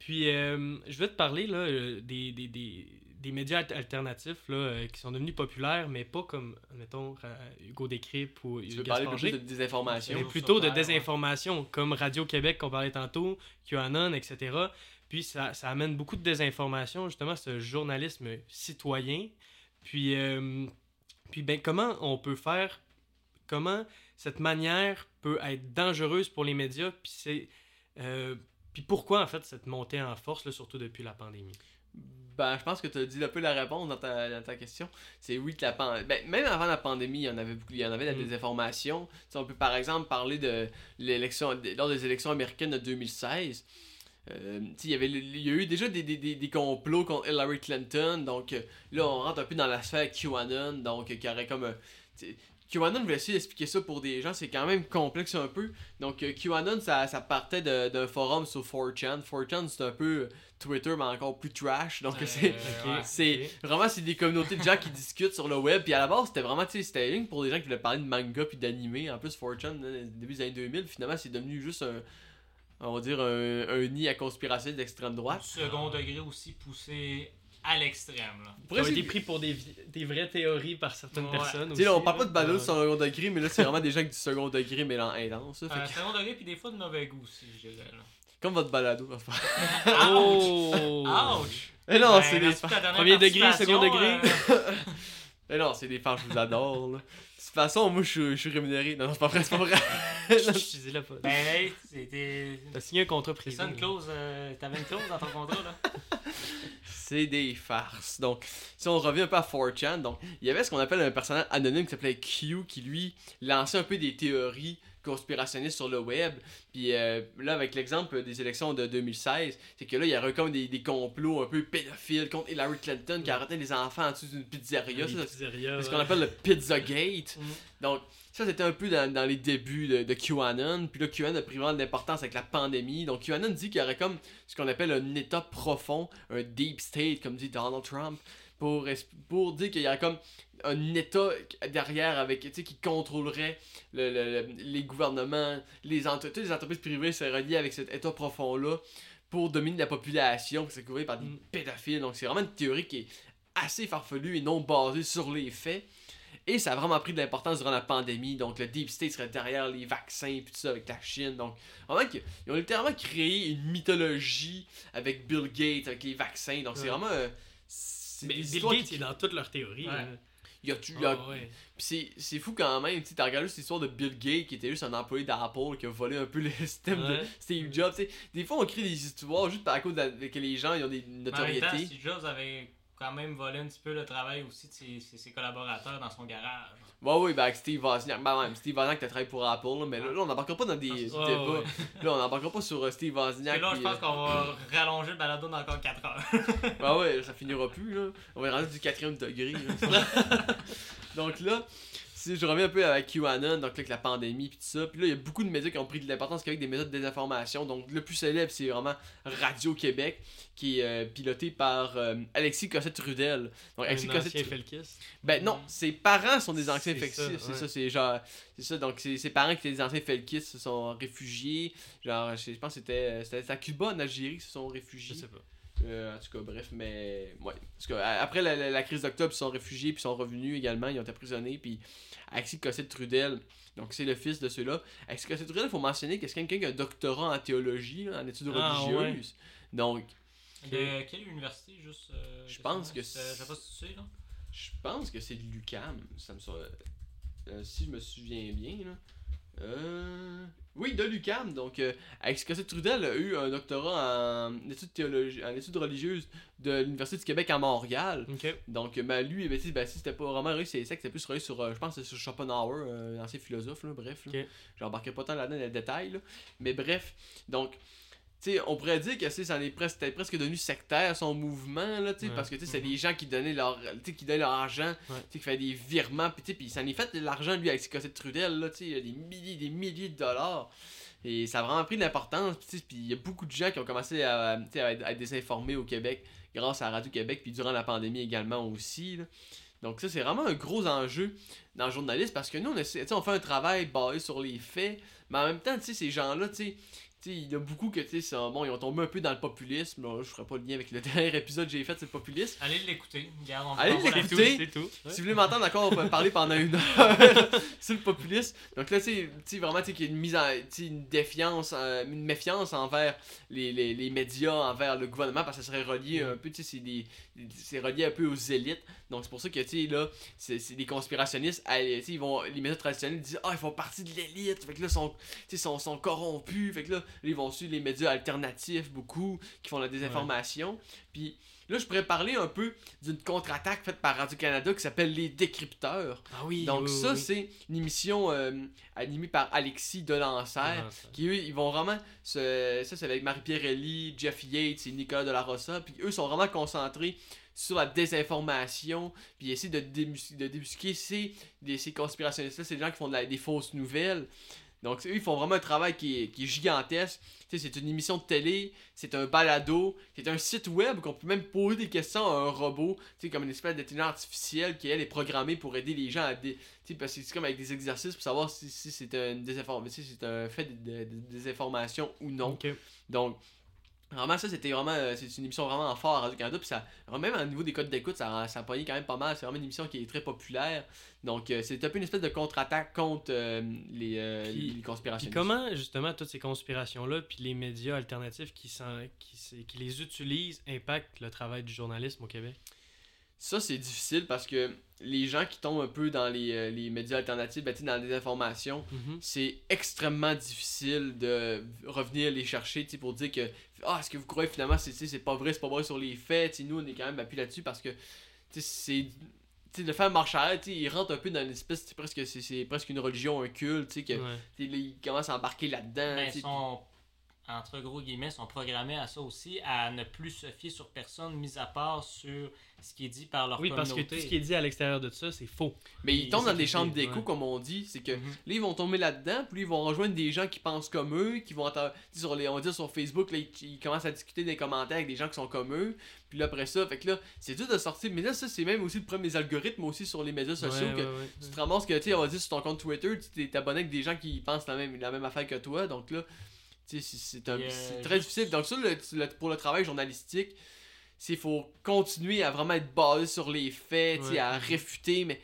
Puis, euh, je vais te parler là, euh, des, des, des, des médias al- alternatifs là, euh, qui sont devenus populaires, mais pas comme, mettons, Hugo Décrypte ou Tu veux parler plus de désinformation? mais plutôt de ouais. désinformation, comme Radio-Québec qu'on parlait tantôt, QAnon, etc. Puis, ça, ça amène beaucoup de désinformation, justement, ce journalisme citoyen. Puis, euh, puis ben, comment on peut faire, comment cette manière peut être dangereuse pour les médias, puis c'est... euh, puis pourquoi, en fait, cette montée en force, là, surtout depuis la pandémie? Ben, je pense que tu as dit un peu la réponse dans ta, dans ta question. C'est oui que la pandémie. Ben, même avant la pandémie, il y en avait beaucoup. Il y en avait de la Mm. désinformation. On peut par exemple parler de l'élection de- lors des élections américaines de 2016. Euh, il y avait il y a eu déjà des, des, des, des complots contre Hillary Clinton. Donc euh, là, on rentre un peu dans la sphère QAnon. Donc, euh, qui aurait comme. QAnon, je vais essayer d'expliquer ça pour des gens, c'est quand même complexe un peu. Donc, euh, QAnon, ça, ça partait d'un forum sur 4chan. 4chan, c'est un peu euh, Twitter, mais encore plus trash. Donc, Euh, c'est. Vraiment c'est des communautés de gens qui discutent sur le web puis à la base c'était vraiment tu sais c'était une pour des gens qui voulaient parler de manga puis d'anime en plus 4chan là, début des années 2000 finalement c'est devenu juste un on va dire un, un nid à conspiration d'extrême droite. second degré aussi poussé à l'extrême. là. A essayer- été pris pour des, vraies théories par certaines Ouais. personnes. Tu sais, là, on aussi, parle pas là. de balade Ouais. du second degré, mais là, c'est vraiment des gens qui du second degré, mais dans intense. Euh, que- second degré, puis des fois de mauvais goût aussi, je dirais. Là. Comme votre balado. enfin. Oh! Ouch! Mais non, Ben, c'est des. Premier degré, second degré. euh, Mais non, c'est des fans, je vous adore. Là. De toute façon, moi, je suis- je suis rémunéré. Non, non, c'est pas vrai, c'est pas vrai. Je disais là pas. Ben, hey, c'était. T'as signé un contrat C'est privé. ça une là. clause. euh, T'avais une clause dans ton contrat, là? c'est des farces. Donc, si on revient un peu à 4chan, donc, il y avait ce qu'on appelle un personnage anonyme qui s'appelait Q, qui lui lançait un peu des théories conspirationnistes sur le web. Puis euh, là, avec l'exemple des élections de 2016, c'est que là, il y aurait comme des, des complots un peu pédophiles contre Hillary Clinton qui arrêtait les enfants en dessous d'une pizzeria. C'est ce qu'on appelle le Pizzagate. Mm. Donc, ça, c'était un peu dans, dans les débuts de, de QAnon. Puis là, QAnon a pris vraiment de l'importance avec la pandémie. Donc, QAnon dit qu'il y aurait comme ce qu'on appelle un état profond, un deep state, comme dit Donald Trump, pour, pour dire qu'il y aurait comme un état derrière avec, tu sais, qui contrôlerait le- le- le- les gouvernements, les, entre- toutes les entreprises privées seraient reliées avec cet état profond-là pour dominer la population, c'est couvert par des Mm. pédophiles. Donc, c'est vraiment une théorie qui est assez farfelue et non basée sur les faits. Et ça a vraiment pris de l'importance durant la pandémie. Donc, le Deep State serait derrière les vaccins et tout ça avec la Chine. Donc, vraiment, qu'ils- ils ont littéralement créé une mythologie avec Bill Gates, avec les vaccins. Donc, c'est vraiment. euh, Mais Bill Gates, qui- est dans toute leur théorie. Ouais. Il y a, tu- a- ouais. Puis c'est, c'est fou quand même, tu sais, t'as regardé cette histoire de Bill Gates qui était juste un employé d'Apple qui a volé un peu le système de. Steve Jobs. Des fois, on crée des histoires juste par cause de, la- que les gens ils ont des en notoriétés. Steve Jobs avait quand même volé un petit peu le travail aussi de ses, ses- ses collaborateurs dans son garage. Ouais, oui, ben avec Steve Wozniak. Ben ouais, Steve Wozniak, t'as travaillé pour Apple, là, mais là, là, on n'embarquera pas dans des débats. ouais. Là, on n'embarquera pas sur euh, Steve Wozniak. Là, je pense euh, qu'on va rallonger le balado dans encore 4 heures. Ben ouais, ça finira plus, là. On va rendre du quatrième degré. là. donc là, si je reviens un peu avec QAnon, donc là, avec la pandémie puis tout ça. Puis là, il y a beaucoup de médias qui ont pris de l'importance qu'avec des méthodes de désinformation. Donc le plus célèbre, c'est vraiment Radio-Québec, qui est euh, piloté par euh, Alexis Cossette-Trudel. Donc Alexis Cossette... Ben non, ses parents sont des anciens C'est Felkis. ça, C'est ouais. ça, c'est genre... C'est ça, donc c'est ses parents qui étaient des anciens Felkis se sont réfugiés. Genre, je je pense que c'était c'était à Cuba, en Algérie, qui se sont Je réfugiés. sais pas. Euh, en tout cas, bref, mais. Ouais. Parce que, après la, la- la crise d'octobre, ils sont réfugiés, puis ils sont revenus également, ils ont été emprisonnés, puis Alexis Cossette-Trudel, donc c'est le fils de ceux-là. Alexis Cossette-Trudel, il faut mentionner que c'est quelqu'un qui a un doctorat en théologie, là, en études Ah, religieuses. Donc, De quelle université, juste euh, Je pense que C'est- Je sais c'est- pas si tu sais, là. je pense que c'est de l'UCAM, ça me sort- euh, si je me souviens bien, là. Euh... Oui, de l'UCAM. Donc, euh, Alexis Cossette-Trudel a eu un doctorat en études, en études religieuses de l'Université du Québec à Montréal. Donc, ben, lui, ben, sais, ben, si c'était pas vraiment relié sur les sectes, c'était plus relié sur, euh, je pense, sur Schopenhauer, euh, un ancien philosophe, là, bref. là. Ok. J'embarquerai pas tant là-dedans dans les détails, là. mais bref. Donc, tu sais, on pourrait dire que tu sais, ça en est presque, presque devenu sectaire son mouvement, là, tu Ouais. parce que tu c'est des gens qui donnaient leur, tu qui donnaient leur argent, Ouais. tu qui faisaient des virements, puis tu puis ça en est fait de l'argent, lui, avec ses cassettes Trudel, là, tu sais, il y a des milliers, des milliers de dollars. Et ça a vraiment pris de l'importance, puis tu il y a beaucoup de gens qui ont commencé à, tu être, à être désinformés au Québec grâce à Radio-Québec, puis durant la pandémie également aussi. là. Donc ça, c'est vraiment un gros enjeu dans le journalisme parce que nous, on, essaie, tu on fait un travail basé sur les faits, mais en même temps, tu ces gens-là, tu sais, tu sais, il y a beaucoup que, tu sais, bon, ils ont tombé un peu dans le populisme. Là, je ferai pas le lien avec le dernier épisode que j'ai fait, c'est le populisme. Allez l'écouter. Allez l'écouter. C'est tout. Si vous voulez m'entendre encore on peut parler pendant une heure sur le populisme. Donc là, tu sais, vraiment, tu sais, qu'il y a une mise en, une défiance, euh, une méfiance envers les, les, les médias, envers le gouvernement, parce que ça serait relié un peu, tu sais, c'est des- c'est relié un peu aux élites. Donc c'est pour ça que, tu sais, là, c'est des conspirationnistes, allez, ils vont, les médias traditionnels disent, ah, ils font partie de l'élite, fait que là, ils sont, sont, sont corrompus, fait que là, là, ils vont suivre les médias alternatifs, beaucoup, qui font la désinformation. Puis là, je pourrais parler un peu d'une contre-attaque faite par Radio-Canada qui s'appelle Les Décrypteurs. Ah oui. Donc oui, ça, oui. c'est une émission euh, animée par Alexis Delancer, ça. qui eux, ils vont vraiment, se- ça c'est avec Marie-Pierre Ellie, Jeff Yates et Nicolas de la Rossa, puis eux sont vraiment concentrés sur la désinformation, puis essayer de, débusquer ces, ces conspirationnistes-là, c'est des gens qui font de la- des fausses nouvelles. Donc eux, ils font vraiment un travail qui est, qui est gigantesque. Tu sais, c'est une émission de télé, c'est un balado, c'est un site web qu'on peut même poser des questions à un robot, tu sais, comme une espèce d'intelligence artificielle qui elle est programmée pour aider les gens à dé- tu sais, parce que c'est comme avec des exercices pour savoir si, si c'est un désinformation, si un fait de, de- de désinformation ou non. Donc, vraiment, ça, c'était vraiment. euh, C'est une émission vraiment fort à Radio-Canada. Puis ça, même au niveau des codes d'écoute, ça, ça quand même pas mal. C'est vraiment une émission qui est très populaire. Donc, euh, c'est un peu une espèce de contre-attaque contre euh, les, euh, Puis- les Puis conspirationnistes. comment, justement, toutes ces conspirations-là, puis les médias alternatifs qui, qui les utilisent, impactent le travail du journalisme au Québec? Ça, c'est difficile parce que les gens qui tombent un peu dans les, euh, les médias alternatifs, ben, dans les informations, Mhm. c'est extrêmement difficile de revenir les chercher pour dire que ah est-ce que vous croyez finalement c'est pas vrai c'est pas vrai sur les faits Tu sais, nous on est quand même appuyé là-dessus parce que c'est de faire marche arrière, il rentre un peu dans une espèce c'est presque c'est, c'est presque une religion un culte que Ouais. il commence à embarquer là-dedans entre gros guillemets, sont programmés à ça aussi, à ne plus se fier sur personne, mis à part sur ce qui est dit par leur Oui, parce que tout ce qui est dit à l'extérieur de ça, c'est faux. mais ils ils tombent dans des chambres d'écho ouais. comme on dit c'est que Mhm. Là, ils vont tomber là-dedans, puis ils vont rejoindre des gens qui pensent comme eux, qui vont sur les, on va dire sur Facebook, là, ils, ils commencent à discuter des commentaires avec des gens qui sont comme eux, puis là après ça, fait que là, c'est dur de sortir, mais là, ça, c'est même aussi le premier des algorithmes aussi sur les médias sociaux, Ouais, que ouais, ouais. tu te ramasses que, tu sais, on va dire sur ton compte Twitter, tu t'es abonné avec des gens qui pensent la même, la même affaire que toi, donc là, c'est- c'est très difficile. Donc ça, le- le- pour le travail journalistique, c'est faut continuer à vraiment être basé sur les faits, Ouais. à réfuter, mais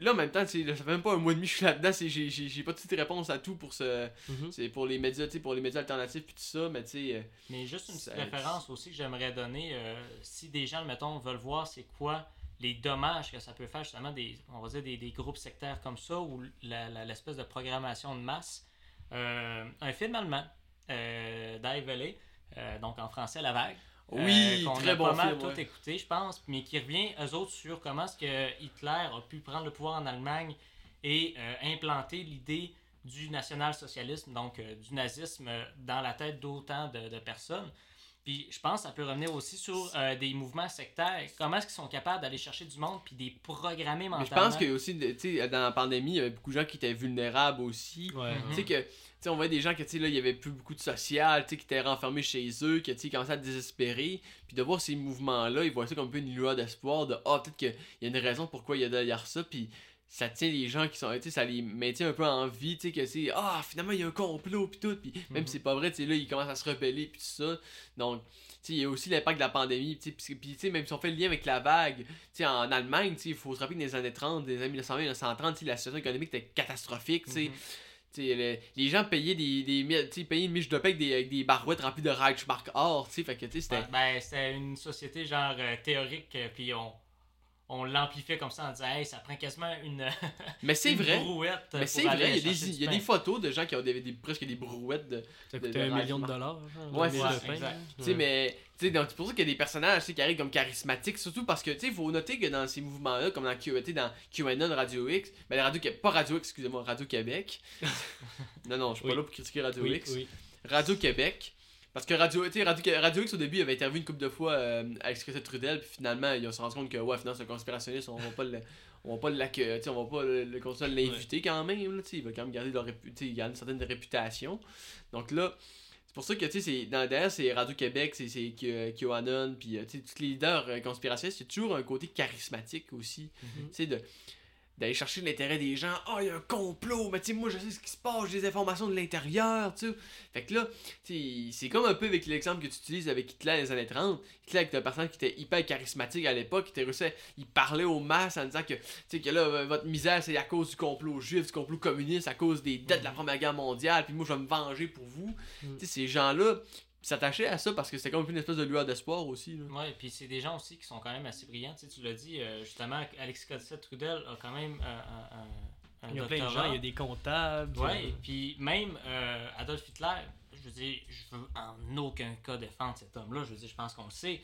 là en même temps, tu là, ça fait même pas un mois et demi que je suis là-dedans, c'est- j'ai- pas toutes les réponses à tout pour ce, c'est pour les médias, pour les médias alternatifs puis tout ça, mais tu sais, euh, Mais juste une petite référence aussi que j'aimerais donner, euh, si des gens, mettons, veulent voir c'est quoi les dommages que ça peut faire justement des, on va dire des, des groupes sectaires comme ça ou l'espèce de programmation de masse. Euh, un film allemand, euh, Dive Valley, euh, donc en français La Vague. oui, euh, qu'on très a bon pas mal film. tout ouais. écouté, je pense, mais qui revient eux autres sur comment est-ce que Hitler a pu prendre le pouvoir en Allemagne et euh, implanter l'idée du national-socialisme, donc euh, du nazisme, dans la tête d'autant de, de personnes. Puis je pense que ça peut revenir aussi sur euh, des mouvements sectaires. Comment est-ce qu'ils sont capables d'aller chercher du monde puis des programmer Mais mentalement. je pense que aussi, tu sais, dans la pandémie, il y avait beaucoup de gens qui étaient vulnérables aussi. Ouais, Mhm. Tu sais que, tu sais, on voyait des gens que, tu sais, là, il y avait plus beaucoup de social, tu sais, qui étaient renfermés chez eux, que, tu sais, commençaient à désespérer. Puis de voir ces mouvements-là, ils voient ça comme un peu une lueur d'espoir, de, ah, peut-être qu'il y a une raison pourquoi il y a derrière ça, puis ça tient les gens qui sont, tu sais, ça les maintient un peu en vie, tu sais, que c'est, ah, finalement, il y a un complot, puis tout, puis même Mhm. si c'est pas vrai, tu sais, là, ils commencent à se rebeller, puis tout ça. Donc, tu sais, il y a aussi l'impact de la pandémie, tu sais, puis, tu sais, même si on fait le lien avec la vague, tu sais, en Allemagne, tu sais, il faut se rappeler que dans les années 30, des années 1920, 1930, tu sais, la situation économique était catastrophique, tu sais. Mhm. Tu sais, le- les gens payaient des, des mi- tu sais, payaient une miche de des, avec des barouettes remplies de Reichsmark or, tu sais, fait que, tu sais, c'était... Ben, c'était une société genre euh, théorique, euh, puis on, on l'amplifiait comme ça en disant Hey, ça prend quasiment une, Mais c'est une vrai, brouette. mais c'est vrai, il y a des, du il y a pain. des photos de gens qui ont des, des- presque des brouettes de... Ça de- coûtait de un million de dollars. genre, Ouais, c'est ça. Tu sais, Ouais. mais, tu sais, donc c'est pour ça qu'il y a des personnages, qui arrivent comme charismatiques, surtout parce que, tu sais, il faut noter que dans ces mouvements-là, comme dans, Q, tu sais, dans QAnon, Radio X, ben, Radio, pas Radio X, excusez-moi, Radio Québec. non, non, je suis Oui. pas là pour critiquer Radio Oui, X. oui. Radio Québec. Parce que Radio, Radio, Radio X au début avait interviewé une couple de fois euh, avec Scott Trudel, puis finalement ils se rendu compte que ouais, finalement c'est un conspirationniste, on va pas le. On va pas l'accueillir, on va pas le, le continuer à l'inviter quand même, là, tu sais, il va quand même garder leur il garde une certaine réputation. Donc là, c'est pour ça que tu sais, c'est- derrière c'est Radio-Québec, c'est c'est Q- QAnon, puis euh, tu sais, tous les leaders euh, conspirationnistes, il y a toujours un côté charismatique aussi Mhm. tu sais, de d'aller chercher l'intérêt des gens. Ah, il y a un complot, mais tu sais, moi je sais ce qui se passe, j'ai des informations de l'intérieur, tu sais. Fait que là, c'est comme un peu avec l'exemple que tu utilises avec Hitler dans les années 30. Hitler était un personnage qui était hyper charismatique à l'époque, qui était il parlait aux masses en disant que, tu sais, que là, votre misère c'est à cause du complot juif, du complot communiste, à cause des dettes de la Première Guerre mondiale, puis moi je vais me venger pour vous. Mhm. Tu sais, ces gens-là s'attachaient à ça parce que c'était comme une espèce de lueur d'espoir aussi. Là. Ouais, puis c'est des gens aussi qui sont quand même assez brillants. Tu, sais, tu l'as dit, euh, justement, Alexis Cossette-Trudel a quand même euh, un, un, Il y a plein de gens, il y a des comptables. Ouais, euh, puis même euh, Adolf Hitler, je veux dire, je veux en aucun cas défendre cet homme-là. Je veux dire, je pense qu'on le sait.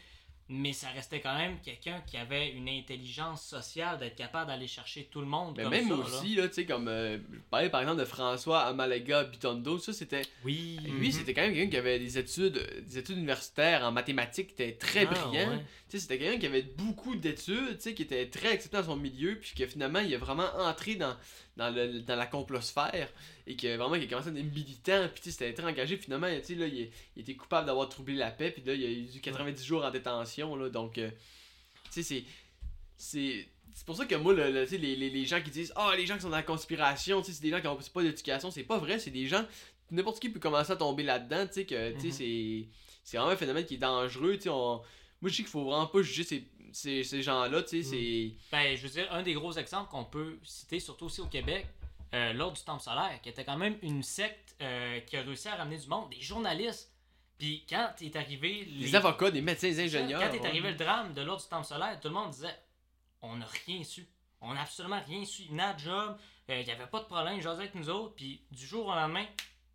Mais ça restait quand même quelqu'un qui avait une intelligence sociale d'être capable d'aller chercher tout le monde. Mais comme même ça, aussi, là, tu sais, comme. euh, je parlais par exemple de François Amalega Bitondo, ça c'était. Oui. Lui, Mhm. c'était quand même quelqu'un qui avait des études, des études universitaires en mathématiques, qui était très Ah, brillant. ouais. Tu sais, c'était quelqu'un qui avait beaucoup d'études, tu sais, qui était très accepté dans son milieu, puis que finalement, il est vraiment entré dans, dans, le, dans la complosphère, et que vraiment, il a commencé à être militant, puis tu sais, c'était très engagé. Finalement, tu sais, là, il, il était coupable d'avoir troublé la paix, puis là, il a eu 90 jours en détention, là, donc, euh, tu sais, c'est. C'est. C'est pour ça que moi, le, le- tu sais, les, les, les gens qui disent Ah, les gens qui sont dans la conspiration, tu sais, c'est des gens qui ont pas d'éducation, c'est pas vrai, c'est des gens. N'importe qui peut commencer à tomber là-dedans, tu sais, que, tu sais, Mhm. c'est. C'est vraiment un phénomène qui est dangereux, tu sais. on- Moi, je dis qu'il faut vraiment pas juger ces, ces, ces gens-là, tu sais, c'est. Ben, je veux dire, un des gros exemples qu'on peut citer, surtout aussi au Québec, euh, lors du Temple solaire, qui était quand même une secte euh, qui a réussi à ramener du monde, des journalistes Puis quand est arrivé. Les avocats, des médecins, des ingénieurs. Quand est ouais. arrivé le drame de l'ordre du temple solaire, tout le monde disait on n'a rien su. On n'a absolument rien su. Notre job, euh, il n'y avait pas de problème, jasaient avec nous autres. Puis du jour au lendemain,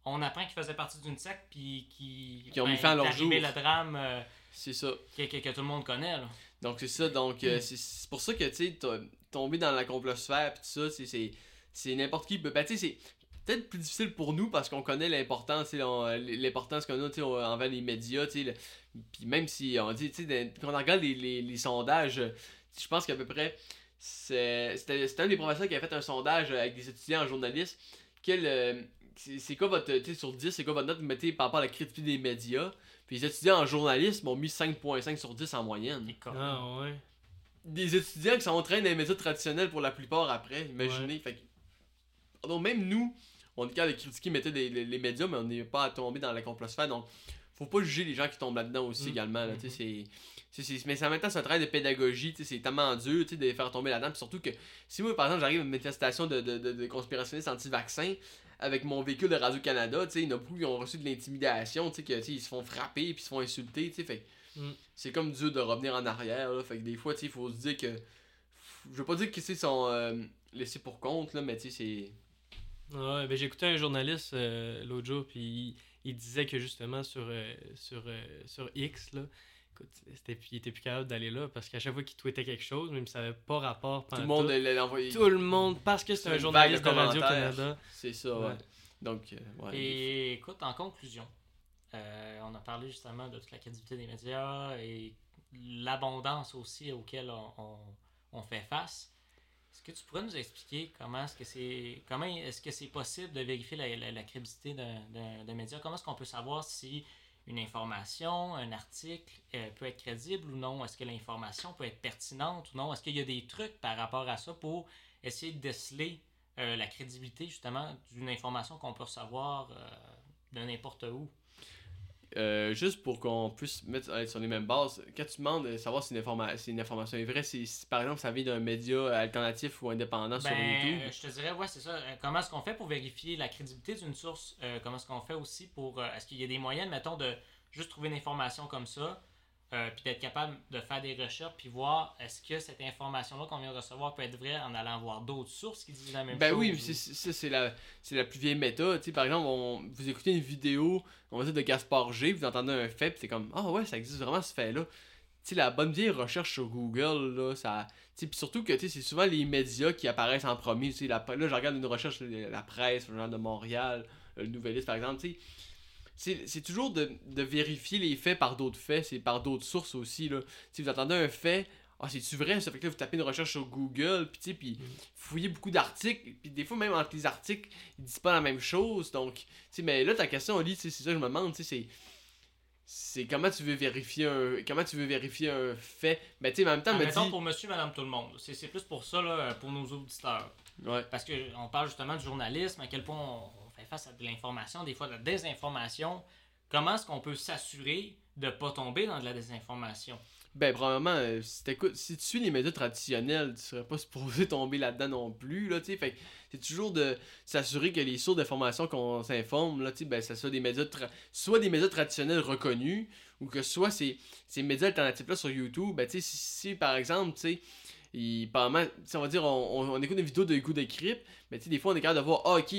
on apprend qu'ils faisaient partie d'une secte, puis qui. Qui ont mis fin à leur jour. le drame euh, C'est ça. que, que- que tout le monde connaît. Là. Donc c'est ça, donc Mm. euh, c'est- c'est pour ça que tu sais, to- tomber dans la complosphère pis tout ça, c'est- c'est c'est n'importe qui. peut- Ben tu sais, c'est peut-être plus difficile pour nous parce qu'on connaît l'importance, l'importance qu'on a tu sais, envers les médias, tu sais. le- Puis même si on dit, tu sais, quand on regarde les, les- les sondages, je pense qu'à peu près, c'est- c'était c'était un des professeurs qui avait fait un sondage avec des étudiants en journalisme. Quel, euh, c'est quoi votre, tu sais, sur 10, c'est quoi votre note vous mettez par rapport à la critique des médias? Puis les étudiants en journalisme ont mis 5.5 sur 10 en moyenne. Ah ouais. des étudiants qui s'entraînent dans les médias traditionnels pour la plupart après, imaginez. Fait que- donc même nous, on est capable de critiquer mettez, les, les- les médias, mais on n'est pas à tomber dans la complosphère. Donc, faut pas juger les gens qui tombent là-dedans aussi Mm. également. Là, sais, c'est- c'est- c'est- mais en même temps, c'est un travail de pédagogie. C'est tellement dur de les faire tomber là-dedans. Puis surtout que si moi, par exemple, j'arrive à une manifestation de, de, de, de conspirationnistes anti-vaccins avec mon véhicule de Radio-Canada, tu sais, il y en a beaucoup qui ont reçu de l'intimidation, tu sais, que, ils se font frapper puis ils se font insulter. tu sais, Fait Mm. c'est comme dur de revenir en arrière. Là, fait que des fois, tu sais, il faut se dire que. Je veux pas dire que c'est son euh, laissé pour compte, là, mais tu sais, c'est. Ouais, ben j'écoutais un journaliste euh, l'autre jour, puis il, il disait que justement sur, euh, sur, euh, sur X, là, écoute, c'était, il était plus capable d'aller là parce qu'à chaque fois qu'il tweetait quelque chose, même ça avait pas rapport. Tout le monde l'a envoyé. Tout le monde, parce que c'est un journaliste de Radio-Canada. C'est ça, ouais. Ouais. Donc, euh, ouais. Et écoute, en conclusion, euh, on a parlé justement de toute la crédibilité des médias et l'abondance aussi auquel on, on- on fait face. Est-ce que tu pourrais nous expliquer comment est-ce que c'est comment est-ce que c'est possible de vérifier la, la- la crédibilité d'un média? Comment est-ce qu'on peut savoir si une information, un article euh, peut être crédible ou non? Est-ce que l'information peut être pertinente ou non? Est-ce qu'il y a des trucs par rapport à ça pour essayer de déceler euh, la crédibilité justement d'une information qu'on peut recevoir euh, de n'importe où? Euh, juste pour qu'on puisse mettre être sur les mêmes bases, quand tu demandes de savoir si une, informa- si une information est vraie, si par exemple ça vient d'un média alternatif ou indépendant sur Ben, YouTube. euh, je te dirais, ouais, c'est ça. Euh, Comment est-ce qu'on fait pour vérifier la crédibilité d'une source? Euh, comment est-ce qu'on fait aussi pour... euh, est-ce qu'il y a des moyens, mettons, de juste trouver une information comme ça, euh, puis d'être capable de faire des recherches, puis voir est-ce que cette information-là qu'on vient de recevoir peut être vraie en allant voir d'autres sources qui disent la même Ben chose? oui, ou- mais c'est- c'est- ça c'est la, la plus vieille méthode. Par exemple, on, vous écoutez une vidéo, on va dire de Gaspard G, vous entendez un fait, puis c'est comme Ah ouais, ça existe vraiment ce fait-là. Tu sais, la bonne vieille recherche sur Google, là, ça. Puis surtout que tu sais, c'est souvent les médias qui apparaissent en premier. La, là, je regarde une recherche, la, presse, le genre de Montréal, le Nouvelliste, par exemple, sais. C'est toujours de, de vérifier les faits par d'autres faits, c'est par d'autres sources aussi. Là. Si vous entendez un fait, ah, c'est-tu vrai? Ça fait que là, vous tapez une recherche sur Google, puis puis fouillez beaucoup d'articles, puis des fois, même entre les articles, ils disent pas la même chose. Donc, tu mais là, ta question, Oli, tu sais, c'est ça que je me demande, tu sais, c'est. C'est comment tu veux vérifier un. Comment tu veux vérifier un fait? Mais tu sais, mais en même temps, me dit. pour monsieur, madame, tout le monde. C'est plus pour ça, là, pour nos auditeurs. Ouais. Parce qu'on parle justement du journalisme, à quel point on, face à de l'information, des fois de la désinformation. Comment est-ce qu'on peut s'assurer de ne pas tomber dans de la désinformation? Ben, probablement, euh, si, si tu suis les médias traditionnels, tu serais pas supposé tomber là-dedans non plus, là, c'est toujours de s'assurer que les sources d'information qu'on s'informe, là, ben, ça soit des médias, soit des médias traditionnels reconnus, ou que soit ces, ces médias alternatifs-là sur YouTube, ben, si, si, par exemple, tu on va dire, on, écoute une vidéo de Hugo de Crypt, mais sais, des fois, on est capable de voir, ah, ok,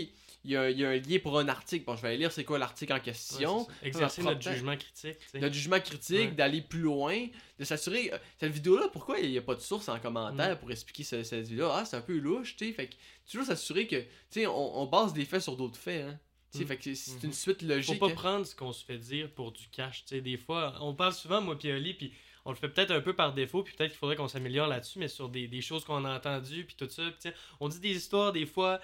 il y, a, un- il y a un lien pour un article. Bon, je vais aller lire c'est quoi l'article en question. Exercer notre jugement critique. notre jugement critique, Ouais. d'aller plus loin, de s'assurer. euh, cette vidéo-là, pourquoi il n'y a pas de source en commentaire pour expliquer ce- cette vidéo Ah, c'est un peu louche, tu sais. Fait que toujours s'assurer que, tu sais, on, on base des faits sur d'autres faits, hein. Tu sais, Mm. fait que c'est- Mhm. une suite Faut logique. pas hein. prendre ce qu'on se fait dire pour du cash. Tu sais, des fois, on parle souvent, moi et Oli, puis on le fait peut-être un peu par défaut, puis peut-être qu'il faudrait qu'on s'améliore là-dessus, mais sur des, des choses qu'on a entendues, puis tout ça. puis on dit des histoires, des fois,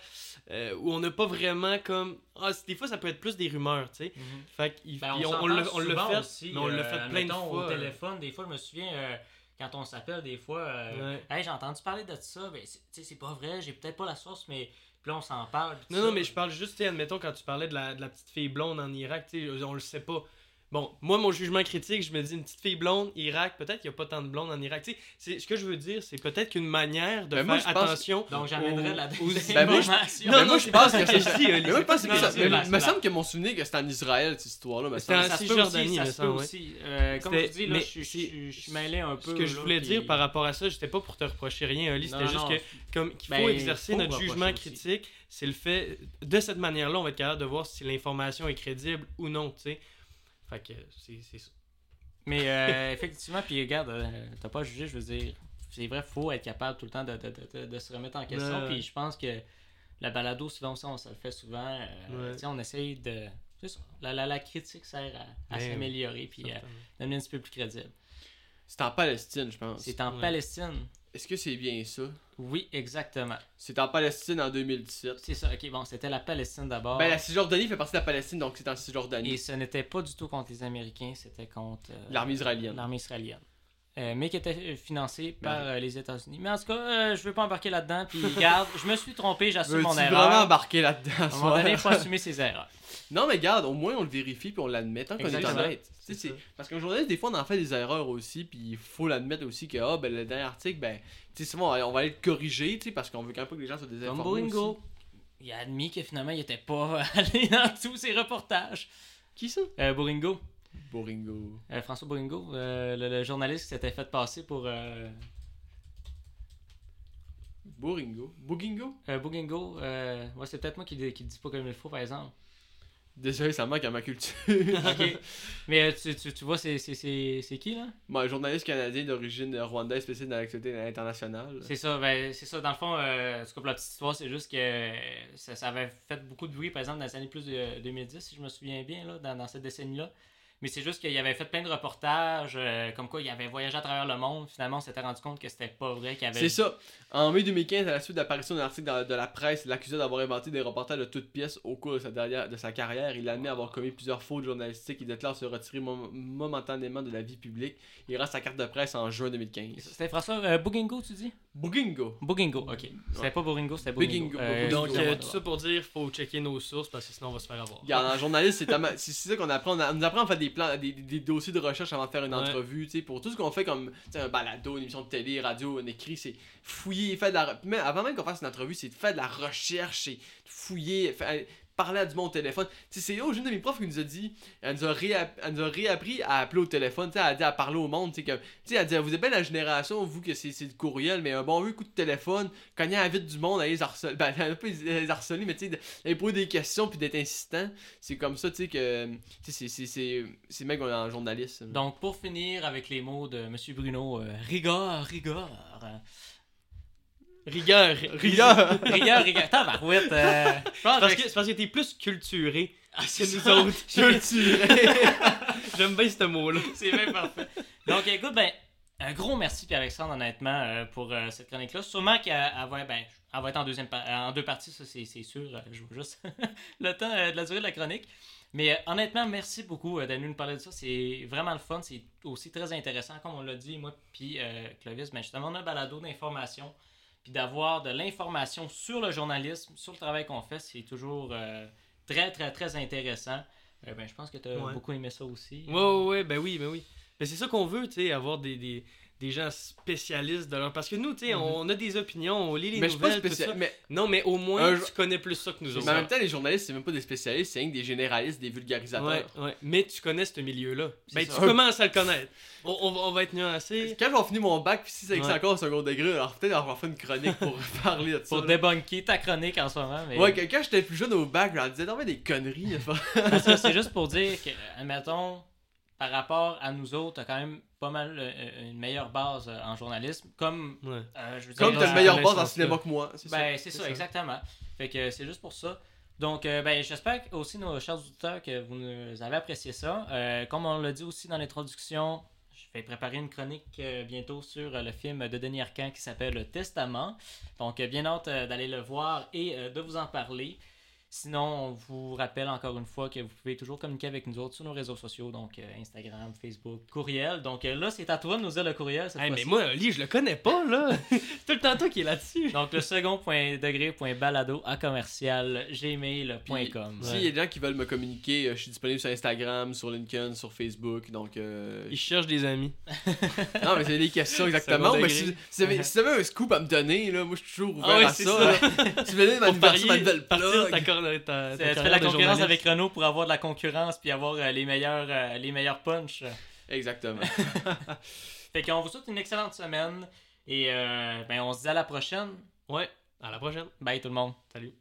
euh, où on n'a pas vraiment comme. Ah, des fois, ça peut être plus des rumeurs, tu sais. Fait qu'il- Ben, on, on, s'en on souvent fait, aussi, mais on l'a euh, fait plein de fois. au euh, téléphone, des fois, je me souviens, quand on s'appelle, des fois, euh, Ouais. hey, j'ai entendu parler de ça, ben, c'est- pas vrai, j'ai peut-être pas la source, mais puis là, on s'en parle. Non, ça. non, mais je parle juste, tu sais, admettons, quand tu parlais de la, de la petite fille blonde en Irak, tu sais, on le sait pas. Bon, moi, mon jugement critique, je me dis une petite fille blonde, Irak, peut-être qu'il n'y a pas tant de blondes en Irak. Tu sais, c'est- ce que je veux dire, c'est peut-être qu'une manière de Ben, moi, faire attention. Donc j'amènerai aux- la aux- Ben, moi, je- désinformation. Non, Mais non, moi, je c'est pense pas que ce que ça- je dis, Oli, Mais moi, je c'est pense que ça. il c'est me semble que mon souvenir que c'était en Israël, cette histoire-là. C'était en Cisjordanie, aussi, ça se aussi. Comme je dis, là, je, suis- c'est- mêlé un peu. Ce que je voulais dire par rapport à ça, j'étais pas pour te reprocher rien, Oli, c'était juste que comme qu'il faut Ben, exercer notre jugement critique, c'est le fait de cette manière-là, on va être capable de voir si l'information est crédible ou non, tu sais. Fait que c'est c'est ça. Mais euh, effectivement, puis regarde, euh, t'as pas jugé, je veux dire, c'est vrai, faut être capable tout le temps de, de, de, de- de se remettre en question. Ouais. Puis je pense que la balado, souvent ça, on se le fait souvent. euh, Ouais. On essaye de. c'est ça, La, la, la critique sert à, à s'améliorer puis à devenir un petit peu plus crédible. C'est en Palestine, je pense. C'est en Ouais. Palestine. Est-ce que c'est bien ça? Oui, exactement. C'est en Palestine en 2017. C'est ça, ok, bon, c'était la Palestine d'abord. Ben, la Cisjordanie fait partie de la Palestine, donc c'est en Cisjordanie. Et ce n'était pas du tout contre les Américains, c'était contre euh, L'armée israélienne. l'armée israélienne. Euh, mais qui était euh, financée par Ben, euh, les États-Unis. Mais en tout cas, euh, je veux pas embarquer là-dedans. Puis garde, je me suis trompé, j'assume mon vraiment erreur. embarquer là-dedans? À un moment donné, il faut assumer ses erreurs. Non, mais garde, au moins on le vérifie puis on l'admet tant qu'on est honnête. Parce qu'un journaliste, des fois, on en fait des erreurs aussi, puis il faut l'admettre aussi que, ah, ben, le dernier article, ben, tu sais, on va aller le corriger, parce qu'on veut quand même pas que les gens désinformés. Boringo. aussi. Il a admis que finalement, il était pas allé dans tous ses reportages. Qui ça? Boringo. Boringo. Euh, François Boringo, euh, le, le journaliste qui s'était fait passer pour euh, Boringo. Bogingo euh, ouais, c'est peut-être moi qui, le dis pas comme il faut, par exemple. Désolé, ça manque à ma culture. Ok. Mais tu, tu, tu vois, c'est- c'est c'est- c'est qui là? Moi, journaliste canadien d'origine rwandaise spécialisé dans l'actualité internationale. C'est ça, ben, c'est ça. Dans le fond, euh, pour la petite histoire, c'est juste que ça, ça avait fait beaucoup de bruit, par exemple, dans les années plus de 2010, si je me souviens bien, là, dans, dans cette décennie-là. Mais c'est juste qu'il avait fait plein de reportages, euh, comme quoi il avait voyagé à travers le monde. Finalement, on s'était rendu compte que c'était pas vrai, qu'il avait. C'est ça. En mai 2015, à la suite de l'apparition d'un article dans- de la presse l'accusait d'avoir inventé des reportages de toutes pièces au cours de sa, dernière- de sa carrière, il admet avoir commis plusieurs fautes journalistiques et déclare se retirer mom- momentanément de la vie publique. Il rend sa carte de presse en juin 2015. C'était François euh, Bougingo, tu dis? Bogingo. Bougingo, ok. C'était pas Boringo, c'était Bougingo. Euh. Donc, euh, tout ça pour dire, faut checker nos sources parce que sinon on va se faire avoir. Regarde, en journaliste, c'est tama- c'est c'est ça qu'on apprend. On, a- on nous apprend à faire des plans, des, dossiers de recherche avant de faire une Ouais. entrevue. tu sais, Pour tout ce qu'on fait comme un balado, une émission de télé, radio, un écrit, c'est fouiller, faire de la. Mais avant même qu'on fasse une entrevue, c'est de faire de la recherche, c'est fouiller, faire- parler à du monde au téléphone. C'est une de mes profs qui nous a dit, elle nous a, elle nous a réappris à appeler au téléphone, elle a à parler au monde. Tu sais, comme- tu sais, elle dit, vous êtes bien la génération, vous, que c'est le courriel, mais un bon vieux coup de téléphone, cogner à la vite du monde, aller les harceler, ben, pas les harceler, mais tu sais, poser des questions puis d'être insistant. C'est comme ça, tu que. C'est mec, on est en journaliste. Donc, pour finir avec les mots de M. Bruno, euh, rigueur, rigueur. Rigueur. Rigueur! Rigueur, rigueur. Tabarouette. Euh, je pense Parce que- parce que t'es plus culturé Ah, que nous ça. autres. Tuerais! J'aime bien ce mot-là. C'est bien parfait. Donc, écoute, ben, un gros merci, Pierre-Alexandre, honnêtement, euh, pour euh, cette chronique-là. Sûrement qu'elle elle va, ben, elle va être en, deuxième en deux parties, ça, c'est c'est sûr. Euh, Je vois juste le temps euh, de la durée de la chronique. Mais euh, honnêtement, merci beaucoup euh, d'être venu nous parler de ça. C'est vraiment le fun. C'est aussi très intéressant. Comme on l'a dit, moi puis euh, Clovis, ben, justement, on a un balado d'information. Puis d'avoir de l'information sur le journalisme, sur le travail qu'on fait, c'est toujours euh, très, très, très intéressant. Euh, ben, je pense que tu as Ouais. beaucoup aimé ça aussi. Ouais, ouais, ouais, ben oui, ben oui. Ben c'est ça qu'on veut, tu sais, avoir des, des, des gens spécialistes de leur... Parce que nous, tu sais, Mhm. on a des opinions, on lit les mais je suis pas nouvelles, tout spécial. ça. Mais, Non, mais au moins, Un tu connais plus ça que nous mais autres. en même temps, les journalistes, c'est même pas des spécialistes, c'est rien que des généralistes, des vulgarisateurs. Ouais, ouais. Mais tu connais ce milieu-là. Ben, ça. tu commences à le connaître. On, on va, on va être nuancé. Quand je vais finir mon bac, puis si c'est que c'est Ouais. encore au second degré, alors peut-être on va faire une chronique pour parler de ça. Pour débunker ta chronique en ce moment. Mais... Ouais, que- quand j'étais plus jeune au bac, je disais, non, mais des conneries. c'est juste pour dire que, admettons, par rapport à nous autres, t'as quand même pas mal euh, une meilleure base euh, en journalisme. Comme, Ouais. euh, je veux Comme dire, t'as dans le meilleur ce boss en cinéma que moi. c'est ça. Ben, c'est ça, ça. exactement. Fait que c'est juste pour ça. Donc, euh, ben, j'espère que aussi, nos chers auditeurs, que vous nous avez apprécié ça. Euh, comme on l'a dit aussi dans l'introduction, je vais préparer une chronique euh, bientôt sur euh, le film de Denis Arcand qui s'appelle Le Testament. Donc, euh, bien hâte euh, d'aller le voir et euh, de vous en parler. Sinon, on vous rappelle encore une fois que vous pouvez toujours communiquer avec nous autres sur nos réseaux sociaux, donc euh, Instagram, Facebook, courriel. Donc euh, là, c'est à toi de nous dire le courriel cette Hey, mais moi, Oli, je le connais pas, là. c'est tout le temps toi qui est là-dessus. Donc le second point degré point balado à commercial gmail.com. S'il y a des gens qui veulent me communiquer, euh, je suis disponible sur Instagram, sur LinkedIn, sur Facebook. Donc, euh, Il cherche des amis. non, mais c'est des questions exactement. Mais si, si vous avez, si vous avez un scoop à me donner, là, moi je suis toujours ouvert Ah ouais, à ça. ça. vous voulez ma nouvelle, plug. ta, ta, Tu fais la de concurrence journaliste. avec Renault pour avoir de la concurrence puis avoir euh, les meilleurs euh, les meilleurs punch. Exactement. Fait qu'on vous souhaite une excellente semaine et euh, ben on se dit à la prochaine. Ouais, à la prochaine. Bye tout le monde. Salut.